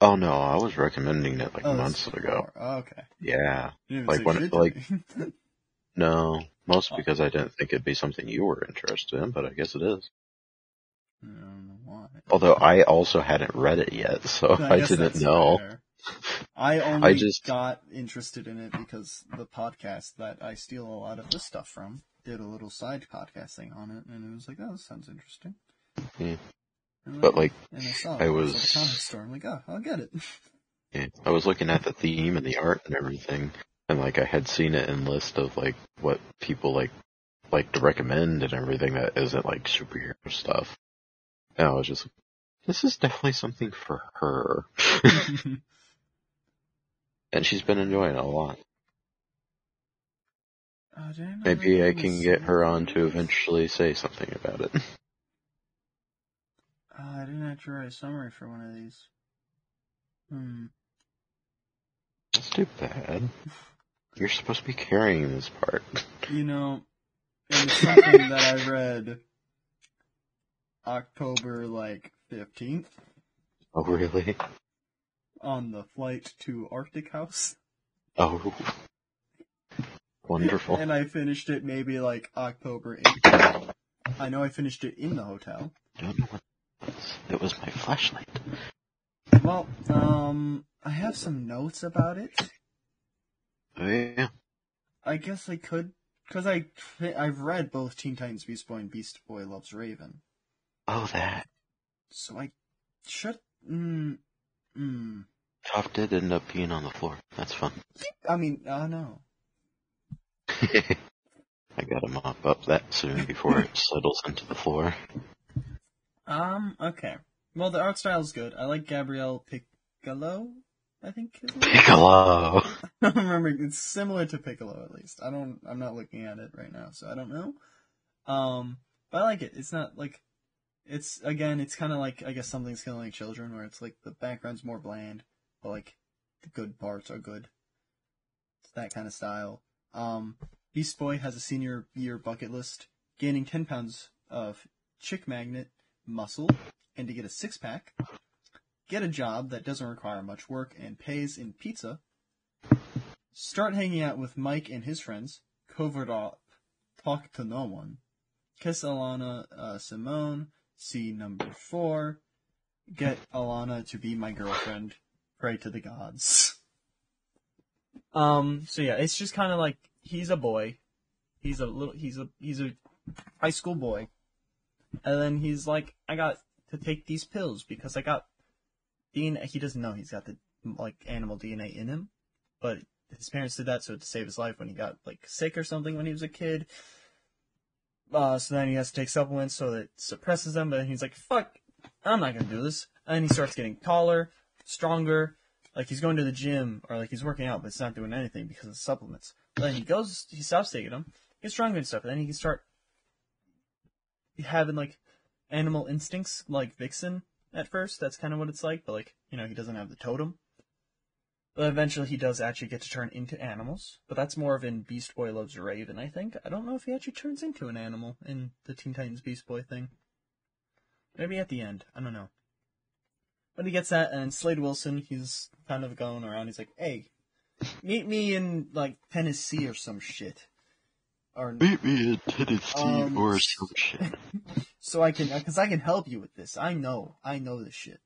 oh no, I was recommending it like Oh, months ago. Oh, okay. Yeah. Like when- like- No, most Oh. because I didn't think it'd be something you were interested in, but I guess it is. I don't know why. Although I also hadn't read it yet, so I, guess didn't know. fair. I only I just- got interested in it because the podcast that I steal a lot of this stuff from did a little side podcasting on it, and it was like, oh, this sounds interesting. Yeah. And But like, and I saw I it. was- at comic store. I'm like, oh, I'll get it. yeah, I was looking at the theme and the art and everything, and like I had seen it in list of like what people like like to recommend and everything that isn't like superhero stuff. And I was just, this is definitely something for her. and she's been enjoying it a lot. Oh, I not Maybe I can get her on to eventually say something about it. Uh, I didn't actually write a summary for one of these. Hmm. That's too bad. You're supposed to be carrying this part. You know, it was something that I read October like 15th Oh, really? On the flight to Arctic House. Oh. Wonderful. And I finished it maybe like October 8th. I know I finished it in the hotel. don't know what it was. It was my flashlight. Well, um, I have some notes about it. Oh, yeah. I guess I could, cause I, I've read both Teen Titans Beast Boy and Beast Boy Loves Raven. Oh, that. So I should, mm, mm. Top did end up peeing on the floor. That's fun. I mean, uh, know. I gotta mop up that soon before it settles into the floor. Um, okay. Well, the art style is good. I like Gabriel Picolo, I think? Piccolo! I don't remember. It's similar to Piccolo, at least. I don't, I'm not looking at it right now, so I don't know. Um, but I like it. It's not like, it's, again, it's kind of like, I guess something's killing children, where it's like the background's more bland, but like, the good parts are good. It's that kind of style. Um, Beast Boy has a senior year bucket list, gaining 10 pounds of chick magnet muscle, and to get a six pack, get a job that doesn't require much work and pays in pizza, start hanging out with Mike and his friends, covered up, talk to no one, kiss Alana uh, Simone, see number four, get Alana to be my girlfriend, pray to the gods. Um, so yeah, it's just kind of like, he's a boy, he's a little, he's a, he's a high school boy, and then he's like, I got to take these pills because I got DNA. He doesn't know he's got the like animal DNA in him, but his parents did that so to save his life when he got like sick or something when he was a kid. Uh, so then he has to take supplements so that it suppresses them. But he's like, "Fuck, I'm not gonna do this." And he starts getting taller, stronger. Like he's going to the gym or like he's working out, but it's not doing anything because of supplements. But then he goes, he stops taking them, gets stronger and stuff, and then he can start having like animal instincts like Vixen at first. That's kind of what it's like, but like, you know, he doesn't have the totem. But eventually he does actually get to turn into animals. But that's more of in Beast Boy Loves Raven, I think. I don't know if he actually turns into an animal in the Teen Titans Beast Boy thing. Maybe at the end. I don't know. But he gets that, and Slade Wilson, he's kind of going around. He's like, hey, meet me in, like, Tennessee or some shit. Or Meet me in Tennessee Um, or some shit. so I can, because I can help you with this. I know, I know this shit.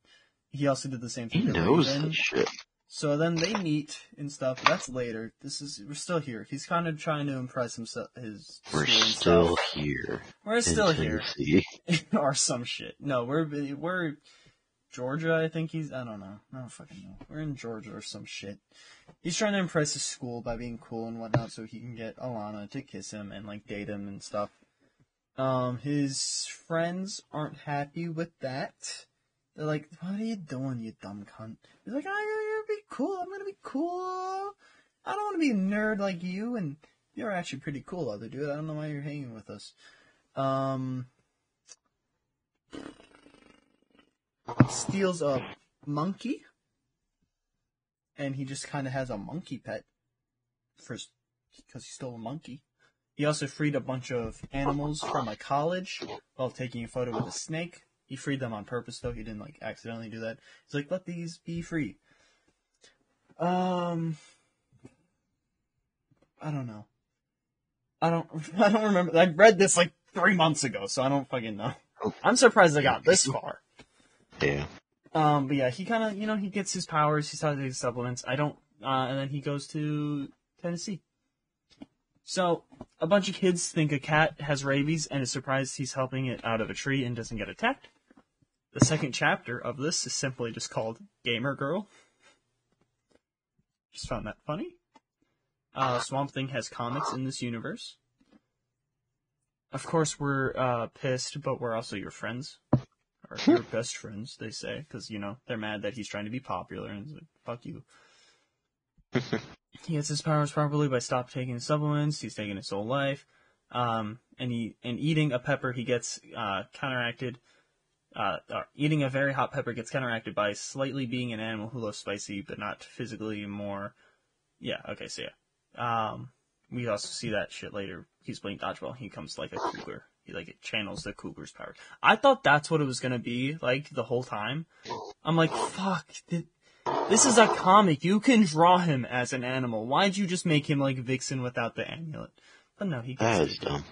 He also did the same thing. to knows Raven. the shit. So then they meet and stuff. That's later. This is we're still here. He's kind of trying to impress himself. His We're still stuff. here. We're still here, Tennessee. or some shit. No, we're we're Georgia. I think he's. I don't know. I don't fucking know. We're in Georgia or some shit. He's trying to impress his school by being cool and whatnot, so he can get Alana to kiss him and like date him and stuff. Um, his friends aren't happy with that. They're like, "What are you doing, you dumb cunt?" He's like, "I'm gonna be cool. I'm gonna be cool. I don't want to be a nerd like you, and you're actually pretty cool, other dude. I don't know why you're hanging with us." Um, steals a monkey, and he just kind of has a monkey pet for because he stole a monkey. He also freed a bunch of animals from a college while taking a photo with a snake. He freed them on purpose, though. He didn't like accidentally do that. He's like, let these be free. Um, I don't know. I don't. I don't remember. I read this like three months ago, so I don't fucking know. I'm surprised I got this far. Yeah. Um, but yeah, he kind of, you know, he gets his powers. He starts taking supplements. I don't, uh, and then he goes to Tennessee. So a bunch of kids think a cat has rabies and is surprised he's helping it out of a tree and doesn't get attacked. The second chapter of this is simply just called Gamer Girl. Just found that funny. Uh, Swamp Thing has comics in this universe. Of course, we're uh, pissed, but we're also your friends. Are best friends, they say, because, you know, they're mad that he's trying to be popular, and like, fuck you. he gets his powers properly by stop taking supplements, he's taking his whole life, um, and he, and eating a pepper, he gets, uh, counteracted, uh, uh, eating a very hot pepper gets counteracted by slightly being an animal who loves spicy, but not physically more, yeah, okay, so yeah. Um, we also see that shit later. He's playing dodgeball, he comes like a cougar. Like it channels the cougar's power. I thought that's what it was gonna be like the whole time. I'm like, fuck, th- this is a comic. You can draw him as an animal. Why'd you just make him like Vixen without the amulet? But no, he gets That it. is dumb.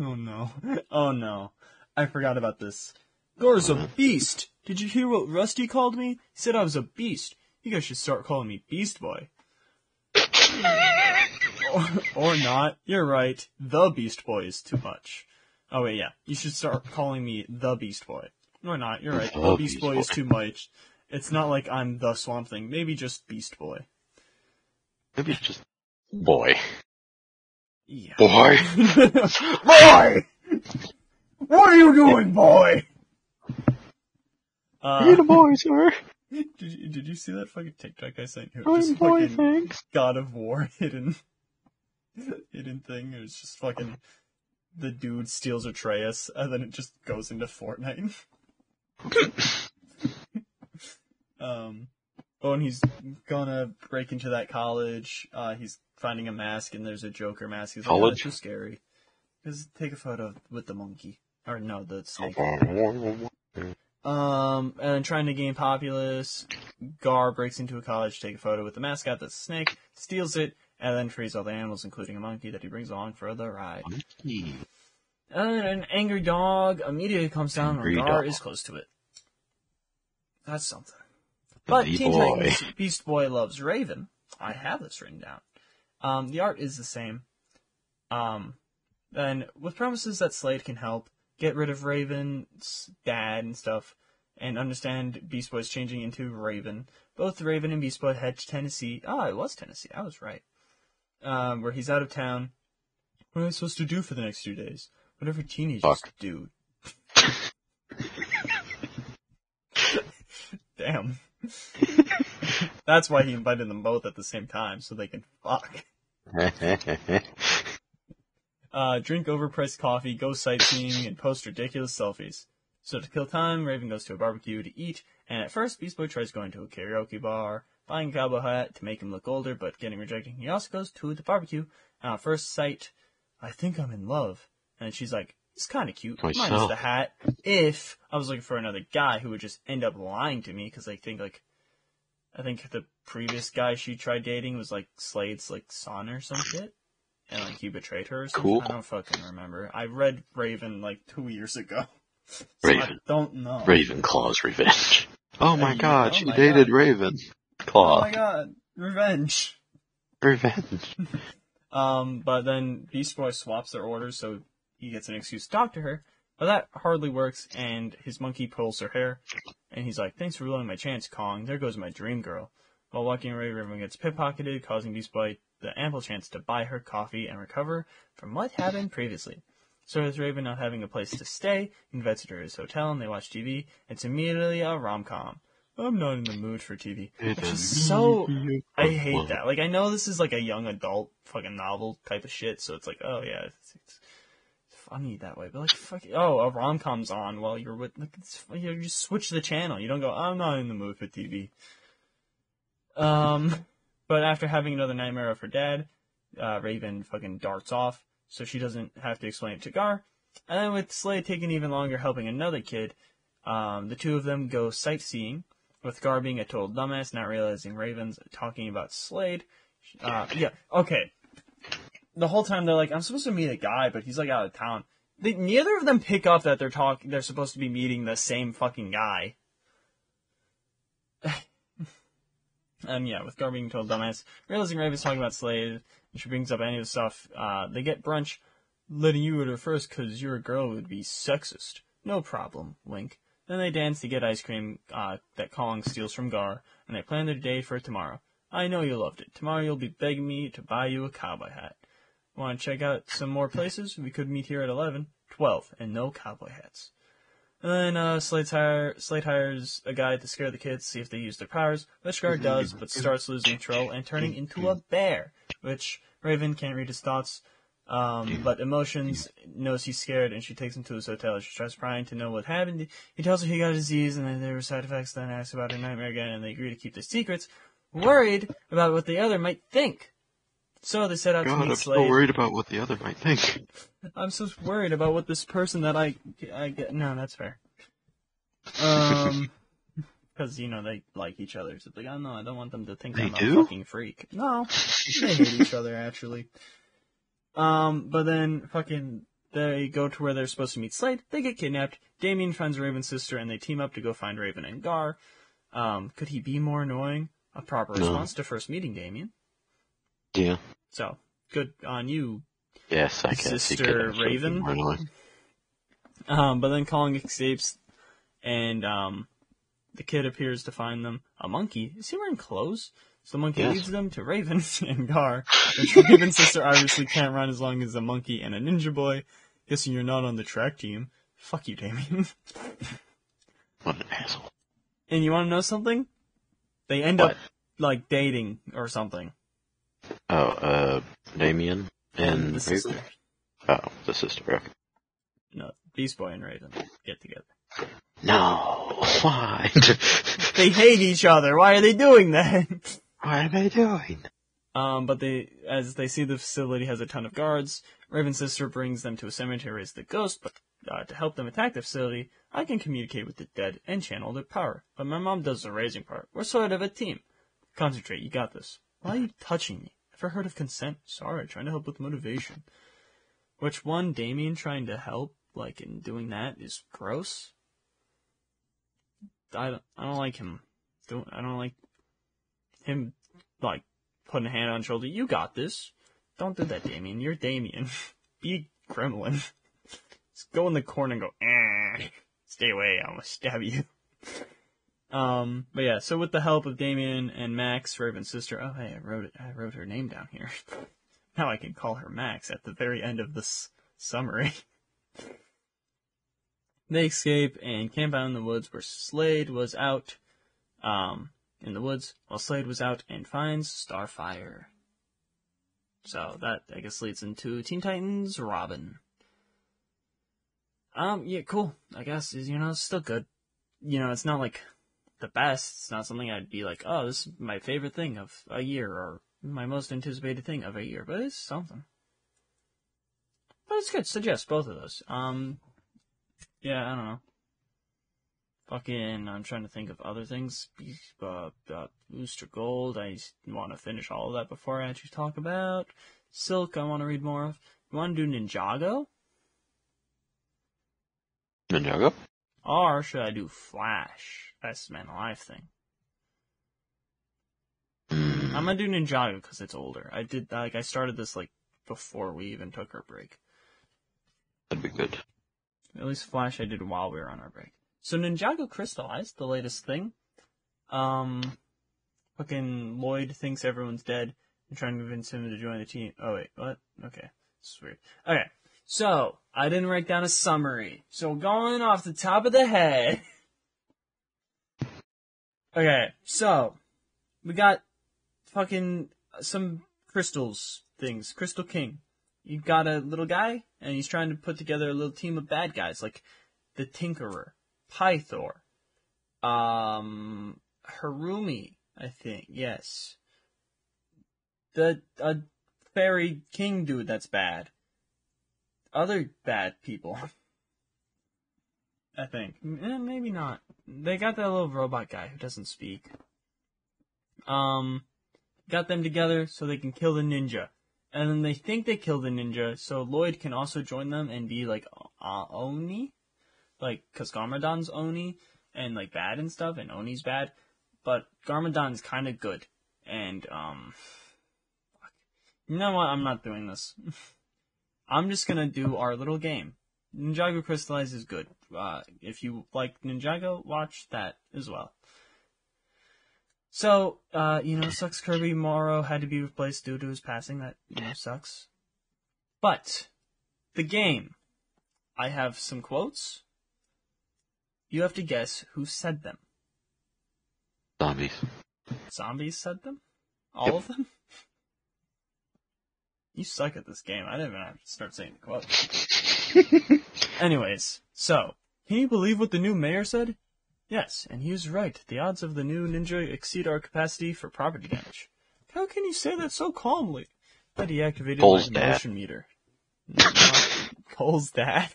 Oh no. Oh no. I forgot about this. Gar's a beast. Did you hear what Rusty called me? He said I was a beast. You guys should start calling me Beast Boy. Or, or not. You're right. The Beast Boy is too much. Oh wait, yeah. You should start calling me the Beast Boy. Or not. You're right. The Beast Boy is too much. It's not like I'm the Swamp Thing. Maybe just Beast Boy. Maybe it's just boy. Yeah. Boy. boy! What are you doing, boy? Uh, the boy, sir. did you, did you see that fucking TikTok I sent you? I'm Just boy, fucking thanks. God of War hidden, hidden thing. It was just fucking the dude steals Atreus and then it just goes into Fortnite. um, oh, and he's gonna break into that college. Uh, he's finding a mask and there's a Joker mask. He's like, oh, College? that's too scary. Just take a photo with the monkey. Or no, the snake. Um, and then trying to gain populace, Gar breaks into a college take a photo with the mascot that's a snake, steals it, and then frees all the animals, including a monkey that he brings along for the ride. And then an angry dog immediately comes down Angry when Gar dog. is close to it. That's something. But Teen. Titans Beast Boy loves Raven. I have this written down. Um, the art is the same. Um, and with promises that Slade can help get rid of Raven's dad and stuff, and understand Beast Boy's changing into Raven. Both Raven and Beast Boy head to Tennessee. Oh, it was Tennessee. I was right. Um, where he's out of town. What am I supposed to do for the next two days? Whatever teenagers Fuck. do. Damn. That's why he invited them both at the same time, so they can fuck. Uh, drink overpriced coffee, go sightseeing, and post ridiculous selfies. So to kill time, Raven goes to a barbecue to eat, and at first Beast Boy tries going to a karaoke bar, buying a cowboy hat to make him look older, but getting rejected. He also goes to the barbecue, and at first sight, I think I'm in love. And she's like, it's kind of cute, minus the hat. If I was looking for another guy who would just end up lying to me, because I think like, I think the previous guy she tried dating was like Slade's like son or some shit. And like he betrayed her or something. Cool. I don't fucking remember. I read Raven like two years ago. So I Raven. don't know. Ravenclaw's revenge. Oh my Hey, god, oh she dated God. Raven. Oh Claw. my god. Revenge. Revenge. Um, but then Beast Boy swaps their orders so he gets an excuse to talk to her. But that hardly works, and his monkey pulls her hair, and he's like, "Thanks for ruining my chance, Kong. There goes my dream girl." While walking away, Raven gets pickpocketed, causing Beast Boy the ample chance to buy her coffee and recover from what happened previously. So with Raven not having a place to stay, he invites her to his hotel, and they watch TV. It's immediately a rom-com. I'm not in the mood for TV. Which is so I hate that. Like, I know this is like a young adult fucking novel type of shit, so it's like, oh yeah, it's, it's funny that way. But like, fuck, oh, a rom com's on while you're with, like, it's, you just switch the channel. You don't go, I'm not in the mood for TV. Um, but after having another nightmare of her dad, uh, Raven fucking darts off, so she doesn't have to explain it to Gar. And then with Slade taking even longer helping another kid, um, the two of them go sightseeing, with Gar being a total dumbass, not realizing Raven's talking about Slade. Uh, yeah, okay. The whole time they're like, I'm supposed to meet a guy, but he's like out of town. They, neither of them pick up that they're talking. They're supposed to be meeting the same fucking guy. and yeah, with Gar being total dumbass, realizing Raven's talking about Slade, and she brings up any of the stuff. Uh, they get brunch. Letting you at her first because you're a girl would be sexist. No problem, wink. Then they dance to get ice cream uh, that Kong steals from Gar, and they plan their day for tomorrow. I know you loved it. Tomorrow you'll be begging me to buy you a cowboy hat. Want to check out some more places? We could meet here at 11, 12, and no cowboy hats. And then uh, Slade, hire, Slade hires a guy to scare the kids, see if they use their powers, which Gar does, but starts losing control and turning into a bear, which Raven can't read his thoughts, um, but emotions knows he's scared, and she takes him to his hotel. She tries prying to know what happened. He tells her he got a disease, and then there were side effects. Then asks about her nightmare again, and they agree to keep their secrets, worried about what the other might think. So they set out to God, meet I'm so worried about what the other might think. I'm so worried about what this person that I I get. No, that's fair. Um, because you know they like each other. So it's like, oh no, I don't want them to think They I'm do? a fucking freak. No, they hate each other actually. Um, but then fucking they go to where they're supposed to meet Slade. They get kidnapped. Damian finds Raven's sister, and they team up to go find Raven and Gar. Um, could he be more annoying? A proper No. response to first meeting Damian. Yeah. So good on you, Yes, I guess Sister could actually be Raven? Um, but then Kong escapes, and um, the kid appears to find them a monkey. Is he wearing clothes? So the monkey Yes. leads them to Raven and Gar. Which Raven's sister obviously can't run as long as a monkey and a ninja boy. Guessing you're not on the track team. Fuck you, Damian. What an asshole. and you want to know something? They end What? up like dating or something. Oh, uh, Damian and the Raven? Oh, the sister. Okay. No, Beast Boy and Raven get together. No, why? They hate each other. Why are they doing that? what are they doing? Um, but they, as they see the facility has a ton of guards, Raven's sister brings them to a cemetery as the ghost, but uh, to help them attack the facility, I can communicate with the dead and channel their power. But my mom does the raising part. We're sort of a team. Concentrate, you got this. Why are you touching me? Ever heard of consent? Sorry, trying to help with motivation. Which one, Damian trying to help, like in doing that, is gross. I don't, I don't like him. Don't, I don't like him, like, putting a hand on shoulder. You got this. Don't do that, Damian. You're Damian. Be gremlin. Just go in the corner and go, eh. Stay away, I'm gonna stab you. Um, but yeah, so with the help of Damian and Max, Raven's sister, oh hey, I wrote it, I wrote her name down here. now I can call her Max at the very end of this summary. they escape and camp out in the woods where Slade was out, um, in the woods while Slade was out and finds Starfire. So that I guess leads into Teen Titans Robin. Um, yeah, cool. I guess you know it's still good. You know, it's not like the best. It's not something I'd be like, oh, this is my favorite thing of a year or my most anticipated thing of a year. But it's something. But it's good. Suggest both of those. Um, yeah, I don't know. Fucking, I'm trying to think of other things. Uh, uh, Booster Gold, I want to finish all of that before I actually talk about. Silk, I want to read more of. You want to do Ninjago? Ninjago? Or should I do Flash? Best Man Alive thing. Mm, I'm gonna do Ninjago because it's older. I did, like, I started this, like, before we even took our break. that'd be good. At least Flash I did while we were on our break. So Ninjago crystallized, the latest thing. Um, fucking Lloyd thinks everyone's dead and trying to convince him to join the team. Oh wait, what? Okay, this is weird. Okay, so I didn't write down a summary. So going off the top of the head. Okay, so we got fucking some crystals things. Crystal King. You got a little guy, and he's trying to put together a little team of bad guys, like the Tinkerer, Pythor, um, Harumi, I think, yes. The, a fairy king dude that's bad. Other bad people. I think. Eh, maybe not. They got that little robot guy who doesn't speak. Um, got them together so they can kill the ninja. And then they think they kill the ninja, so Lloyd can also join them and be like uh, Oni, like because Garmadon's Oni and like bad and stuff, and Oni's bad, but Garmadon's kind of good. And um, fuck. you know what? I'm not doing this. I'm just gonna do our little game. Ninjago Crystallize is good. Uh, if you like Ninjago, watch that as well. So, uh, you know, sucks Kirby Morrow had to be replaced due to his passing. That, you know, sucks. But, the game. I have some quotes. You have to guess who said them. Zombies. Zombies said them? All Yep. of them? You suck at this game. I didn't even have to start saying the quote. Anyways, so, can you believe what the new mayor said? Yes, and he was right. The odds of the new ninja exceed our capacity for property damage. How can you say that so calmly? I deactivated Cole's my dad. motion meter. Cole's dad?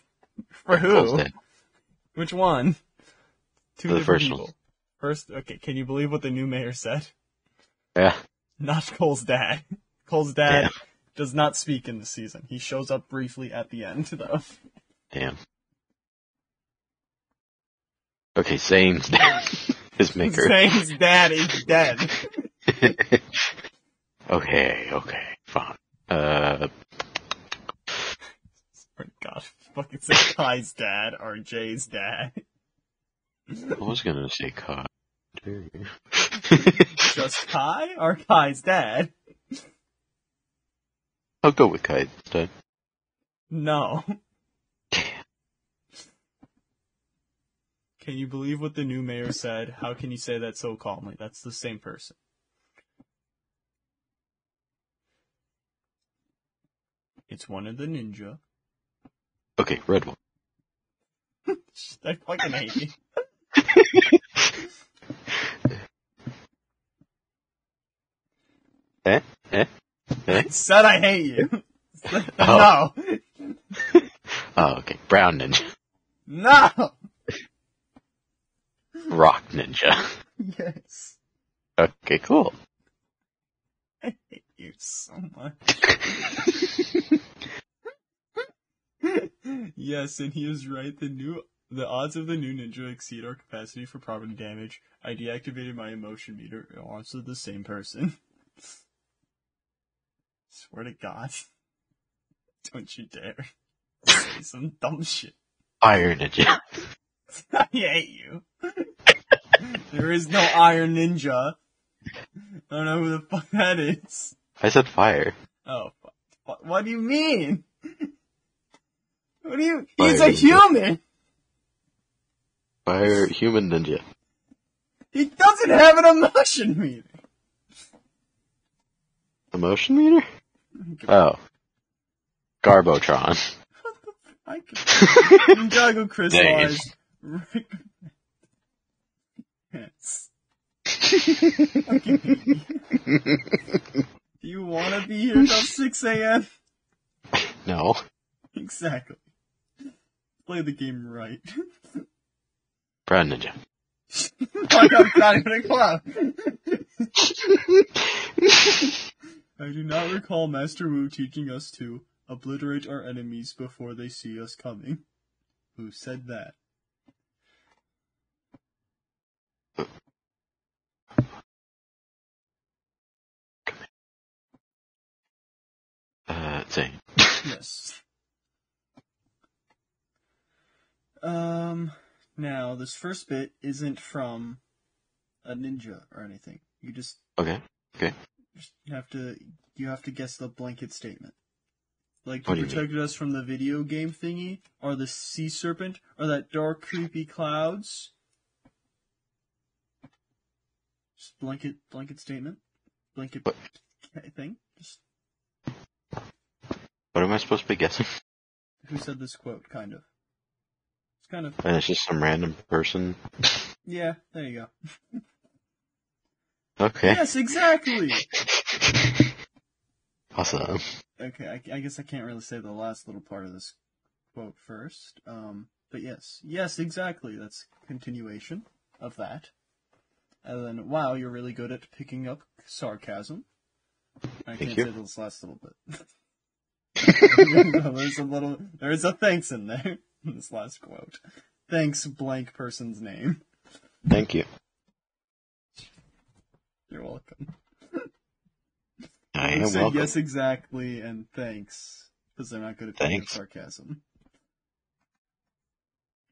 For who? Which one? Two The first people. one. First, okay, can you believe what the new mayor said? Yeah. Not Cole's dad. Cole's dad does not speak in the season. He shows up briefly at the end, though. Damn. Okay, Zane's dead. His maker. Zane's dad is dead. okay, okay, fine. Uh, Oh God, fucking say Kai's dad or Jay's dad. I was gonna say Kai. Just Kai or Kai's dad? I'll go with Kai's dad. No. Can you believe what the new mayor said? How can you say that so calmly? That's the same person. It's one of the ninja. Okay, red one. I fucking hate you. Eh? Eh? Eh? Said I hate you. Oh. No. Oh, okay. Brown ninja. No. Rock ninja. Yes. Okay, cool. I hate you so much. yes, and he is right. The new the odds of the new ninja exceed our capacity for property damage. I deactivated my emotion meter. To the same person. Swear to God. Don't you dare say some dumb shit. Fire ninja. I hate you. there is no Iron Ninja. I don't know who the fuck that is. I said fire. Oh, fu- fu- what do you mean? What do you? He's a Ninja. human. Fire human ninja. He doesn't have an emotion meter. Emotion meter? Oh. Garbotron. I can Ninjago crystallized. yes. Do you want to be here till 6 a.m.? no. Exactly. Play the game right. Brown ninja. Fuck, I'm not even clown. I do not recall Master Wu teaching us to obliterate our enemies before they see us coming. Who said that? Uh, Zane. Yes. Um, now, this first bit isn't from a ninja or anything. You just Okay. Okay. Just have to you have to guess the blanket statement. Like you protected us from the video game thingy, or the sea serpent, or that dark creepy clouds. Just blanket blanket statement. Blanket What? thing. Just What am I supposed to be guessing? who said this quote, kind of. Kind of And it's just some random person. yeah, there you go. Okay. Yes, exactly. Awesome. Okay, I, I guess I can't really say the last little part of this quote first. Um, but yes, yes, exactly. That's continuation of that. And then, wow, you're really good at picking up sarcasm. I Thank can't you. say this last little bit. there's a little, there's a thanks in there. This last quote. Thanks, blank person's name. Thank you. You're welcome. I am welcome. yes, exactly, and thanks. Because they're not good at picking Thanks. sarcasm.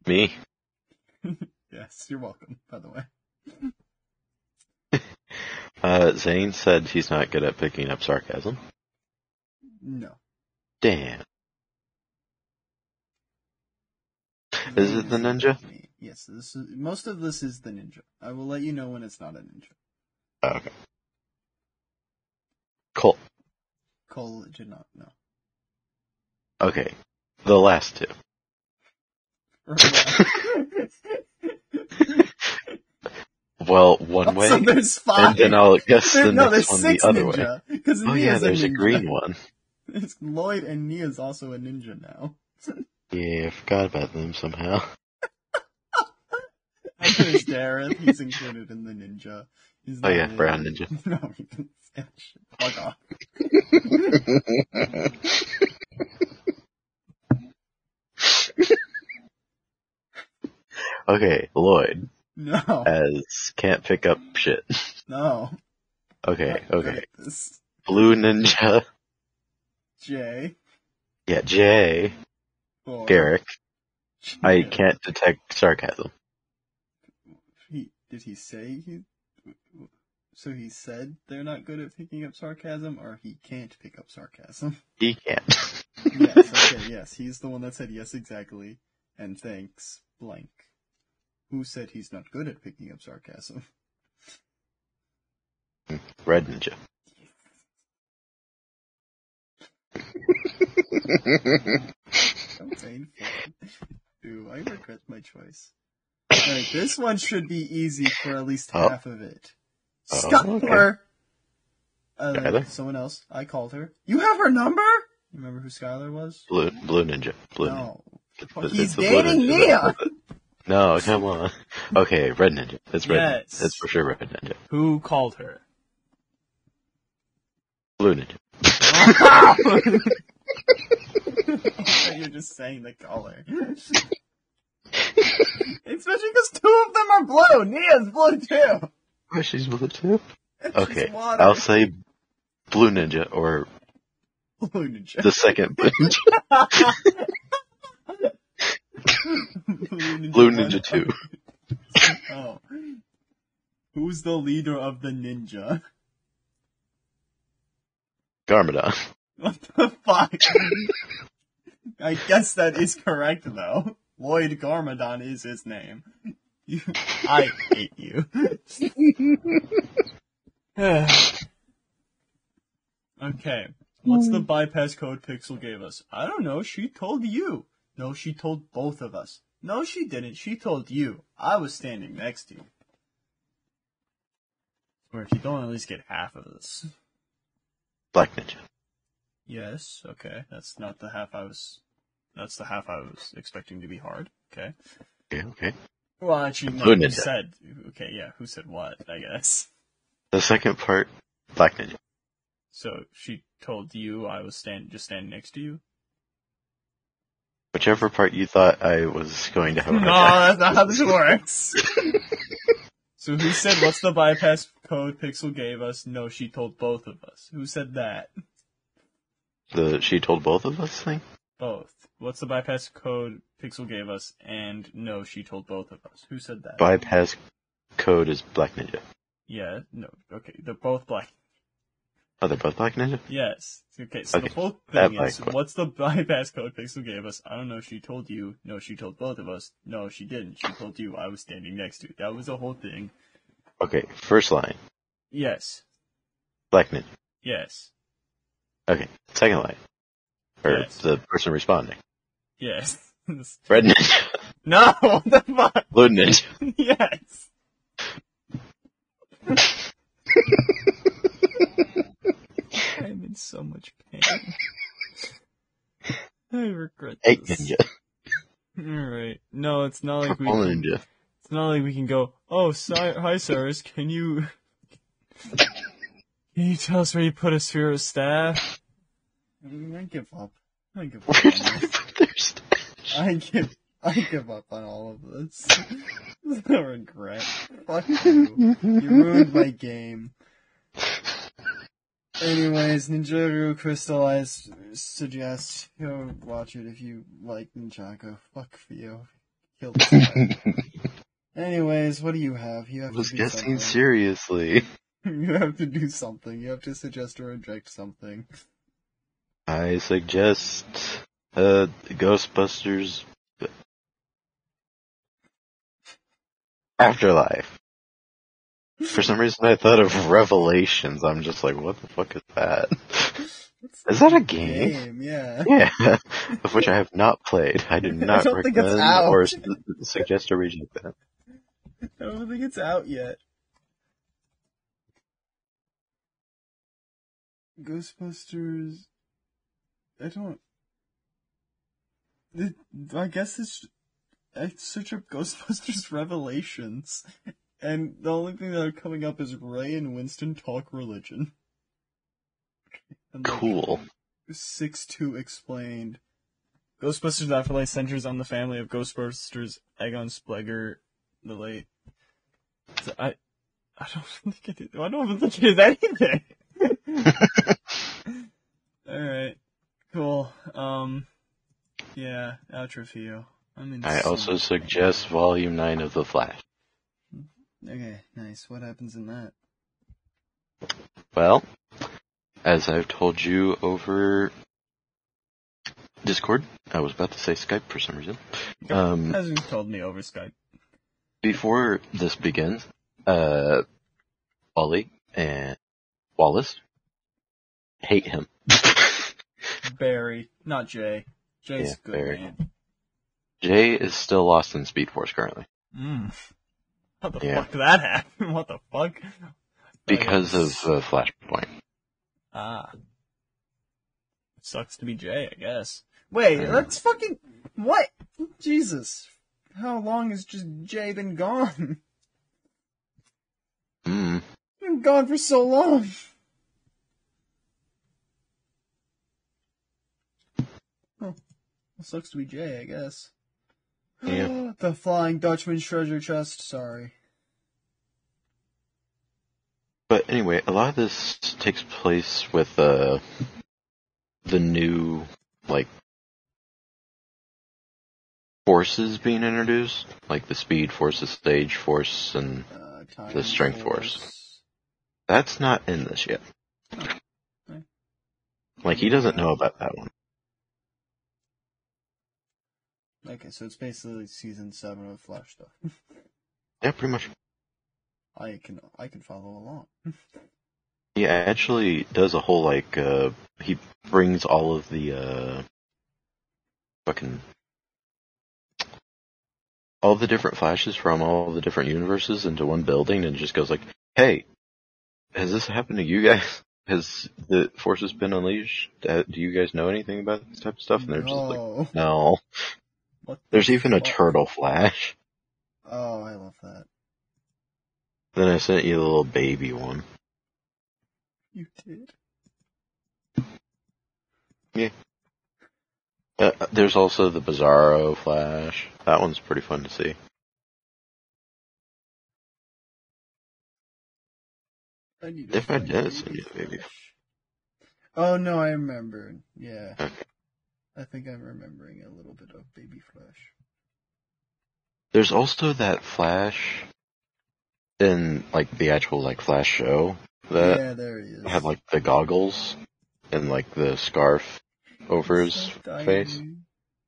Me. Yes, you're welcome, by the way. Uh, Zane said he's not good at picking up sarcasm. No. Damn. Is it the ninja? Yes, this is most of this is the ninja. I will let you know when it's not a ninja. Oh, okay. Cool. Cole did not know. Okay. The last two. Well, one way, so there's and five. then I'll guess There- the no, next there's one six the other way. ninja. Because Oh yeah, there's a green one. It's Lloyd and Nya's also a ninja now. Yeah, I forgot about them somehow. There's Dareth. He's included in the ninja. He's Oh yeah, in- brown ninja. No, he doesn't stand. Fuck off. okay, Lloyd No, as can't pick up shit. no. Okay, okay. Blue ninja. Jay. Yeah, Jay. Garrick. I can't detect sarcasm. He did he say he? So he said they're not good at picking up sarcasm, or he can't pick up sarcasm. He can't. yes, okay, yes, he's the one that said yes exactly, and thanks blank. Who said he's not good at picking up sarcasm? Red ninja. So painful. Ooh, I regret my choice. Alright, this one should be easy for at least Oh. half of it. Oh, Skylor! Uh, Skylor? someone else. I called her. You have her number? You remember who Skylor was? Blue, blue ninja. Blue ninja. No. It's- He's it's dating ninja. Nya! No, come on. Okay, red ninja. It's red. Yes. Ninja. It's for sure red ninja. Who called her? Blue ninja. You're just saying the color. Especially because two of them are blue. Nya's blue too. Oh, she's blue too. Okay. I'll say blue ninja or blue ninja. the second blue ninja. blue ninja, ninja two. Oh. Who's the leader of the ninja? Garmadon. What the fuck? I guess that is correct though. Lloyd Garmadon is his name. I hate you. okay. What's the bypass code Pixel gave us? I don't know. She told you. No, she told both of us. No, she didn't. She told you. I was standing next to you. Or if you don't at least get half of this. Black ninja. Yes, okay. That's not the half I was. That's the half I was expecting to be hard. Okay. Okay, okay. Well, actually, no. Blue Who Ninja. said? Okay, yeah. Who said what? I guess. The second part, black ninja. So she told you I was stand just standing next to you. Whichever part you thought I was going to have No, that's not how this works. so who said what's the bypass code Pixel gave us? No, she told both of us. Who said that? The she told both of us thing. Both. What's the bypass code Pixel gave us? And no, she told both of us. Who said that? Bypass code is black ninja. Yeah, no, okay, they're both black. Oh, they're both black ninja. Yes. Okay, so Okay, the whole that thing is, might- what's the bypass code Pixel gave us? I don't know, she told you. No, she told both of us. No, she didn't. She told you I was standing next to you. That was the whole thing. Okay, first line, Yes. black ninja. Yes. Okay, second line, or Yes. the person responding, Yes. red ninja, no, what the fuck? blue ninja. Yes. I'm in so much pain. I regret Eight this. ninja, Alright. No, it's not like we can, ninja. it's not like we can go, oh, si- hi Cyrus, can you, can you tell us where you put a sphere of staff? I give up. I give up. Where did they put their stash? I give, I give up on all of this. There's no regret. Fuck you. You ruined my game. Anyways, Ninjago Crystallized suggests go watch it if you like Ninjago. Fuck for you. Kill this guy. Anyways, what do you have? You have I was to guessing something. seriously. You have to do something. You have to suggest or reject something. I suggest uh Ghostbusters Afterlife. For some reason, I thought of Revelations. I'm just like, what the fuck is that? Is that a game? Game, yeah. Yeah, of which I have not played. I do not it's recommend or su- suggest or reject that. I don't think it's out yet. Ghostbusters. I don't. It, I guess it's. I search up Ghostbusters Revelations, and the only thing that are coming up is Ray and Winston talk religion. And Cool. Six two explained. Ghostbusters Afterlife centers on the family of Ghostbusters Egon Spengler, the late. So I, I don't think it. I don't even think it is anything. All right, cool. Um, yeah, outro for you. I'm in. I also suggest Volume 9 of The Flash. Okay, nice. What happens in that? Well, as I've told you over Discord, I was about to say Skype for some reason. Um, As you told me over Skype. before this begins, uh, Wally and Wallace hate him. Barry, not Jay. Jay's Yeah, good Barry. man. Jay is still lost in Speed Force currently Mm. How the Yeah. fuck did that happen? What the fuck? because of uh, Flashpoint. Ah. Sucks to be Jay, I guess. Wait, Mm. that's fucking what? Jesus. How long has just Jay been gone? Mm. been gone for so long. Well, sucks to be Jay, I guess. Yeah. the Flying Dutchman's treasure chest, sorry. But anyway, a lot of this takes place with uh, the new like forces being introduced, like the Speed Force, the Sage Force, and Uh, The Strength Force. that's not in this yet. Okay. Like he doesn't know about that one. Okay, so it's basically season seven of Flash stuff. Yeah, pretty much. I can I can follow along. He actually does a whole like uh he brings all of the uh fucking all the different flashes from all the different universes into one building and just goes like, "Hey, has this happened to you guys? Has the forces been unleashed? Uh, do you guys know anything about this type of stuff?" And they're just like, no. What There's the even a fuck? turtle flash. Oh, I love that. Then I sent you the little baby one. You did. Yeah. Uh, there's also the Bizarro flash. That one's pretty fun to see. I need If to I did send you the baby Oh no, I remember. Yeah. Okay. I think I'm remembering a little bit of Baby Flash. There's also that Flash in like the actual like Flash show that yeah, there he is. had like the goggles and like the scarf over his So face.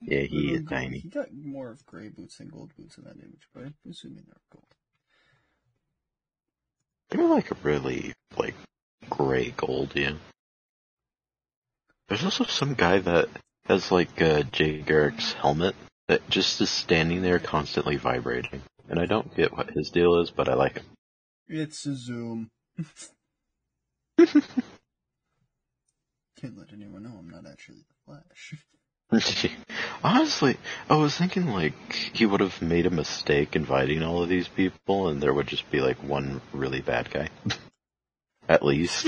Yeah, he is tiny. He got more of gray boots than gold boots in that image, but I'm assuming they're gold. They're like a really like gray gold, yeah. There's also some guy that has like uh, Jay Garrick's helmet that just is standing there constantly vibrating. And I don't get what his deal is, but I like him. It's a zoom. Can't let anyone know I'm not actually the Flash. Honestly, I was thinking like he would have made a mistake inviting all of these people, and there would just be like one really bad guy, at least.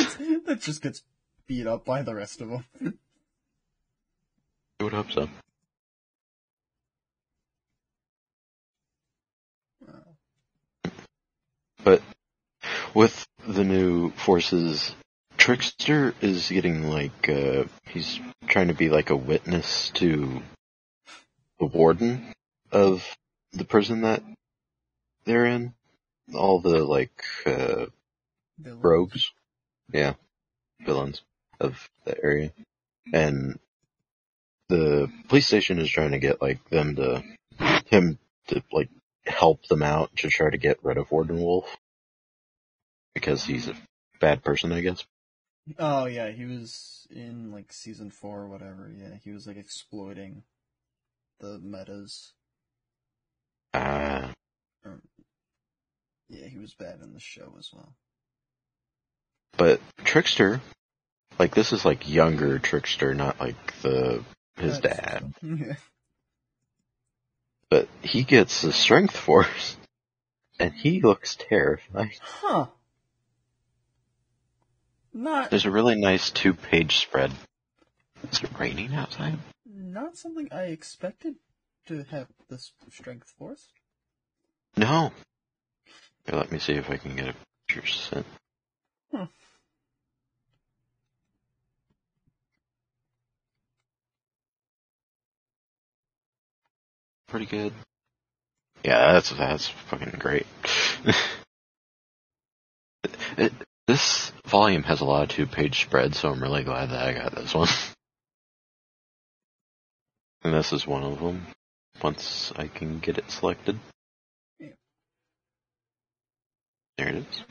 that just gets beat up by the rest of them. Would hope so. But with the new forces, Trickster is getting like uh, he's trying to be like a witness to the warden of the prison that they're in. All the like uh, rogues, yeah, villains of the area, and the police station is trying to get like them to him to like help them out to try to get rid of Warden Wolfe because he's a bad person, I guess. Oh yeah, he was in like season four or whatever. Yeah, he was like exploiting the metas. Ah, Or, yeah, he was bad in the show as well. but Trickster, like this is like younger Trickster, not like the his That's- dad. Yeah. But he gets the Strength Force, and he looks terrifying. Huh. Not There's a really nice two-page spread. Is it raining outside? not something I expected to have this strength force. No. Here, let me see if I can get a picture sent. Hmm. Pretty good. Yeah, that's that's fucking great. It- it- this volume has a lot of two-page spreads, so I'm really glad that I got this one. And this is one of them. Once I can get it selected. There it is.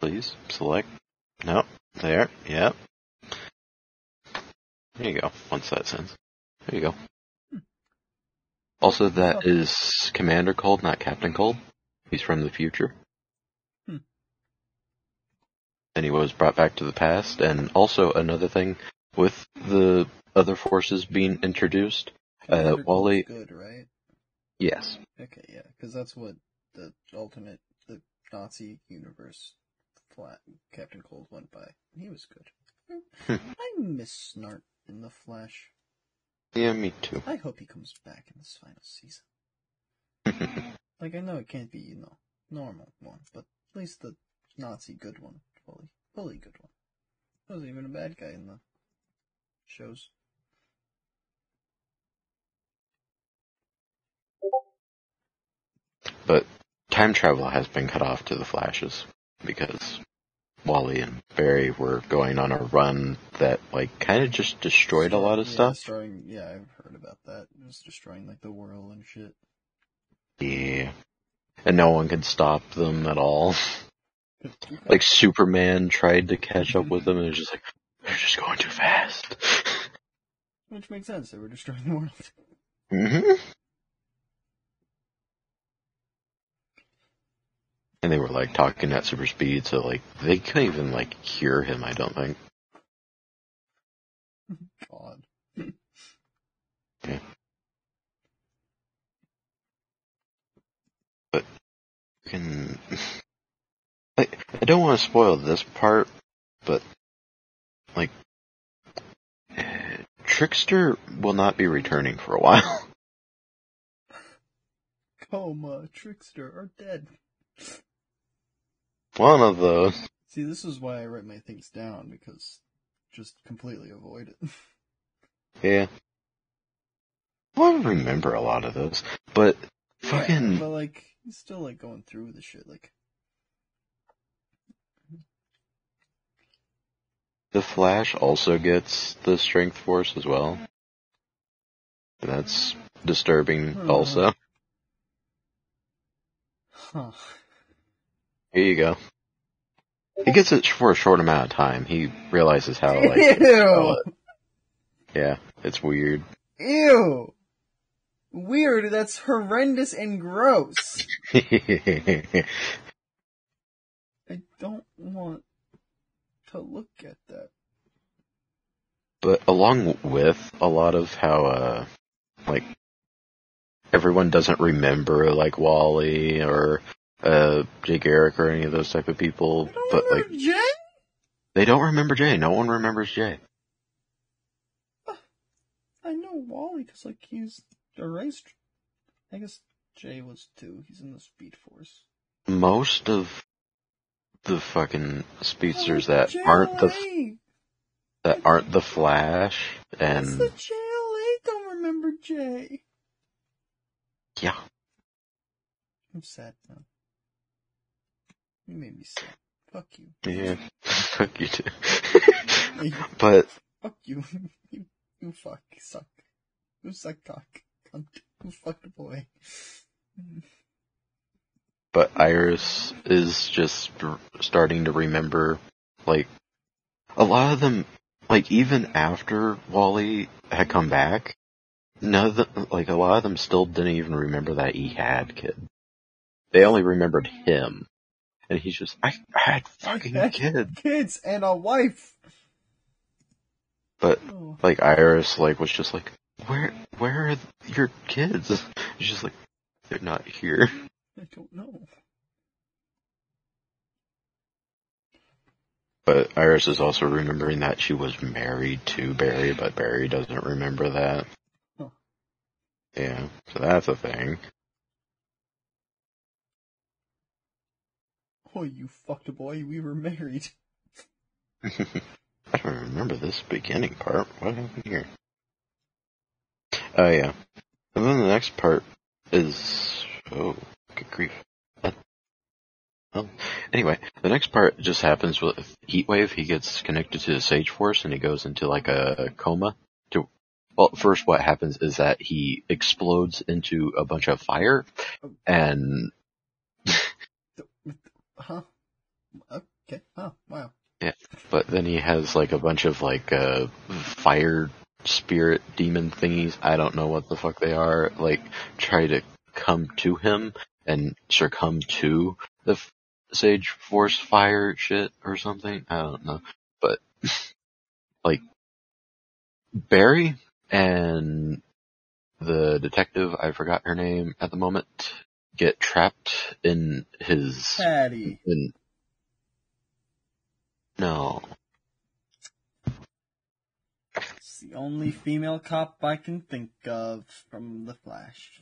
Please select. No, there. Yep. There you go. Once that sends. There you go. Also, that is Commander Cold, not Captain Cold. He's from the future. Hmm. And he was brought back to the past. And also another thing with the other forces being introduced. Uh, Commander Wally- good, right? Yes. Okay, yeah, because that's what the ultimate, the Nazi universe flat Captain Cold went by. He was good. Hmm. I miss Snart in the Flash. Yeah, me too. I hope he comes back in this final season. Like I know it can't be, you know, normal one, but at least the Nazi good one, fully, fully good one. Wasn't even a bad guy in the shows. but time travel has been cut off to the Flashes because Wally and Barry were going on a run that like kind of just destroyed a lot of Yeah, stuff. Destroying, yeah, I've heard about that. It was destroying like the world and shit. Yeah. And no one could stop them at all. Like Superman tried to catch up with them and it was just like, they're just going too fast. Which makes sense. They were destroying the world. hmm And they were like talking at super speed, so like they couldn't even like hear him. I don't think. God. yeah. But Can I, I don't want to spoil this part, but like Trickster will not be returning for a while. Coma, Trickster are dead. One of those. See, this is why I write my things down because just completely avoid it. Yeah. I remember a lot of those, but fucking Yeah, but like, he's still like going through the shit. Like, the Flash also gets the Strength Force as well. That's disturbing also. huh? Here you go. He gets it for a short amount of time. He realizes how like Ew! yeah, it's weird. Ew! Weird. That's horrendous and gross. I don't want to look at that. but along with a lot of how uh like everyone doesn't remember like Wally or uh Jay Garrick or any of those type of people, but like Jay. they don't remember Jay. No one remembers Jay. I know Wally because like he's erased. I guess Jay was too. He's in the Speed Force. Most of the fucking speedsters that aren't the that aren't the Flash It's and the JLA. Don't remember Jay. yeah, I'm sad now. You made me sad. Fuck you. yeah, fuck you too. But fuck you. you. You fuck. Suck. You suck cock. cunt. Who fucked boy? But Iris is just starting to remember, like, a lot of them, like, even after Wally had come back, none of them, like, a lot of them still didn't even remember that he had kid. They only remembered him. And he's just, I, I had fucking had kid. Kids and a wife. But, Oh. like, Iris, like, was just like, where, where are your kids? She's just like, they're not here. I don't know. But Iris is also remembering that she was married to Barry, but Barry doesn't remember that. Huh. Yeah, so that's a thing. Oh, you fucked a boy. We were married. I don't remember this beginning part. What happened here? Oh yeah. And then the next part is oh, good grief. What? Well, anyway, the next part just happens with Heatwave. He gets connected to the Sage Force and he goes into like a coma. To well, first what happens is that he explodes into a bunch of fire, oh. and Huh? Okay. Oh, wow. Yeah, but then he has like a bunch of like uh fire spirit demon thingies i don't know what the fuck they are like try to come to him and succumb to the f- sage force fire shit or something i don't know but like barry and the detective i forgot her name at the moment get trapped in his Patty. in no It's the only female cop I can think of from The Flash.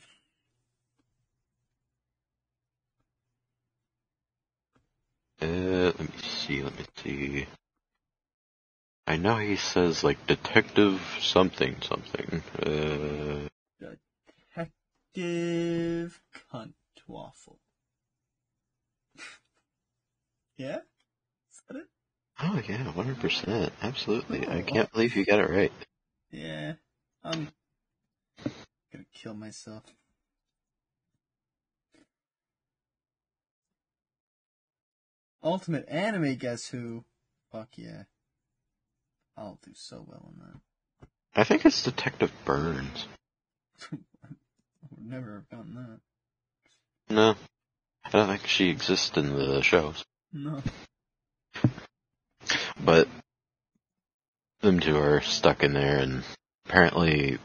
Uh, let me see, let me see. I know he says like detective something something. Uh, Detective Cunt Waffle. yeah? Is that it? Oh yeah, 100%. Absolutely. I Oh. can't believe you got it right. Yeah. I'm gonna kill myself. Ultimate anime guess who? Fuck yeah. I'll do so well in that. I think it's Detective Burns. I would never have gotten that. No. I don't think she exists in the shows. No. But them two are stuck in there and apparently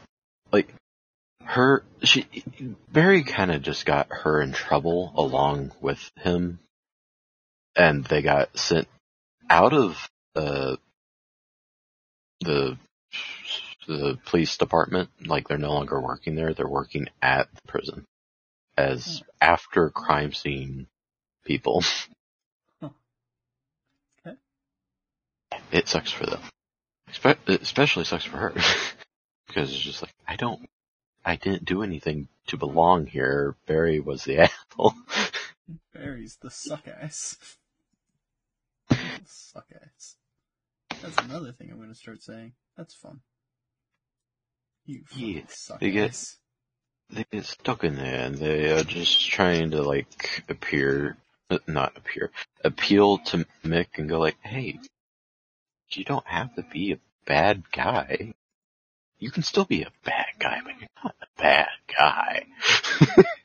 like her she Barry kind of just got her in trouble along with him and they got sent out of uh the the police department. Like they're no longer working there. They're working at the prison as after crime scene people Huh. Okay. It sucks for them it especially sucks for her because it's just like I don't, I didn't do anything to belong here. Barry was the asshole. Barry's the suck ass. suck ass. That's another thing I'm gonna start saying. That's fun. You Yeah, suck they get- ass. they get stuck in there and they are just trying to like appear, uh, not appear, appeal to Mick and go like, hey, you don't have to be a bad guy. You can still be a bad guy, but you're not a bad guy.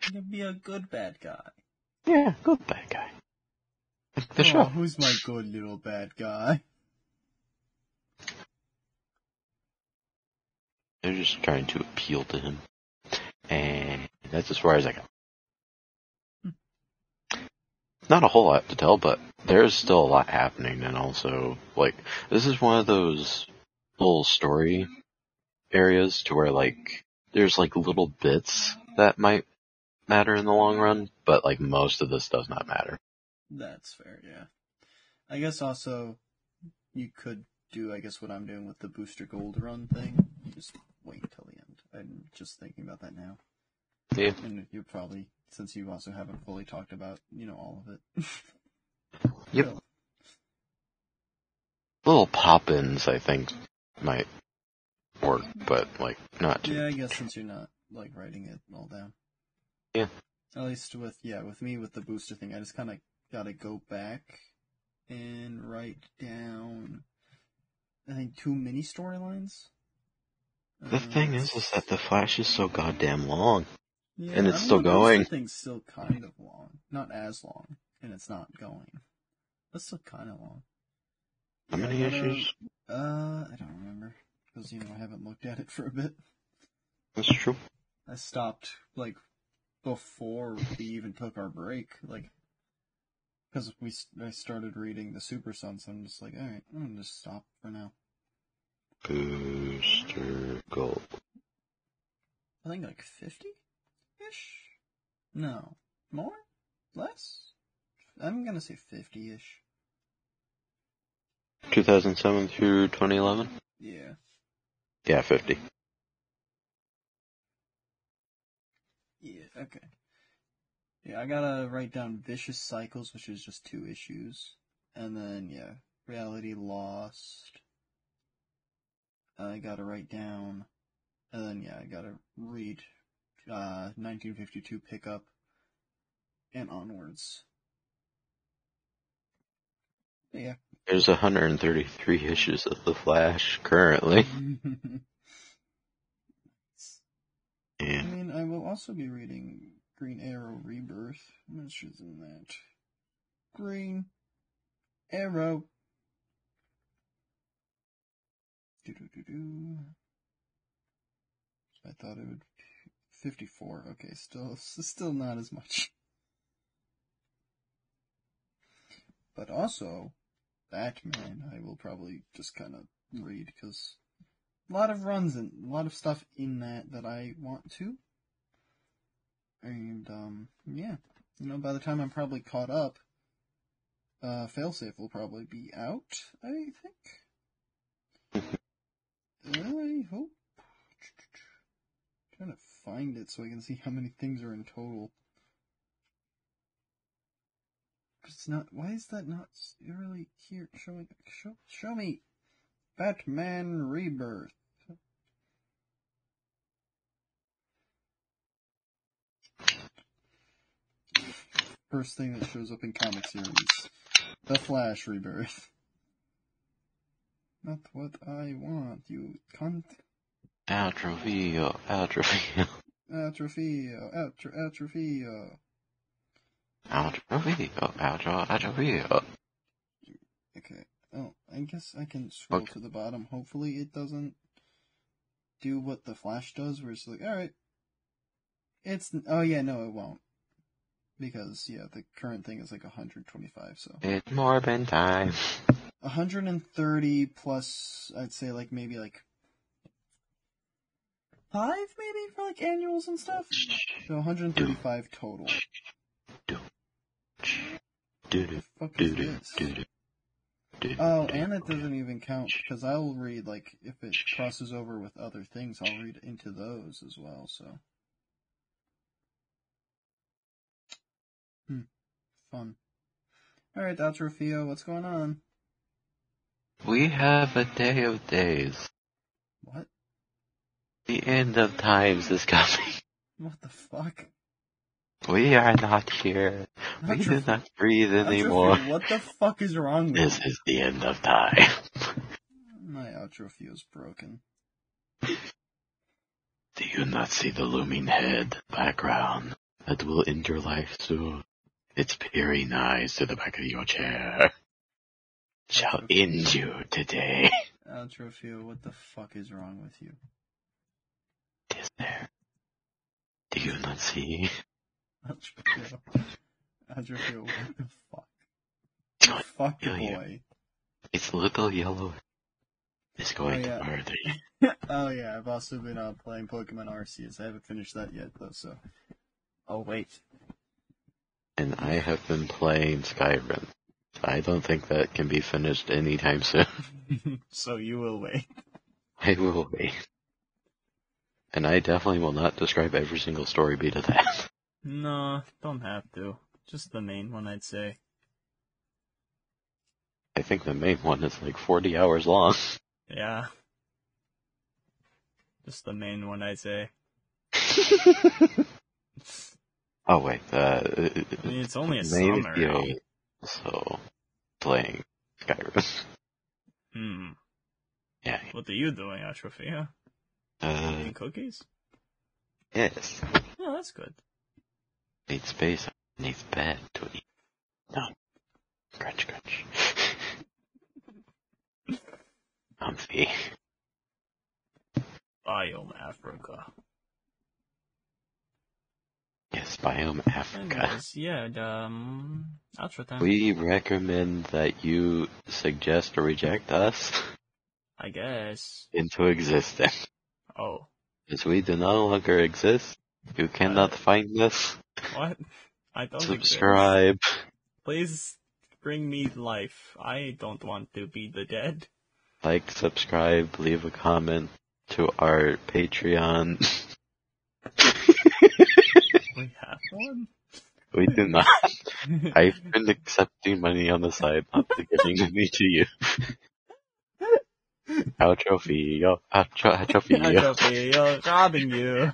You can be a good bad guy. yeah, good bad guy. Like The Oh, show. who's my good little bad guy? They're just trying to appeal to him. And that's as far as I got. Not a whole lot to tell, but there's still a lot happening and also, like, this is one of those little story areas to where, like, there's like little bits that might matter in the long run, but like most of this does not matter. That's fair, yeah. I guess also you could do I guess what I'm doing with the booster gold run thing. Just wait until the end. I'm just thinking about that now. Yeah. And you probably since you also haven't fully talked about, you know, all of it. Yep. Little pop-ins, I think, might work, but like, not too Yeah, I guess since you're not like writing it all down. Yeah. At least with yeah, with me with the booster thing, I just kind of gotta go back and write down. I think too many storylines. The thing is, is that the Flash is so goddamn long. Yeah, and it's still going. Thing's still kind of long, not as long, and it's not going. But still kind of long. How Yeah, many issues? Uh, I don't remember because you know I haven't looked at it for a bit. That's true. I stopped like before we even took our break, like because we I started reading the Super Sun, so I'm just like, all right, I'm gonna just stop for now. Booster Gold. I think like fifty ish. No, more, less. I'm gonna say fifty ish. 2007 through 2011? Yeah. Yeah, 50. Yeah. Okay. Yeah, I gotta write down Vicious Cycles, which is just two issues, and then yeah, Reality Lost. I gotta write down, and then yeah, I gotta read uh 1952 pickup and onwards. Yeah. There's 133 issues of The Flash currently. I mean, I will also be reading Green Arrow Rebirth. Much is in that? Green Arrow. Do-do-do-do. I thought it would. 54. Okay, still, still not as much. But also, Batman, I will probably just kind of read because a lot of runs and a lot of stuff in that that I want to. And um, yeah, you know, by the time I'm probably caught up, uh, Failsafe will probably be out. I think. I hope. trying to find it so I can see how many things are in total. It's not. Why is that not really here? Showing. Show. Show me. Batman Rebirth. First thing that shows up in comic series. The Flash Rebirth. Not what I want, you cunt. Atrophy, atrophy, Atrophio, atro, atrophio. atrophy, atro, atrophy. Okay. Oh, I guess I can scroll Okay. to the bottom. Hopefully it doesn't do what the Flash does, where it's like, alright. It's, oh yeah, no, it won't. Because, yeah, the current thing is like 125, so. It's Morbin time. 130 plus, I'd say like maybe like five maybe for like annuals and stuff. So 135 total. Oh, and it doesn't even count because I'll read like if it crosses over with other things, I'll read into those as well. So, hmm, fun. All right, Atrofio, what's going on? We have a day of days. The end of times is coming. What the fuck? We are not here. We do not breathe anymore. What the fuck is wrong with This is the end of time. My Atrofio's broken. Do you not see the looming head background that will end your life soon? It's peering eyes to the back of your chair. Shall end you today. Atrofio, what the fuck is wrong with you? Is there? Do you not see? Atrofio, what the fuck? John, Fuck the yeah, yeah. boy. It's little yellow. It's going Oh, yeah. to murder you. oh yeah, I've also been uh, playing Pokemon Arceus. I haven't finished that yet though, so. Oh wait. And I have been playing Skyrim. I don't think that can be finished anytime soon. so you will wait. I will wait. And I definitely will not describe every single story beat of that. No, don't have to. Just the main one, I'd say. I think the main one is like 40 hours long. Yeah. Just the main one, I'd say. oh wait, uh, I mean, it's only a summary. so playing Skyrim. Hmm. Yeah. What are you doing, Atrophia? Uh, cookies? yes. Oh, that's good. Need space. Needs bed to eat. No. Crunch, crunch. Comfy. Biome Africa. Yes, biome Africa. Anyways, yeah, the, um, outro time. We recommend that you suggest or reject us I guess. into existence. Oh, As we do no longer exist, you cannot uh, find us. what? I don't exist. Subscribe. Please bring me life. I don't want to be the dead. Like, subscribe, leave a comment to our Patreon. We have one. we do not. I've been accepting money on the side, not giving money to you. Fee, outro, outro fee. Robbing you.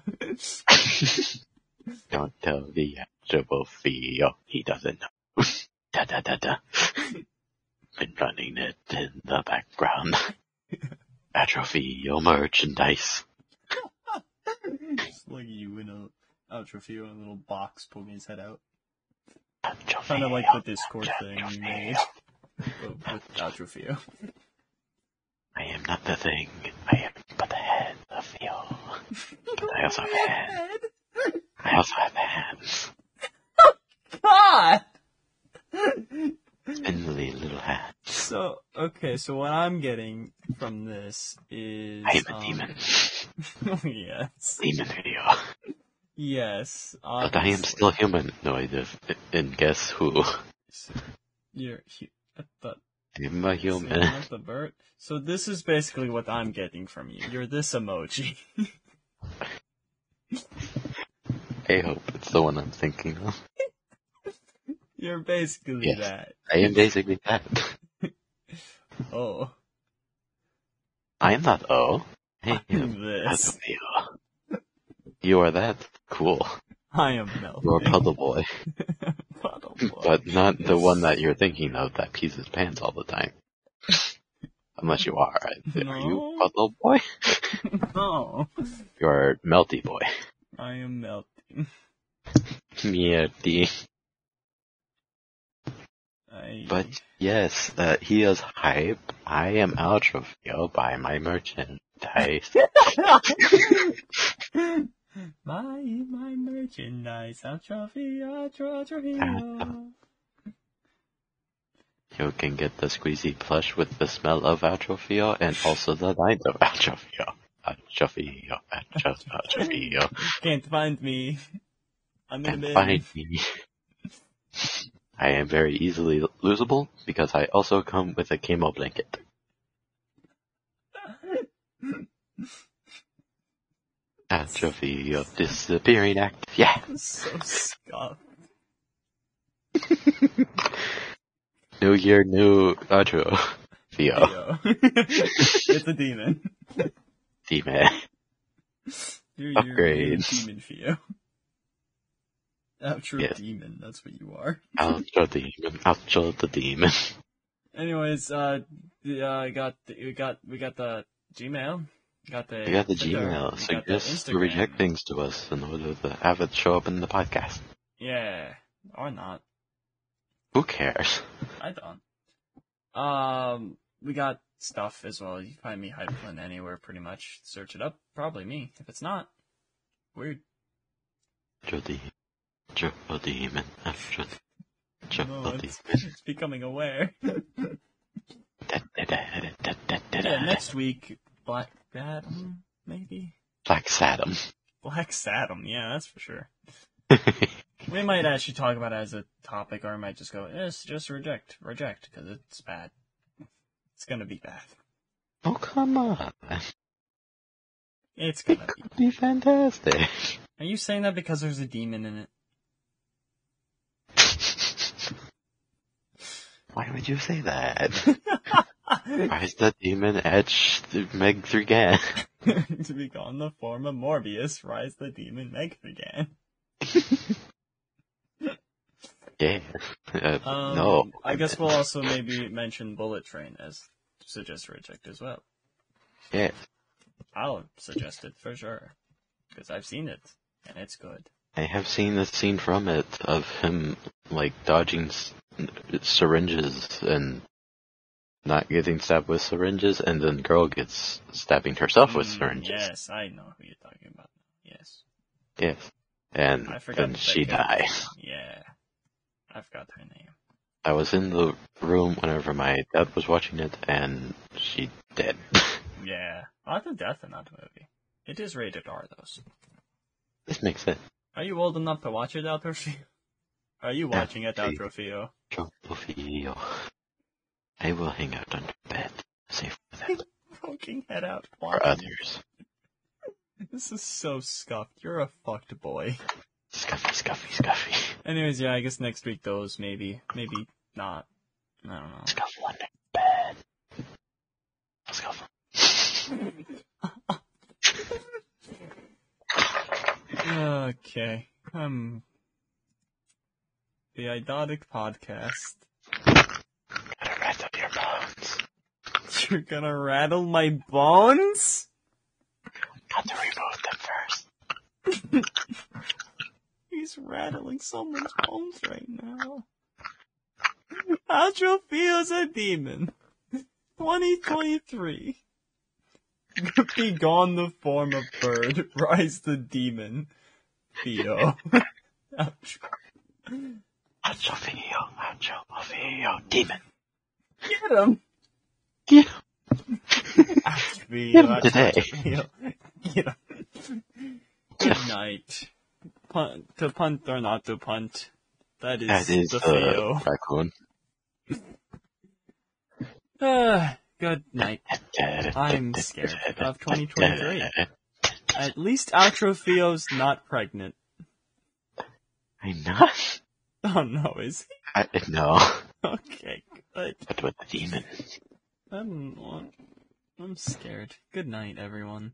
Don't tell the Theo. He doesn't know. da da da da. Been running it in the background. Atrophy your merchandise. Just at you in a Atrophia in a little box poking his head out. Kind of like the Discord thing you made. But with Atrophia. I am not the thing. I am but the head of Theo. But I also have hands. I also have hands. Oh, God! Spindly little hands. So, okay, so what I'm getting from this is. I am a um, demon. yes. Demon video. Yes. But I am obviously. still humanoid. And guess who? You're. hu- I thought I'm a human. So this is basically what I'm getting from you. You're this emoji. I hope it's the one I'm thinking of. You're basically Yes. that. I am basically that. Oh, I am not O. I am this. You are that? Cool. I am melting. You're a puddle boy. Puddle boy. But not the one that you're thinking of that pees his pants all the time. Unless you are. Are you puddle boy? no, You're melty boy. I am melting. Melty. I... But yes, uh, he is hype. I am Outrovio by my merchandise. My my merchandise, our trophy, trophy. You can get the squeezy plush with the smell of Atrofio and also the line of Atrofio. Atrofio, Atro- Atrofio. Can't find me. I'm in bin. find me. I am very easily losable because I also come with a camo blanket. Atrofio disappearing act. Yeah. so scuffed. New year, new Atrofio. Theo. it's a demon. Demon. You're, you're, Upgrades. You're a demon Theo. Outro Yes. demon, that's what you are. Outro demon. Outro the demon. Anyways, uh, the, uh, got, the, we got, we got the Gmail. Got the, We got the Gmail. we got the Suggest reject things to us in order to have it show up in the podcast. Yeah, or not. Who cares? I don't. Um, we got stuff as well. You can find me Hypclen anywhere pretty much. Search it up. Probably me. If it's not, weird. Demon. Outro demon. Outro. No, it's, it's becoming aware. Yeah, next week, Black Adam, maybe? Black Saddam. Black Saddam, yeah, that's for sure. We might actually talk about it as a topic, or I might just go, yes, just reject, reject, because it's bad. It's gonna be bad. oh, come on. It's It gonna be. could be fantastic. Are you saying that because there's a demon in it? Why would you say that? Why is the demon etched Meg 3 again? to become the form of Morbius, Rise the Demon Meg Megagan. Yeah. Uh, Um, no. I guess we'll also maybe mention Bullet Train as suggest reject as well. Yeah. I'll suggest it for sure. Because I've seen it, and it's good. I have seen the scene from it of him like dodging s- syringes and not getting stabbed with syringes, and then girl gets stabbing herself with Mm, syringes. Yes, I know who you're talking about. Yes. Yes. And then she dies. Yeah. I forgot her name. I was in the room whenever my dad was watching it, and she dead. Yeah. A lot of death in that movie. It is rated R though. so- this makes sense. Are you old enough to watch it, Altrofio? Are you watching it. Altrofio? Trofeo. I will hang out under bed, safe for them Poking head out. or others. This is so scuffed. You're a fucked boy. Scuffy, scuffy, scuffy. Anyways, yeah, I guess next week those maybe, maybe not. I don't know. Scuffle under bed. Scuffle. Okay. Um. The Idotic Podcast. Up your bones. You're gonna rattle my bones? Got to remove them first. He's rattling someone's bones right now. Atrophia's a demon. 2023. Be gone the form of bird, rise the demon. Theo. Ouch. Trofeo, Trofeo, demon. Get him! Get Theo, Get him today. Get him. Good night. Punt, to punt or not to punt. That is, That is the uh, Theo. raccoon. Uh, good night. I'm scared of 2023. At least Atrophio's not pregnant. I'm not. Oh no, is he? I, no. Okay, good. But with the demon. I'm, I'm scared. Good night, everyone.